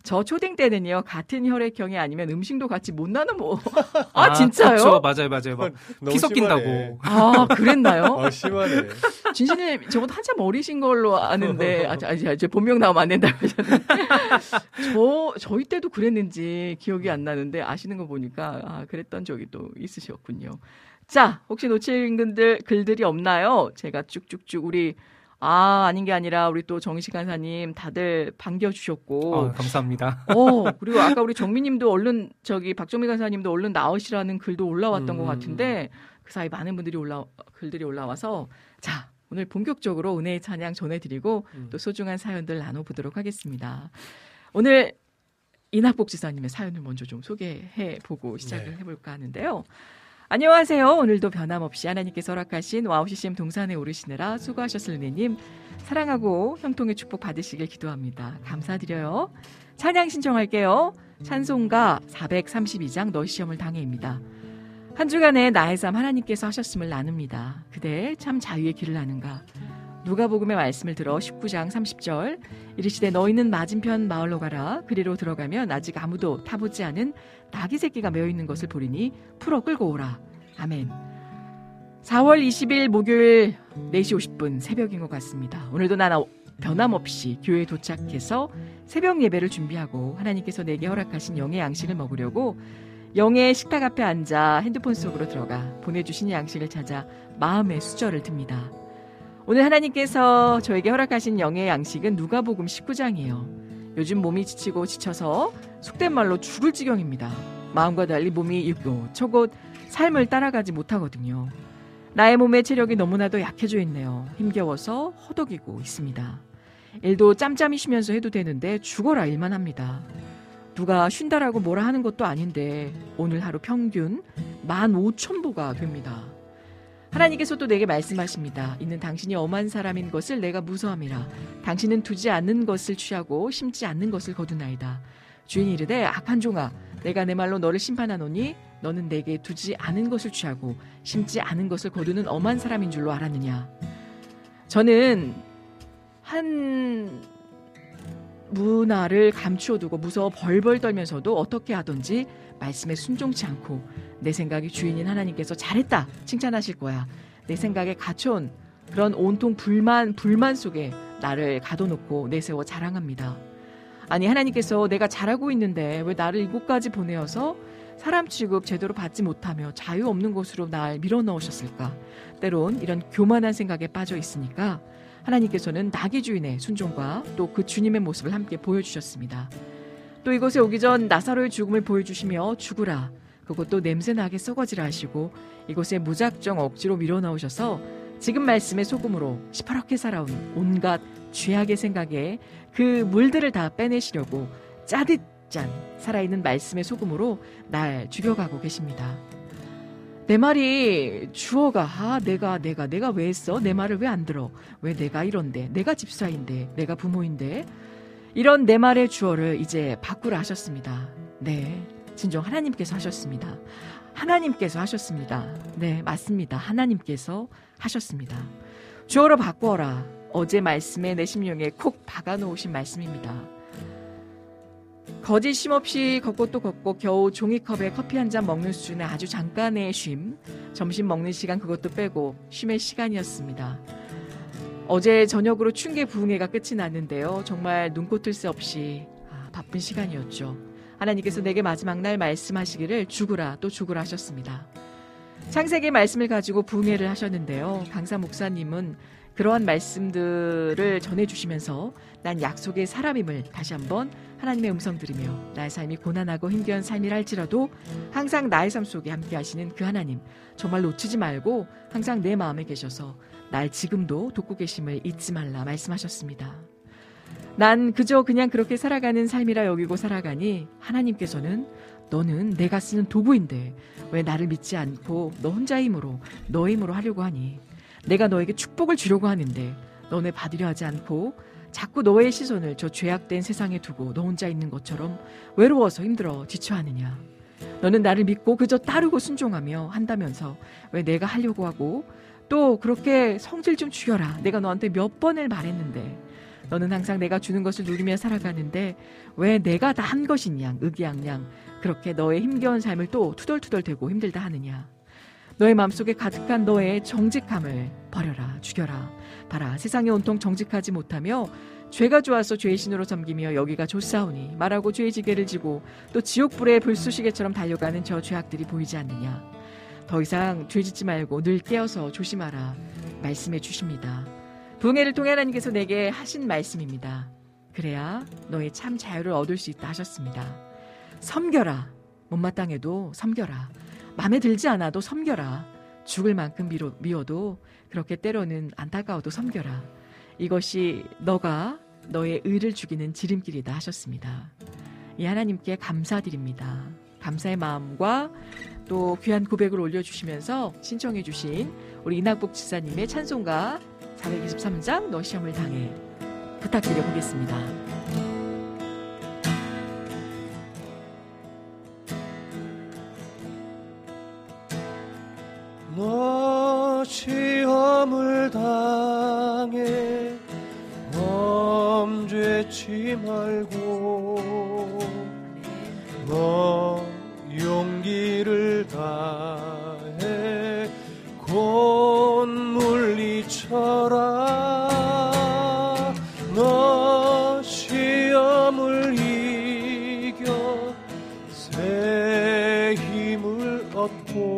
저 초딩 때는요, 같은 혈액형이 아니면 음식도 같이 못 나눠 뭐. 아, 진짜요?
그쵸, 맞아요, 맞아요. 막 [laughs]
너무
피 섞인다고.
아, 그랬나요?
아, 심하네.
진신님 저보다 한참 어리신 걸로 아는데 아, 아, 이제 본명 나오면 안 된다고 하셨는데 저 저희 때도 그랬는지 기억이 안 나는데 아시는 거 보니까 아 그랬던 적이 또 있으셨군요. 자 혹시 놓칠 글들 글들이 없나요? 제가 쭉쭉쭉 우리 아 아닌 게 아니라 우리 또 정식 간사님 다들 반겨 주셨고
어, 감사합니다.
어, 그리고 아까 우리 정미 님도 얼른 저기 박정미 간사님도 얼른 나오시라는 글도 올라왔던
음.
것 같은데 그 사이 많은 분들이 올라 글들이 올라와서 자 오늘 본격적으로 은혜의 찬양 전해 드리고
음.
또 소중한 사연들 나눠 보도록 하겠습니다. 오늘 이낙복 집사님의 사연을 먼저 좀 소개해 보고 시작을
네.
해볼까 하는데요. 안녕하세요. 오늘도 변함없이 하나님께서 허락하신 와우 CCM 동산에 오르시느라 수고하셨을 은혜님 사랑하고 형통의 축복 받으시길 기도합니다. 감사드려요. 찬양 신청할게요. 찬송가 432장 너희 시험을 당해입니다. 한 주간에 나의 삶 하나님께서 하셨음을 나눕니다. 그대 참 자유의 길을 나는가. 누가복음의 말씀을 들어 19장 30절 이르시되 너희는 맞은편 마을로 가라 그리로 들어가면 아직 아무도 타보지 않은 나귀 새끼가 메어 있는 것을 보리니 풀어 끌고 오라. 아멘. 4월 20일 목요일 4시 50분 새벽인 것 같습니다. 오늘도 나 변함없이 교회에 도착해서 새벽 예배를 준비하고 하나님께서 내게 허락하신 영의 양식을 먹으려고 영의 식탁 앞에 앉아 핸드폰 속으로 들어가 보내주신 양식을 찾아 마음의 수저를 듭니다. 오늘 하나님께서 저에게 허락하신 영의 양식은 누가복음 19장이에요. 요즘 몸이 지치고 지쳐서 속된 말로 죽을 지경입니다. 마음과 달리 몸이 있고 저곳 삶을 따라가지 못하거든요. 나의 몸의 체력이 너무나도 약해져 있네요. 힘겨워서 허덕이고 있습니다. 일도 짬짬이 쉬면서 해도 되는데 죽어라 일만 합니다. 누가 쉰다라고 뭐라 하는 것도 아닌데 오늘 하루 평균 15,000보가 됩니다. 하나님께서 도 내게 말씀하십니다. 이는 당신이 엄한 사람인 것을 내가 무서함이라. 당신은 두지 않는 것을 취하고 심지 않는 것을 거두나이다. 주인이 이르되 악한 종아 내가 내 말로 너를 심판하노니 너는 내게 두지 않은 것을 취하고 심지 않은 것을 거두는 엄한 사람인 줄로 알았느냐. 저는 한 문화를 감추어 두고 무서워 벌벌 떨면서도 어떻게 하든지 말씀에 순종치 않고 내 생각이 주인인 하나님께서 잘했다 칭찬하실 거야. 내 생각에 갇혀온 그런 온통 불만 불만 속에 나를 가둬놓고 내세워 자랑합니다. 아니 하나님께서 내가 잘하고 있는데 왜 나를 이곳까지 보내어서 사람 취급 제대로 받지 못하며 자유 없는 곳으로 날 밀어넣으셨을까? 때론 이런 교만한 생각에 빠져 있으니까 하나님께서는 나귀 주인의 순종과 또 그 주님의 모습을 함께 보여주셨습니다. 또 이곳에 오기 전 나사로의 죽음을 보여주시며 죽으라. 그것도 냄새나게 썩어지라 하시고 이곳에 무작정 억지로 밀어넣으셔서 지금 말씀의 소금으로 시퍼렇게 살아온 온갖 죄악의 생각에 그 물들을 다 빼내시려고 짜듯 짠 살아있는 말씀의 소금으로 날 죽여가고 계십니다. 내 말이 주어가 아 내가 내가 내가 왜 했어? 내 말을 왜 안 들어? 왜 내가 이런데? 내가 집사인데? 내가 부모인데? 이런 내 말의 주어를 이제 바꾸라 하셨습니다. 네 진정 하나님께서 하셨습니다. 하나님께서 하셨습니다. 네 맞습니다. 하나님께서 하셨습니다. 주어로 바꾸어라 어제 말씀에 내 심령에 콕 박아 놓으신 말씀입니다. 거짓 쉼 없이 걷고 또 걷고 겨우 종이컵에 커피 한 잔 먹는 수준의 아주 잠깐의 쉼. 점심 먹는 시간 그것도 빼고 쉼의 시간이었습니다. 어제 저녁으로 충계 부흥회가 끝이 났는데요. 정말 눈꽃을 새 없이 아, 바쁜 시간이었죠. 하나님께서 내게 마지막 날 말씀하시기를 죽으라 또 죽으라 하셨습니다. 창세기 말씀을 가지고 부흥회를 하셨는데요. 강사 목사님은 그러한 말씀들을 전해주시면서 난 약속의 사람임을 다시 한번 하나님의 음성 들으며 나의 삶이 고난하고 힘겨운 삶이라 할지라도 항상 나의 삶 속에 함께 하시는 그 하나님 정말 놓치지 말고 항상 내 마음에 계셔서 날 지금도 돕고 계심을 잊지 말라 말씀하셨습니다. 난 그저 그냥 그렇게 살아가는 삶이라 여기고 살아가니 하나님께서는 너는 내가 쓰는 도구인데 왜 나를 믿지 않고 너 혼자 힘으로 너 힘으로 하려고 하니 내가 너에게 축복을 주려고 하는데 너네 받으려 하지 않고 자꾸 너의 시선을 저 죄악된 세상에 두고 너 혼자 있는 것처럼 외로워서 힘들어 지쳐하느냐. 너는 나를 믿고 그저 따르고 순종하며 한다면서 왜 내가 하려고 하고 또 그렇게 성질 좀 죽여라. 내가 너한테 몇 번을 말했는데 너는 항상 내가 주는 것을 누리며 살아가는데 왜 내가 다 한 것이냐? 의기양양. 그렇게 너의 힘겨운 삶을 또 투덜투덜대고 힘들다 하느냐? 너의 마음속에 가득한 너의 정직함을 버려라 죽여라. 봐라 세상에 온통 정직하지 못하며 죄가 좋아서 죄의 신으로 섬기며 여기가 좋사오니 말하고 죄의 지게를 지고 또 지옥불의 불쏘시개처럼 달려가는 저 죄악들이 보이지 않느냐? 더 이상 죄 짓지 말고 늘 깨어서 조심하라 말씀해 주십니다 부흥회를 통해 하나님께서 내게 하신 말씀입니다. 그래야 너의 참 자유를 얻을 수 있다 하셨습니다. 섬겨라. 못마땅해도 섬겨라. 마음에 들지 않아도 섬겨라. 죽을 만큼 미워, 미워도 그렇게 때로는 안타까워도 섬겨라. 이것이 너가 너의 의를 죽이는 지름길이다 하셨습니다. 이 하나님께 감사드립니다. 감사의 마음과 또 귀한 고백을 올려주시면서 신청해주신 우리 이낙복 지사님의 찬송가 423장 너 시험을 당해 부탁드려 보겠습니다.
너 시험을 당해 멈죄치 말고 너 용기를 다 물리쳐라 너 시험을 이겨 새 힘을 얻고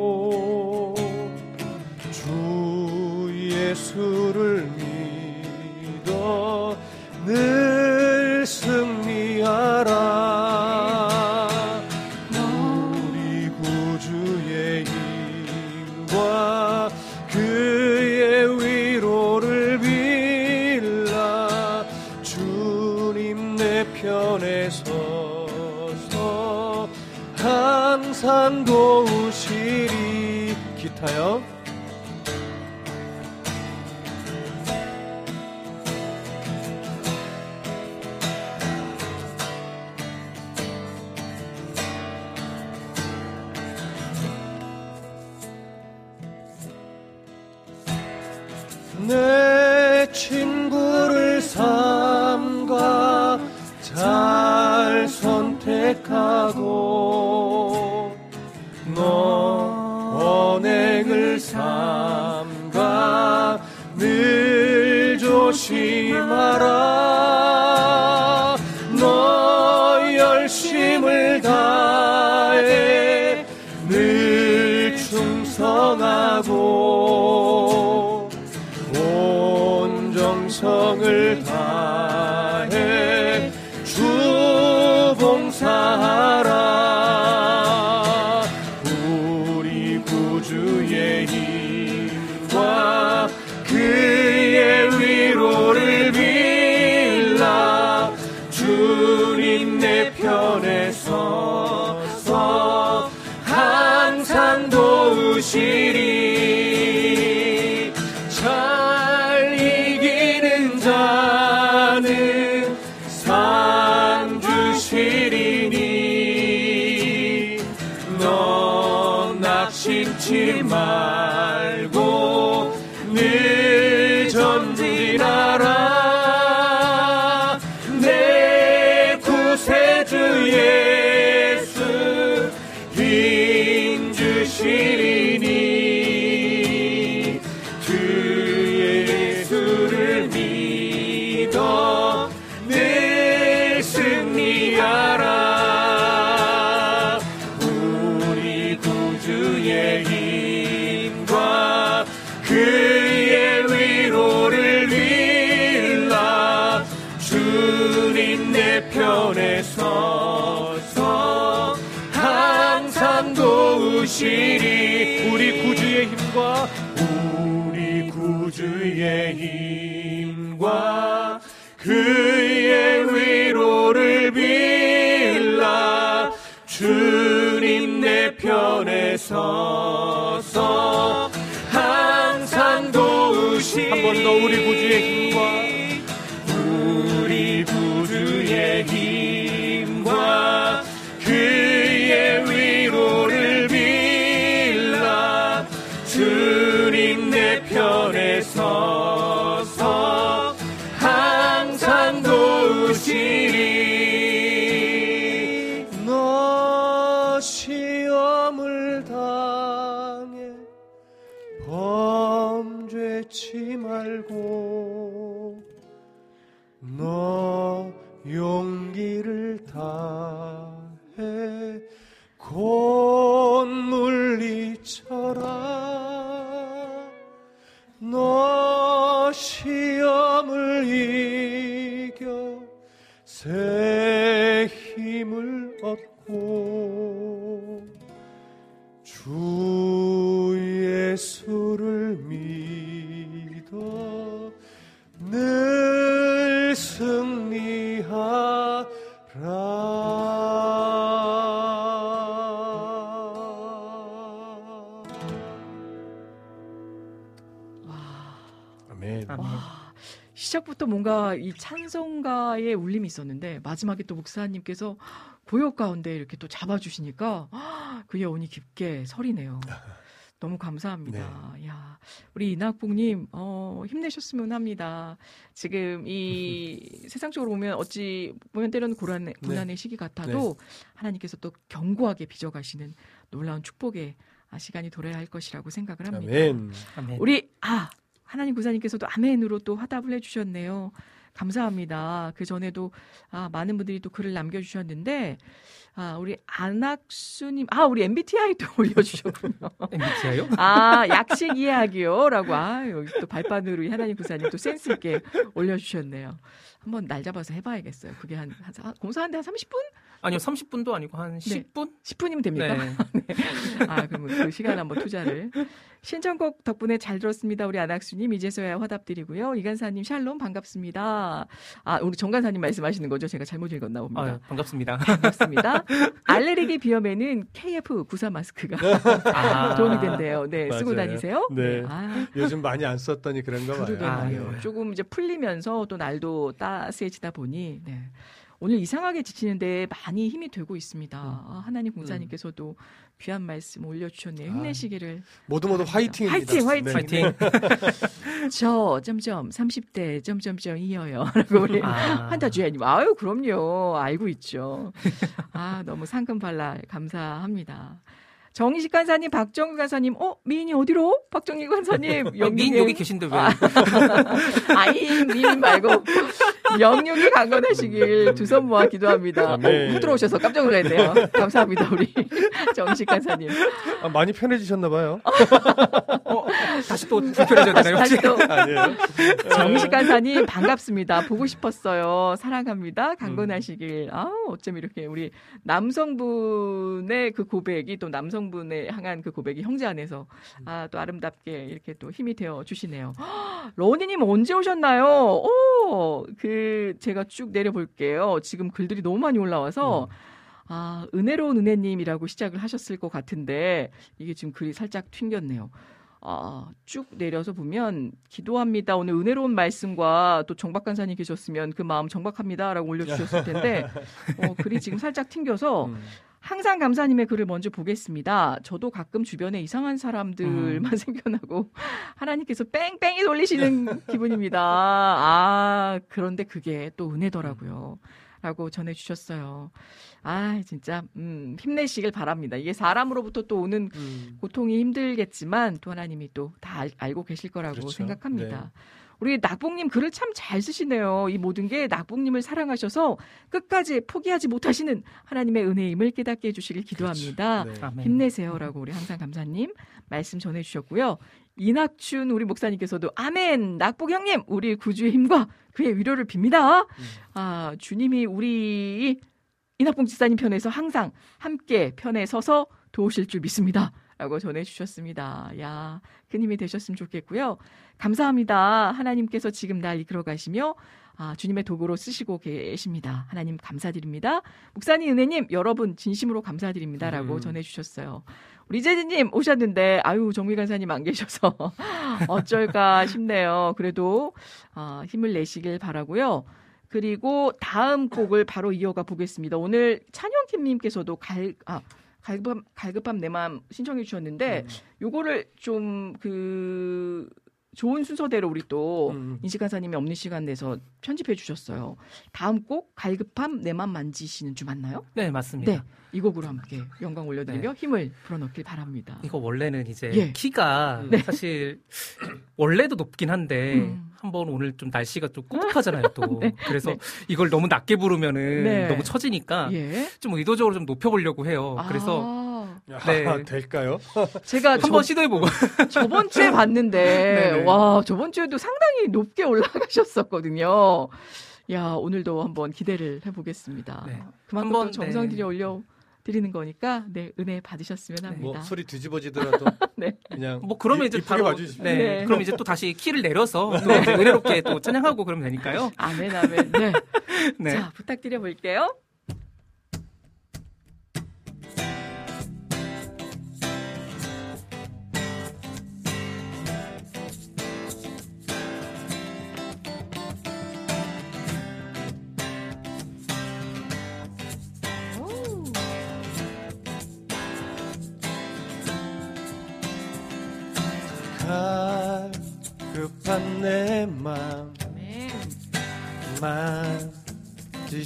시작부터 뭔가 이 찬송가의 울림이 있었는데 마지막에 또 목사님께서 고역 가운데 이렇게 또 잡아주시니까 그 여운이 깊게 서리네요. [laughs] 너무 감사합니다. 야, 우리 이낙봉님, 어, 힘내셨으면 합니다. 지금 이 [laughs] 세상적으로 보면 어찌 보면 때로는 고난, 고난의 시기 같아도 하나님께서 또 견고하게 빚어가시는 놀라운 축복의 아, 시간이 도래야 할 것이라고 생각을 합니다.
아멘.
아멘.
우리 아 하나님 구사님께서도 아멘으로 또 화답을 해주셨네요. 감사합니다. 그 전에도 아, 많은 분들이 또 글을 남겨주셨는데 아 우리 안학수님 아 우리 MBTI도 [laughs] 올려주셨군요.
MBTI요?
아 약식 이해하기요 라고 아 여기 또 발판으로 이 하나님 구사님 또 센스 있게 올려주셨네요. 한번 날 잡아서 해봐야겠어요. 그게 한, 한 공사하는데 한 30분?
아니요, 30분도 아니고 한 10분?
10분이면 됩니까?
네. [laughs]
아, 그러면 그 시간 한번 투자를. 신청곡 덕분에 잘 들었습니다. 우리 안학수님, 이제서야 화답드리고요. 이간사님, 샬롬, 반갑습니다. 아, 우리 정간사님 말씀하시는 거죠? 제가 잘못 읽었나 봅니다.
아유, 반갑습니다.
반갑습니다. [laughs] 알레르기 비염에는 KF94 마스크가
아.
도움이 된대요. 네, 쓰고
맞아요.
다니세요?
네.
아,
요즘 많이 안 썼더니 그런가 봐요.
아. 네.
조금 이제 풀리면서 또 날도 따스해지다 보니 네. 오늘 이상하게 지치는데 많이 힘이 되고 있습니다. 아, 하나님 공사님께서도 귀한 말씀 올려주셨네요. 힘내시기를.
모두 모두 화이팅입니다.
화이팅, 화이팅.
네.
파이팅. [laughs]
저 점점 30대 점점점 이어요. [laughs] 라고 우리
아.
한타 주연님. 아유 그럼요. 알고 있죠. 아 너무 상큼발랄 감사합니다. 정희식 간사님, 박정규 간사님, 어 미인이 어디로? 박정희 간사님,
어, 미인
영민이
여기 계신데 왜? [laughs]
아이 미인 말고 영육이 강건하시길 두 손 모아 기도합니다.
아멘.
어, 훅 들어오셔서 깜짝 놀랐네요. 감사합니다 우리 [laughs] 정식 간사님.
아, 많이 편해지셨나 봐요.
어, 다시 또? 혹시?
다시 또
아니에요. [laughs]
정식 간사님 반갑습니다. 보고 싶었어요. 사랑합니다. 강건하시길. 아 어쩜 이렇게 우리 남성분의 그 고백이 또 남성분의 향한 그 고백이 형제 안에서 아 또 아름답게 이렇게 또 힘이 되어 주시네요. [gasps] 러니님 언제 오셨나요? 오, 그 제가 쭉 내려볼게요. 지금 글들이 너무 많이 올라와서. 아, 은혜로운 은혜님이라고 시작을 하셨을 것 같은데, 이게 지금 글이 살짝 튕겼네요. 아, 쭉 내려서 보면, 기도합니다. 오늘 은혜로운 말씀과 또 정박 간사님 계셨으면 그 마음 정박합니다라고 올려주셨을 텐데, [laughs] 어, 글이 지금 살짝 튕겨서,
음.
항상 감사님의 글을 먼저 보겠습니다. 저도 가끔 주변에 이상한 사람들만 [laughs] 생겨나고 하나님께서 뺑뺑이 돌리시는 [laughs] 기분입니다. 아, 그런데 그게 또 은혜더라고요. 라고 전해주셨어요. 아, 진짜, 음, 힘내시길 바랍니다. 이게 사람으로부터 또 오는
음.
고통이 힘들겠지만 또 하나님이 또 다 알고 계실 거라고
그렇죠.
생각합니다. 우리 낙봉님 글을 참 잘 쓰시네요. 이 모든 게 낙봉님을 사랑하셔서 끝까지 포기하지 못하시는 하나님의 은혜임을 깨닫게 해주시길 기도합니다.
네.
아멘.
힘내세요라고 우리 항상 감사님 말씀 전해주셨고요. 이낙춘 우리 목사님께서도 아멘 낙복 형님 우리 구주의 힘과 그의 위로를 빕니다. 아 주님이 우리 이낙봉 지사님 편에서 항상 함께 편에 서서 도우실 줄 믿습니다. 라고 전해주셨습니다. 야, 큰 힘이 되셨으면 좋겠고요. 감사합니다. 하나님께서 지금 날 이끌어 가시며 아, 주님의 도구로 쓰시고 계십니다. 하나님 감사드립니다. 목사님, 은혜님, 여러분 진심으로 감사드립니다라고
음.
전해주셨어요. 우리 재진님 오셨는데 아유 정미 간사님 안 계셔서 [laughs] 어쩔까 싶네요. 그래도 아, 힘을 내시길 바라고요. 그리고 다음 곡을 바로 이어가 보겠습니다. 오늘 찬영킴님께서도 갈, 아, 갈급함, 갈급함 내 마음 신청해 주셨는데, 요거를 좀 그, 좋은 순서대로 우리 또
음.
인식 간사님이 없는 시간 내서 편집해 주셨어요. 다음 곡 갈급함 내 맘 만지시는 주 맞나요?
네, 맞습니다.
네. 이 곡으로 함께 영광 올려드리며
네.
힘을 불어넣길 바랍니다.
이거 원래는 이제
예.
키가
네.
사실 원래도 높긴 한데
음.
한번 오늘 좀 날씨가 좀 꾸덕하잖아요 또 [laughs]
네.
그래서
네.
이걸 너무 낮게 부르면은
네.
너무 처지니까
예.
좀 의도적으로 좀 높여보려고 해요. 그래서
아,
야,
네. [laughs]
될까요?
제가
한번
저,
시도해보고 [laughs]
저번 주에 봤는데
네네.
와 저번 주에도 상당히 높게 올라가셨었거든요. 야 오늘도 한번 기대를 해보겠습니다.
네.
그만큼
한번,
또 정성
네.
들여 올려 드리는 거니까 네 은혜 받으셨으면 합니다.
뭐 소리 뒤집어지더라도 [laughs]
네.
그냥
뭐 그러면 이제 바로
봐주십시오.
네.
네.
그럼 이제 또 다시 키를 내려서 또 이제 은혜롭게 또 찬양하고 그러면 되니까요.
아멘 아멘. 네.
네.
자 부탁드려 볼게요.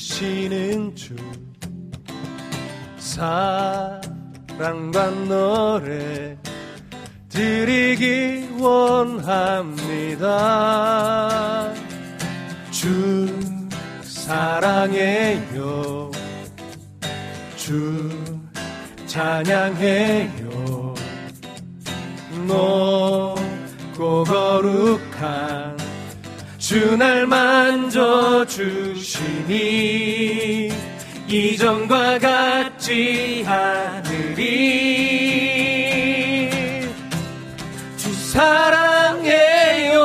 만지시는 주. 사랑과 노래 드리기 원합니다. 주 사랑해요. 주 찬양해요. 높고 거룩한 주 날 만져주시니 이전과 같지 않으리. 주 사랑해요.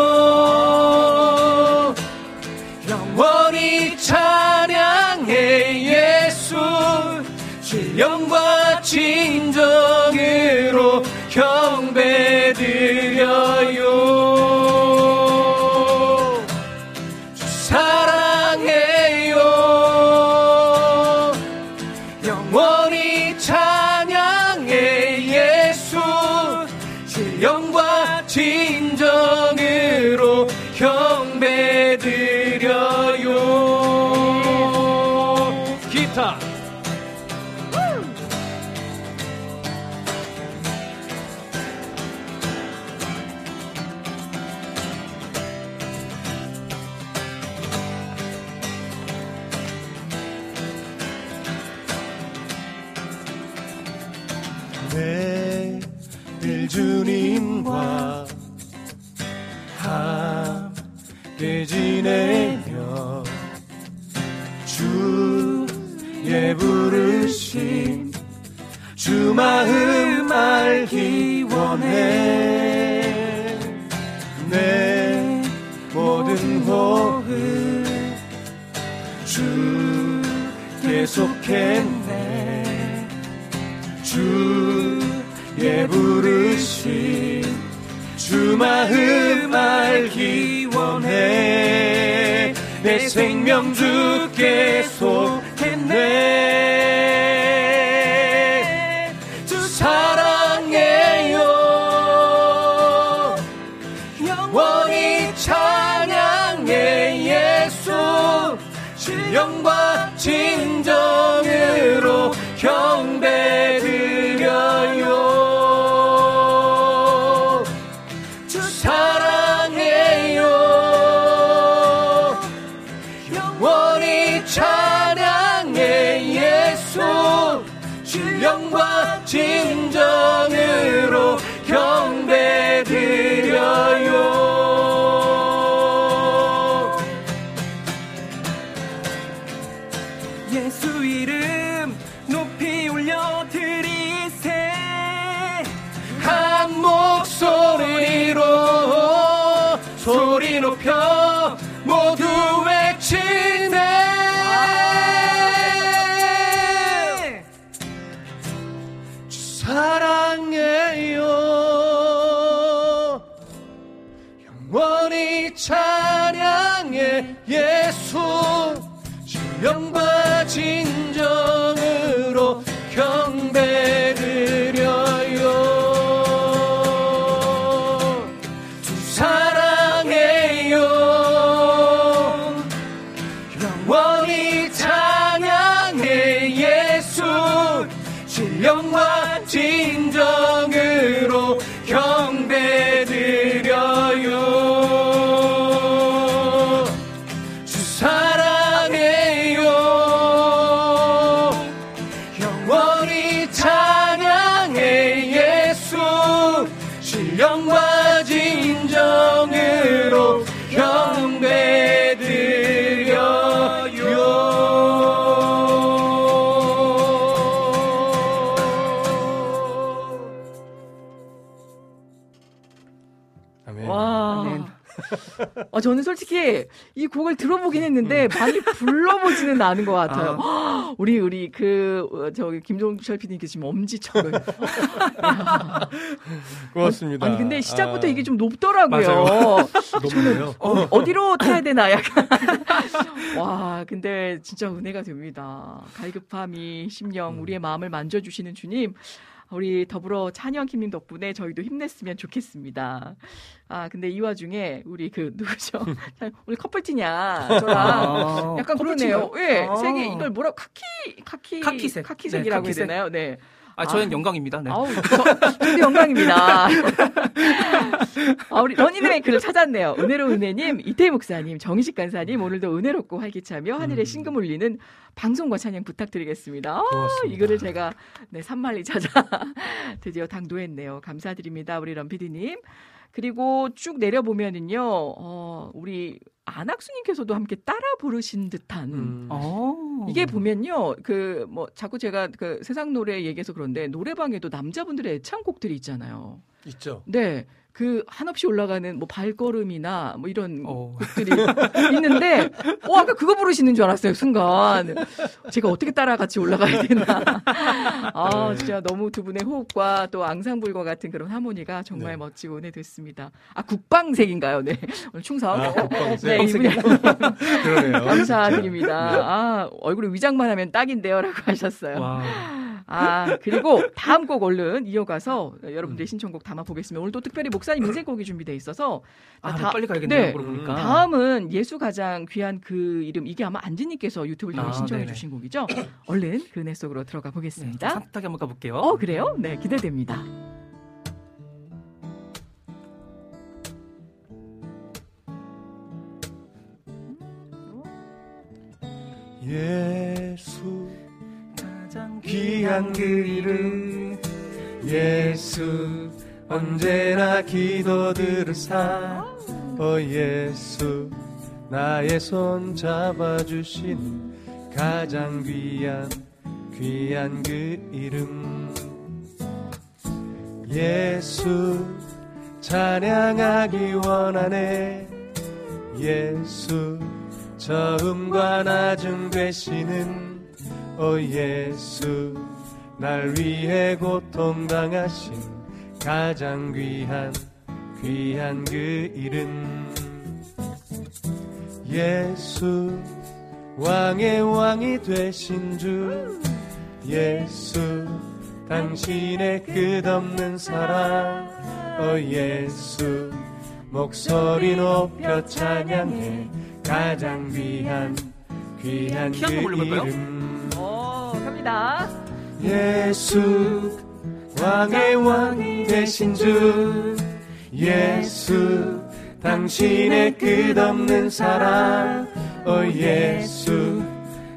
영원히 찬양해 예수. 신령과 진정으로 경 알기 원해. 내 모든 호흡 주께 속했네. 주의 부르심 주 마음 알기 원해. 내 생명 주께 속했네
어, 저는 솔직히 이 곡을 들어보긴 했는데 많이 불러보지는 않은 것 같아요. 우리 우리 그 어, 저기 김종철 PD님께 지금 엄지척을. [laughs]
고맙습니다.
아니 근데 시작부터
아,
이게 좀 높더라고요. [laughs]
높네요.
어, 어디로 타야 되나 약간. [laughs] 와, 근데 진짜 은혜가 됩니다. 갈급함이 심령 우리의 마음을 만져주시는 주님. 우리 더불어 찬영 김님 덕분에 저희도 힘냈으면 좋겠습니다. 아, 근데 이 와중에 우리 그 누구죠? [laughs] [laughs] 우리 커플티냐 저랑
아,
약간? 그러네요. 예,
아.
색이 이걸 뭐라 카키 카키
카키색.
카키색이라고
네,
해야
카키색.
되나요? 네.
아, 저는 영광입니다. 네.
아우, 저, 영광입니다. [laughs] 아, 우리 러닝맨 글을 찾았네요. 은혜로 은혜님, 이태희 목사님, 정희식 간사님, 오늘도 은혜롭고 활기차며 하늘에 심금 울리는 방송과 찬양 부탁드리겠습니다. 아,
고맙습니다.
이 글을 제가 네, 삼만리 찾아 [laughs] 드디어 당도했네요. 감사드립니다. 우리 럼피디님. 그리고 쭉 내려보면은요, 어, 우리 안학수님께서도 함께 따라 부르신 듯한
음.
어.
이게 보면요, 그 뭐 자꾸 제가 그 세상 노래 얘기해서 그런데 노래방에도 남자분들의 애창곡들이 있잖아요.
있죠.
네. 그 한없이 올라가는 뭐 발걸음이나 뭐 이런
어.
곡들이 [laughs] 있는데 어 아까 그거 부르시는 줄 알았어요 순간 제가 어떻게 따라 같이 올라가야 되나 아 진짜 너무 두 분의 호흡과 또 앙상블과 같은 그런 하모니가 정말
네.
멋지고 은혜됐습니다 아 국방색인가요 네 오늘 충성
아, 국방색.
네 이분이. [laughs] 감사드립니다 아 얼굴에 위장만 하면 딱인데요라고 하셨어요
와.
아, 그리고 다음 곡 얼른 이어가서 여러분들의
음.
신청곡 담아 보겠습니다. 오늘 또 특별히 목사님 인생곡이 준비돼 있어서
아,
다-
빨리 가야겠네요.
네.
물어보니까.
다음은 예수 가장 귀한 그 이름 이게 아마 안지님께서 유튜브를 통해
아,
신청해
네네.
주신 곡이죠. 얼른 그 은혜 속으로 들어가
네,
보겠습니다.
산타게 한번 가볼게요.
어 그래요? 네 기대됩니다.
예수
가장
귀한 그 이름 예수. 언제나 기도 들으사. 어 예수 나의 손 잡아주신 가장 귀한 귀한 그 이름. 예수 찬양하기 원하네. 예수 처음과 나중 되시는 오 예수 날 위해 고통당하신 가장 귀한 귀한 그 이름. 예수 왕의 왕이 되신 주. 예수 당신의 끝없는 사랑. 오 예수 목소리 높여 찬양해. 가장 귀한 귀한 그? 이름
어 갑니다.
예수 왕의 왕 되신 주. 예수 당신의 끝없는 사랑. 오 예수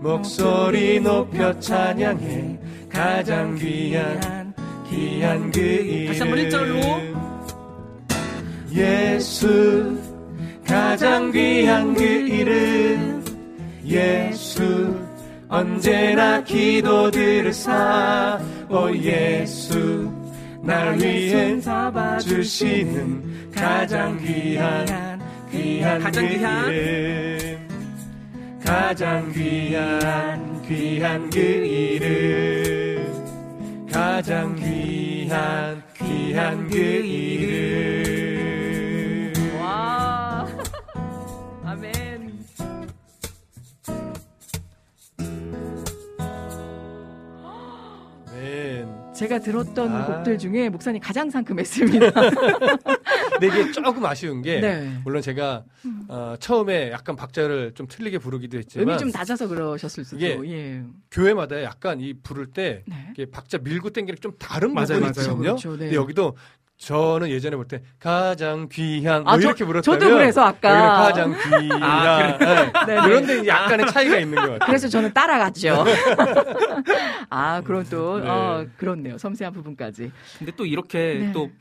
목소리 높여 찬양해. 가장 귀한 귀한 그 이름. 예수 가장 귀한 그 이름. 예수 언제나 기도 들으사. 오 예수 날 위해 잡아주시는 가장 귀한 귀한
가장
그
귀한.
이름. 가장 귀한 귀한 그 이름. 가장 귀한 귀한 그 이름
제가 들었던
아.
곡들 중에 목사님 가장 상큼했습니다.
근데 [laughs] 이게 조금 아쉬운 게
네.
물론 제가 어, 처음에 약간 박자를 좀 틀리게 부르기도 했지만
음이 좀 낮아서 그러셨을 수도.
이게
예.
교회마다 약간 이 부를 때
네.
이게 박자 밀고 땡기는 좀 다른
맞아요,
부분이
맞아요.
있거든요.
그렇죠, 네.
근데 여기도 저는 예전에 볼 때 가장 귀한 뭐
아, 저-
이렇게 불렀다면
저도 그래서 아까.
가장 귀한
아,
네.
네, 네.
그런데 약간의 차이가 있는 것 같아요.
그래서 저는 따라갔죠. [laughs] 아, 그럼 또,
네.
어, 그렇네요. 섬세한 부분까지.
근데 또 이렇게
네.
또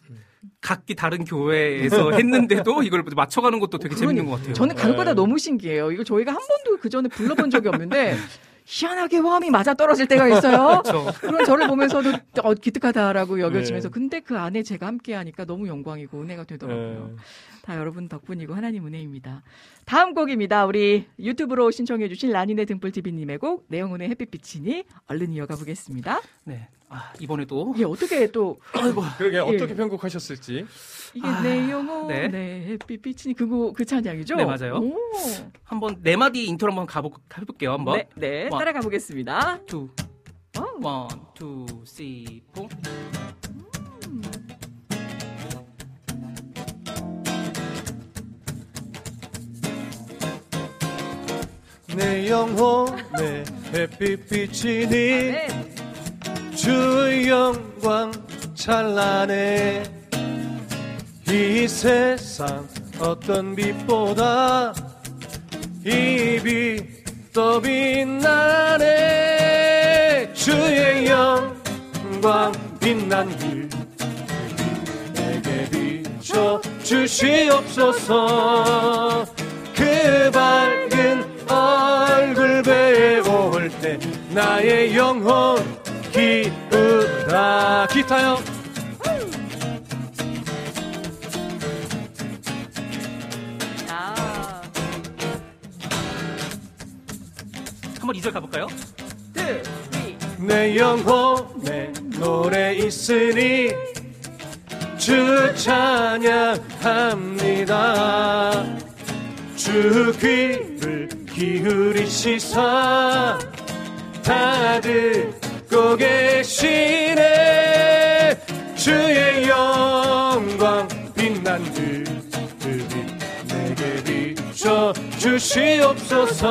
각기 다른 교회에서 [laughs] 했는데도 이걸 맞춰가는 것도 되게 재밌는 것 같아요.
저는 간혹가다
네.
너무 신기해요. 이거 저희가 한 번도 그 전에 불러본 적이 없는데 [laughs] 희한하게 화음이 맞아 떨어질 때가 있어요. [laughs]
그렇죠.
그런 저를 보면서도 어, 기특하다라고 여겨지면서
네.
근데 그 안에 제가 함께하니까 너무 영광이고 은혜가 되더라고요.
네.
다 여러분 덕분이고 하나님 은혜입니다. 다음 곡입니다. 우리 유튜브로 신청해 주신 라니네 등불TV님의 곡 내영혼의 햇빛비치니 얼른 이어가 보겠습니다.
네. 아, 이번에도
이게 어떻게 또
그러게
예.
어떻게 편곡하셨을지.
이게
아,
내 영혼의
네.
햇빛 비치니 그거 그 찬양이죠?
네, 맞아요.
오.
한번 네 마디 인트로 한번 가보 해볼게요. 한번.
네, 네
one.
따라가 보겠습니다.
two, one, two, three, four.
내 영혼의 햇빛 비치니
네.
주의 영광 찬란해. 이 세상 어떤 빛보다 이빛 더 빛나네. 주의 영광 빛난 길 내게 비춰 주시옵소서. 그 밝은 얼굴 배울 때 나의 영혼 기쁘다 기타요
아,
한번 2절 가볼까요?
둘.
내 영혼에 노래 있으니 주 찬양합니다 주 귀를 기울이시사 다 듣고 계시네. 주의 영광 빛난 그, 그빛 내게 비춰 주시옵소서.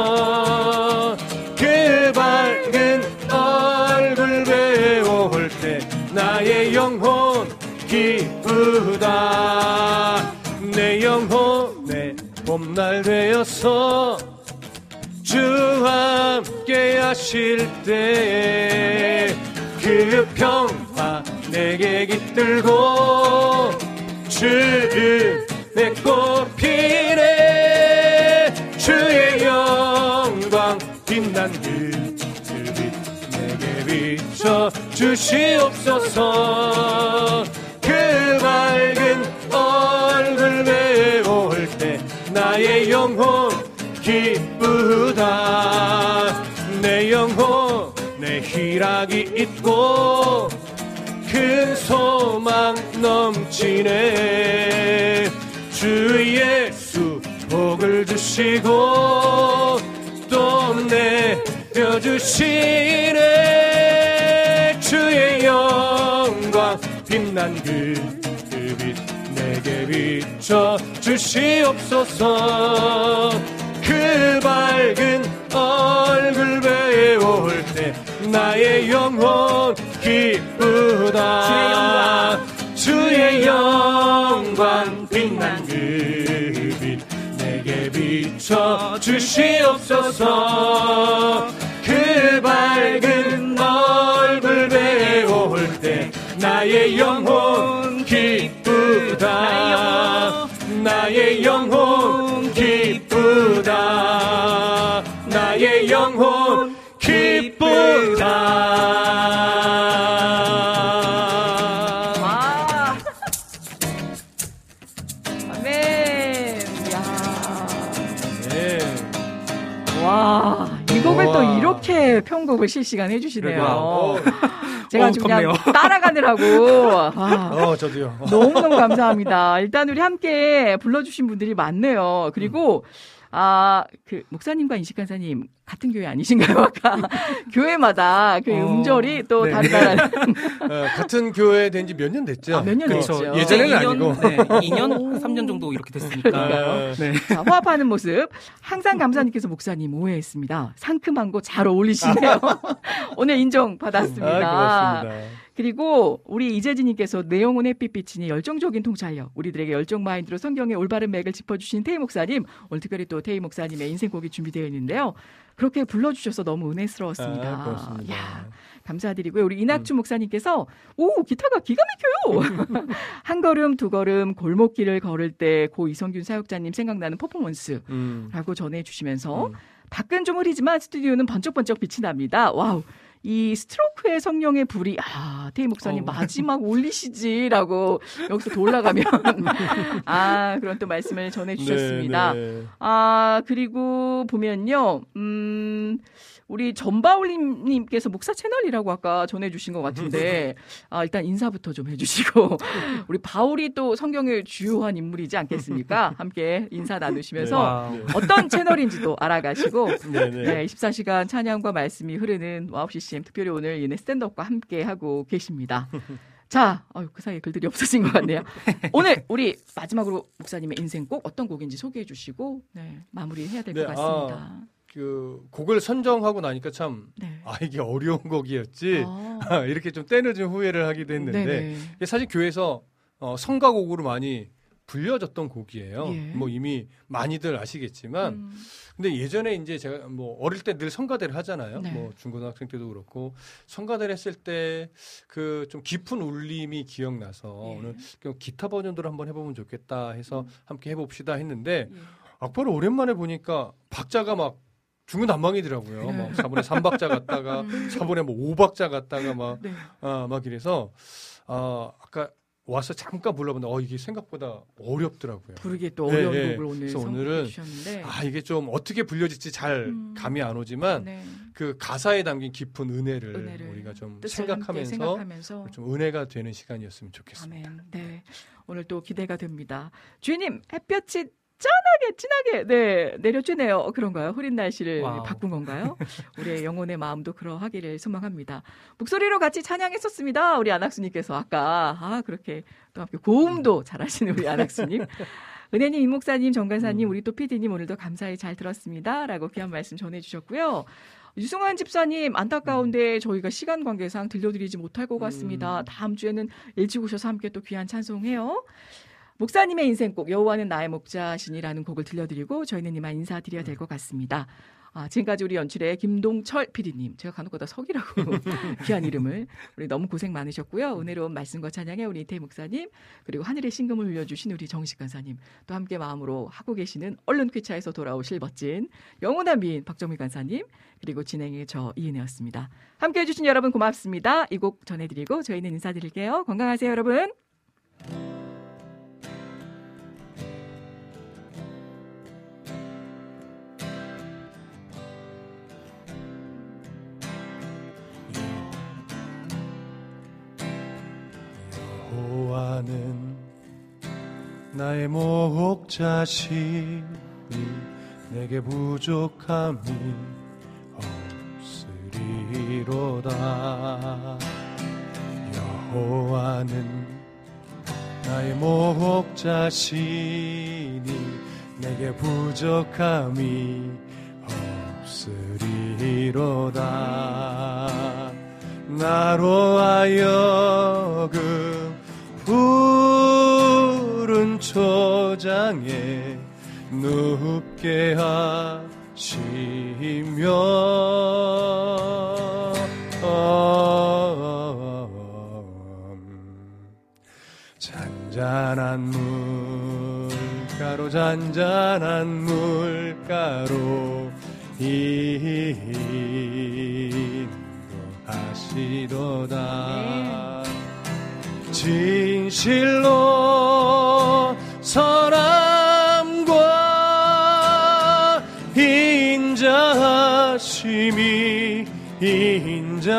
그 밝은 얼굴 배울 때 나의 영혼 기쁘다. 내 영혼에 봄날 되어서 주 함께 하실 때그 평화 내게 깃들고 주의 꽃피네 주의 영광 빛난 그, 그빛 내게 비춰 주시옵소서. 그 밝은 얼굴 배울 때 나의 영혼 기쁘다. 내 영혼 내 희락이 있고 큰 소망 넘치네. 주 예수 복을 주시고 또 내려주시네. 주의 영광 빛난 그, 그빛 내게 비춰 주시옵소서 그 밝은 얼굴 배울 때 나의 영혼 기쁘다. 주의 영광. 빛난 그빛 내게 비춰 주시옵소서. 그 밝은 얼굴 배울 때 나의 영혼
이렇게 편곡을 실시간 해주시네요.
어, [laughs]
제가 지금 그냥
덥네요.
따라가느라고. 와, [laughs]
어 저도요
너무너무 감사합니다. 일단 우리 함께 불러주신 분들이 많네요. 그리고, 아, 그, 목사님과 인식 간사님, 같은 교회 아니신가요? [laughs] 아까. 교회마다 그
어,
음절이 또
네.
다르다는. [laughs]
어, 같은 교회 된 지 몇 년 됐죠?
아, 몇년. 됐죠.
예전에는
네, 2년,
아니고.
네, 2년, 3년 정도 이렇게 됐으니까.
아,
네.
자, 화합하는 모습. 항상 감사님께서 목사님 오해했습니다. 상큼한 거 잘 어울리시네요. [laughs] 오늘 인정 받았습니다.
아, 그렇습니다.
그리고 우리 이재진님께서 내용은 햇빛빛이니 열정적인 통찰력. 우리들에게 열정 마인드로 성경의 올바른 맥을 짚어주신 태희 목사님. 오늘 특별히 또 태희 목사님의 인생곡이 준비되어 있는데요. 그렇게 불러주셔서 너무 은혜스러웠습니다.
아.
야, 감사드리고요. 우리 이낙주 목사님께서 오 기타가 기가 막혀요. [laughs] 한 걸음 두 걸음 골목길을 걸을 때 고 이성균 사역자님 생각나는 퍼포먼스라고
음.
전해주시면서
음.
밖은 좀 흐리지만 스튜디오는 번쩍번쩍 빛이 납니다. 와우. 이 스트로크의 성령의 불이 아 태희 목사님
어우.
마지막 올리시지라고 여기서 더 올라가면 [laughs] 아 그런 또 말씀을 전해주셨습니다.
네, 네.
아, 그리고 보면요, 음, 우리 전바울님께서 목사 채널이라고 아까 전해주신 것 같은데, 아, 일단 인사부터 좀 해주시고, [laughs] 우리 바울이 또 성경의 주요한 인물이지 않겠습니까? 함께 인사 나누시면서
와우.
네.
어떤 채널인지도 알아가시고,
네, 네.
네, 24시간 찬양과 말씀이 흐르는 와우 CCM 특별히 오늘 은혜 스탠드업과 함께 하고 계십니다. 자, 어휴, 그 사이에 글들이 없어진 것 같네요. 오늘 우리 마지막으로 목사님의 인생곡 어떤 곡인지 소개해 주시고 네, 마무리해야 될것
네,
같습니다.
그 곡을 선정하고 나니까 참
네.
아 이게 어려운 곡이었지
아, [laughs]
이렇게 좀 때늦은 후회를 하기도 했는데
네네.
사실 교회에서 어, 성가곡으로 많이 불려졌던 곡이에요.
예.
뭐 이미 많이들 아시겠지만
음,
근데 예전에 이제 제가 뭐 어릴 때 늘 성가대를 하잖아요.
네.
뭐 중고등학생 때도 그렇고 성가대를 했을 때 그 좀 깊은 울림이 기억나서
예. 음.
오늘 그 기타 버전으로 한번 해보면 좋겠다 해서 함께 해봅시다 했는데
예.
악보를 오랜만에 보니까 박자가 막 중구난방이더라고요.
네.
막 4분의 3박자 갔다가 4분의 뭐 5박자 갔다가 막,
네.
아, 막 이래서, 아, 아까 와서 잠깐 불러봤는데, 어, 이게 생각보다 어렵더라고요.
부르기 또
네,
어려운
네.
곡을 오늘
그래서 오늘은
주셨는데
아, 이게 좀 어떻게 불려질지 잘
음.
감이 안 오지만,
네.
그 가사에 담긴 깊은 은혜를,
은혜를
우리가 좀 생각하면서,
생각하면서
좀 은혜가 되는 시간이었으면 좋겠습니다.
아멘. 네. 오늘 또 기대가 됩니다. 주인님, 햇볕이 짠하게, 진하게, 네, 내려주네요. 어, 그런가요? 흐린 날씨를
wow.
바꾼 건가요? [laughs] 우리의 영혼의 마음도 그러하기를 소망합니다. 목소리로 같이 찬양했었습니다. 우리 안학수님께서 아까, 아, 그렇게 또 함께 고음도 잘하시는 우리 안학수님. [laughs] 은혜님, 임목사님, 정간사님, 우리 또 PD님 오늘도 감사히 잘 들었습니다. 라고 귀한 말씀 전해주셨고요. 유승환 집사님 안타까운데 저희가 시간 관계상 들려드리지 못할 것 같습니다. 다음 주에는 일찍 오셔서 함께 또 귀한 찬송해요. 목사님의 인생곡 여호와는 나의 목자시니라는 곡을 들려드리고 저희는 이만 인사드려야 될 것 같습니다. 아, 지금까지 우리 연출의 김동철 PD님, 제가 간혹가다 석이라고 [laughs] 귀한 이름을 우리 너무 고생 많으셨고요. 은혜로운 말씀과 찬양에 우리 이태 목사님 그리고 하늘의 신금을 울려주신 우리 정식 간사님 또 함께 마음으로 하고 계시는 얼른 퀴차에서 돌아오실 멋진 영원한 미인 박정미 간사님 그리고 진행의 저 이은혜였습니다. 함께해 주신 여러분 고맙습니다. 이 곡 전해드리고 저희는 인사드릴게요. 건강하세요 여러분.
여호와는 나의 목자시니 내게 부족함이 없으리로다. 여호와는 나의 목자시니 내게 부족함이 없으리로다. 나로 하여 초장에 눕게 하시며. 잔잔한 물가로 잔잔한 물가로 인도하시도다. 진실로 하심이 인자하심이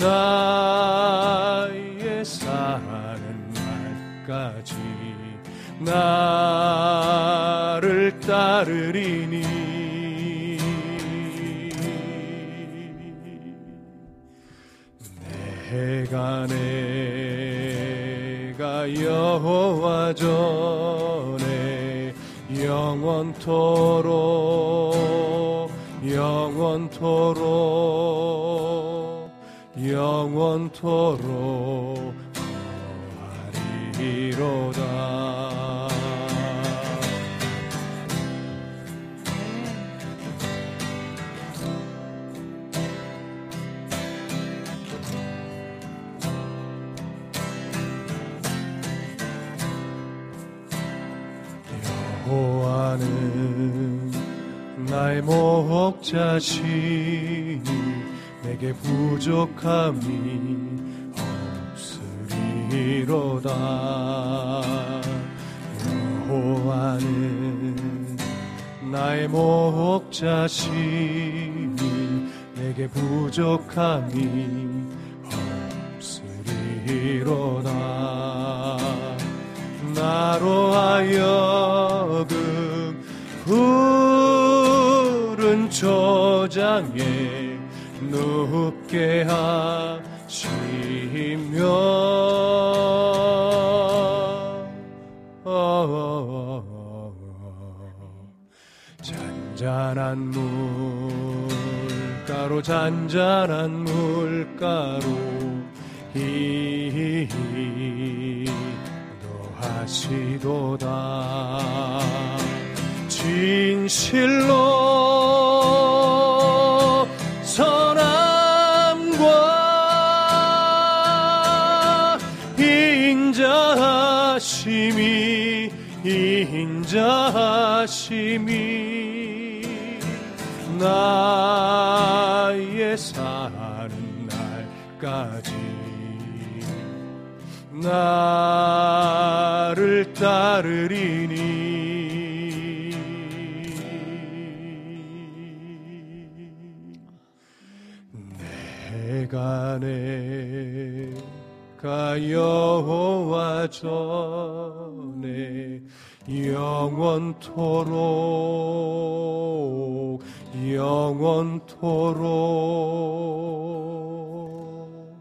나의 사는 날까지 나를 따르리니. 내가 내가 여호와 전에 영원토록 영원토록 영원토록 하리로다. 나의 목자시니 내게 부족함이 없으리로다. 여호와는 나의 목자시니 내게 부족함이 없으리로다. 나로 하여금 푸 른 초장에 눕게 하시며. 잔잔한 물가로 잔잔한 물가로 인도하시도다 진실로 선함과 인자하심이 인자하심이 나의 사는 날까지. 나를 따르리니 내가 내가 여호와 전에 영원토록 영원토록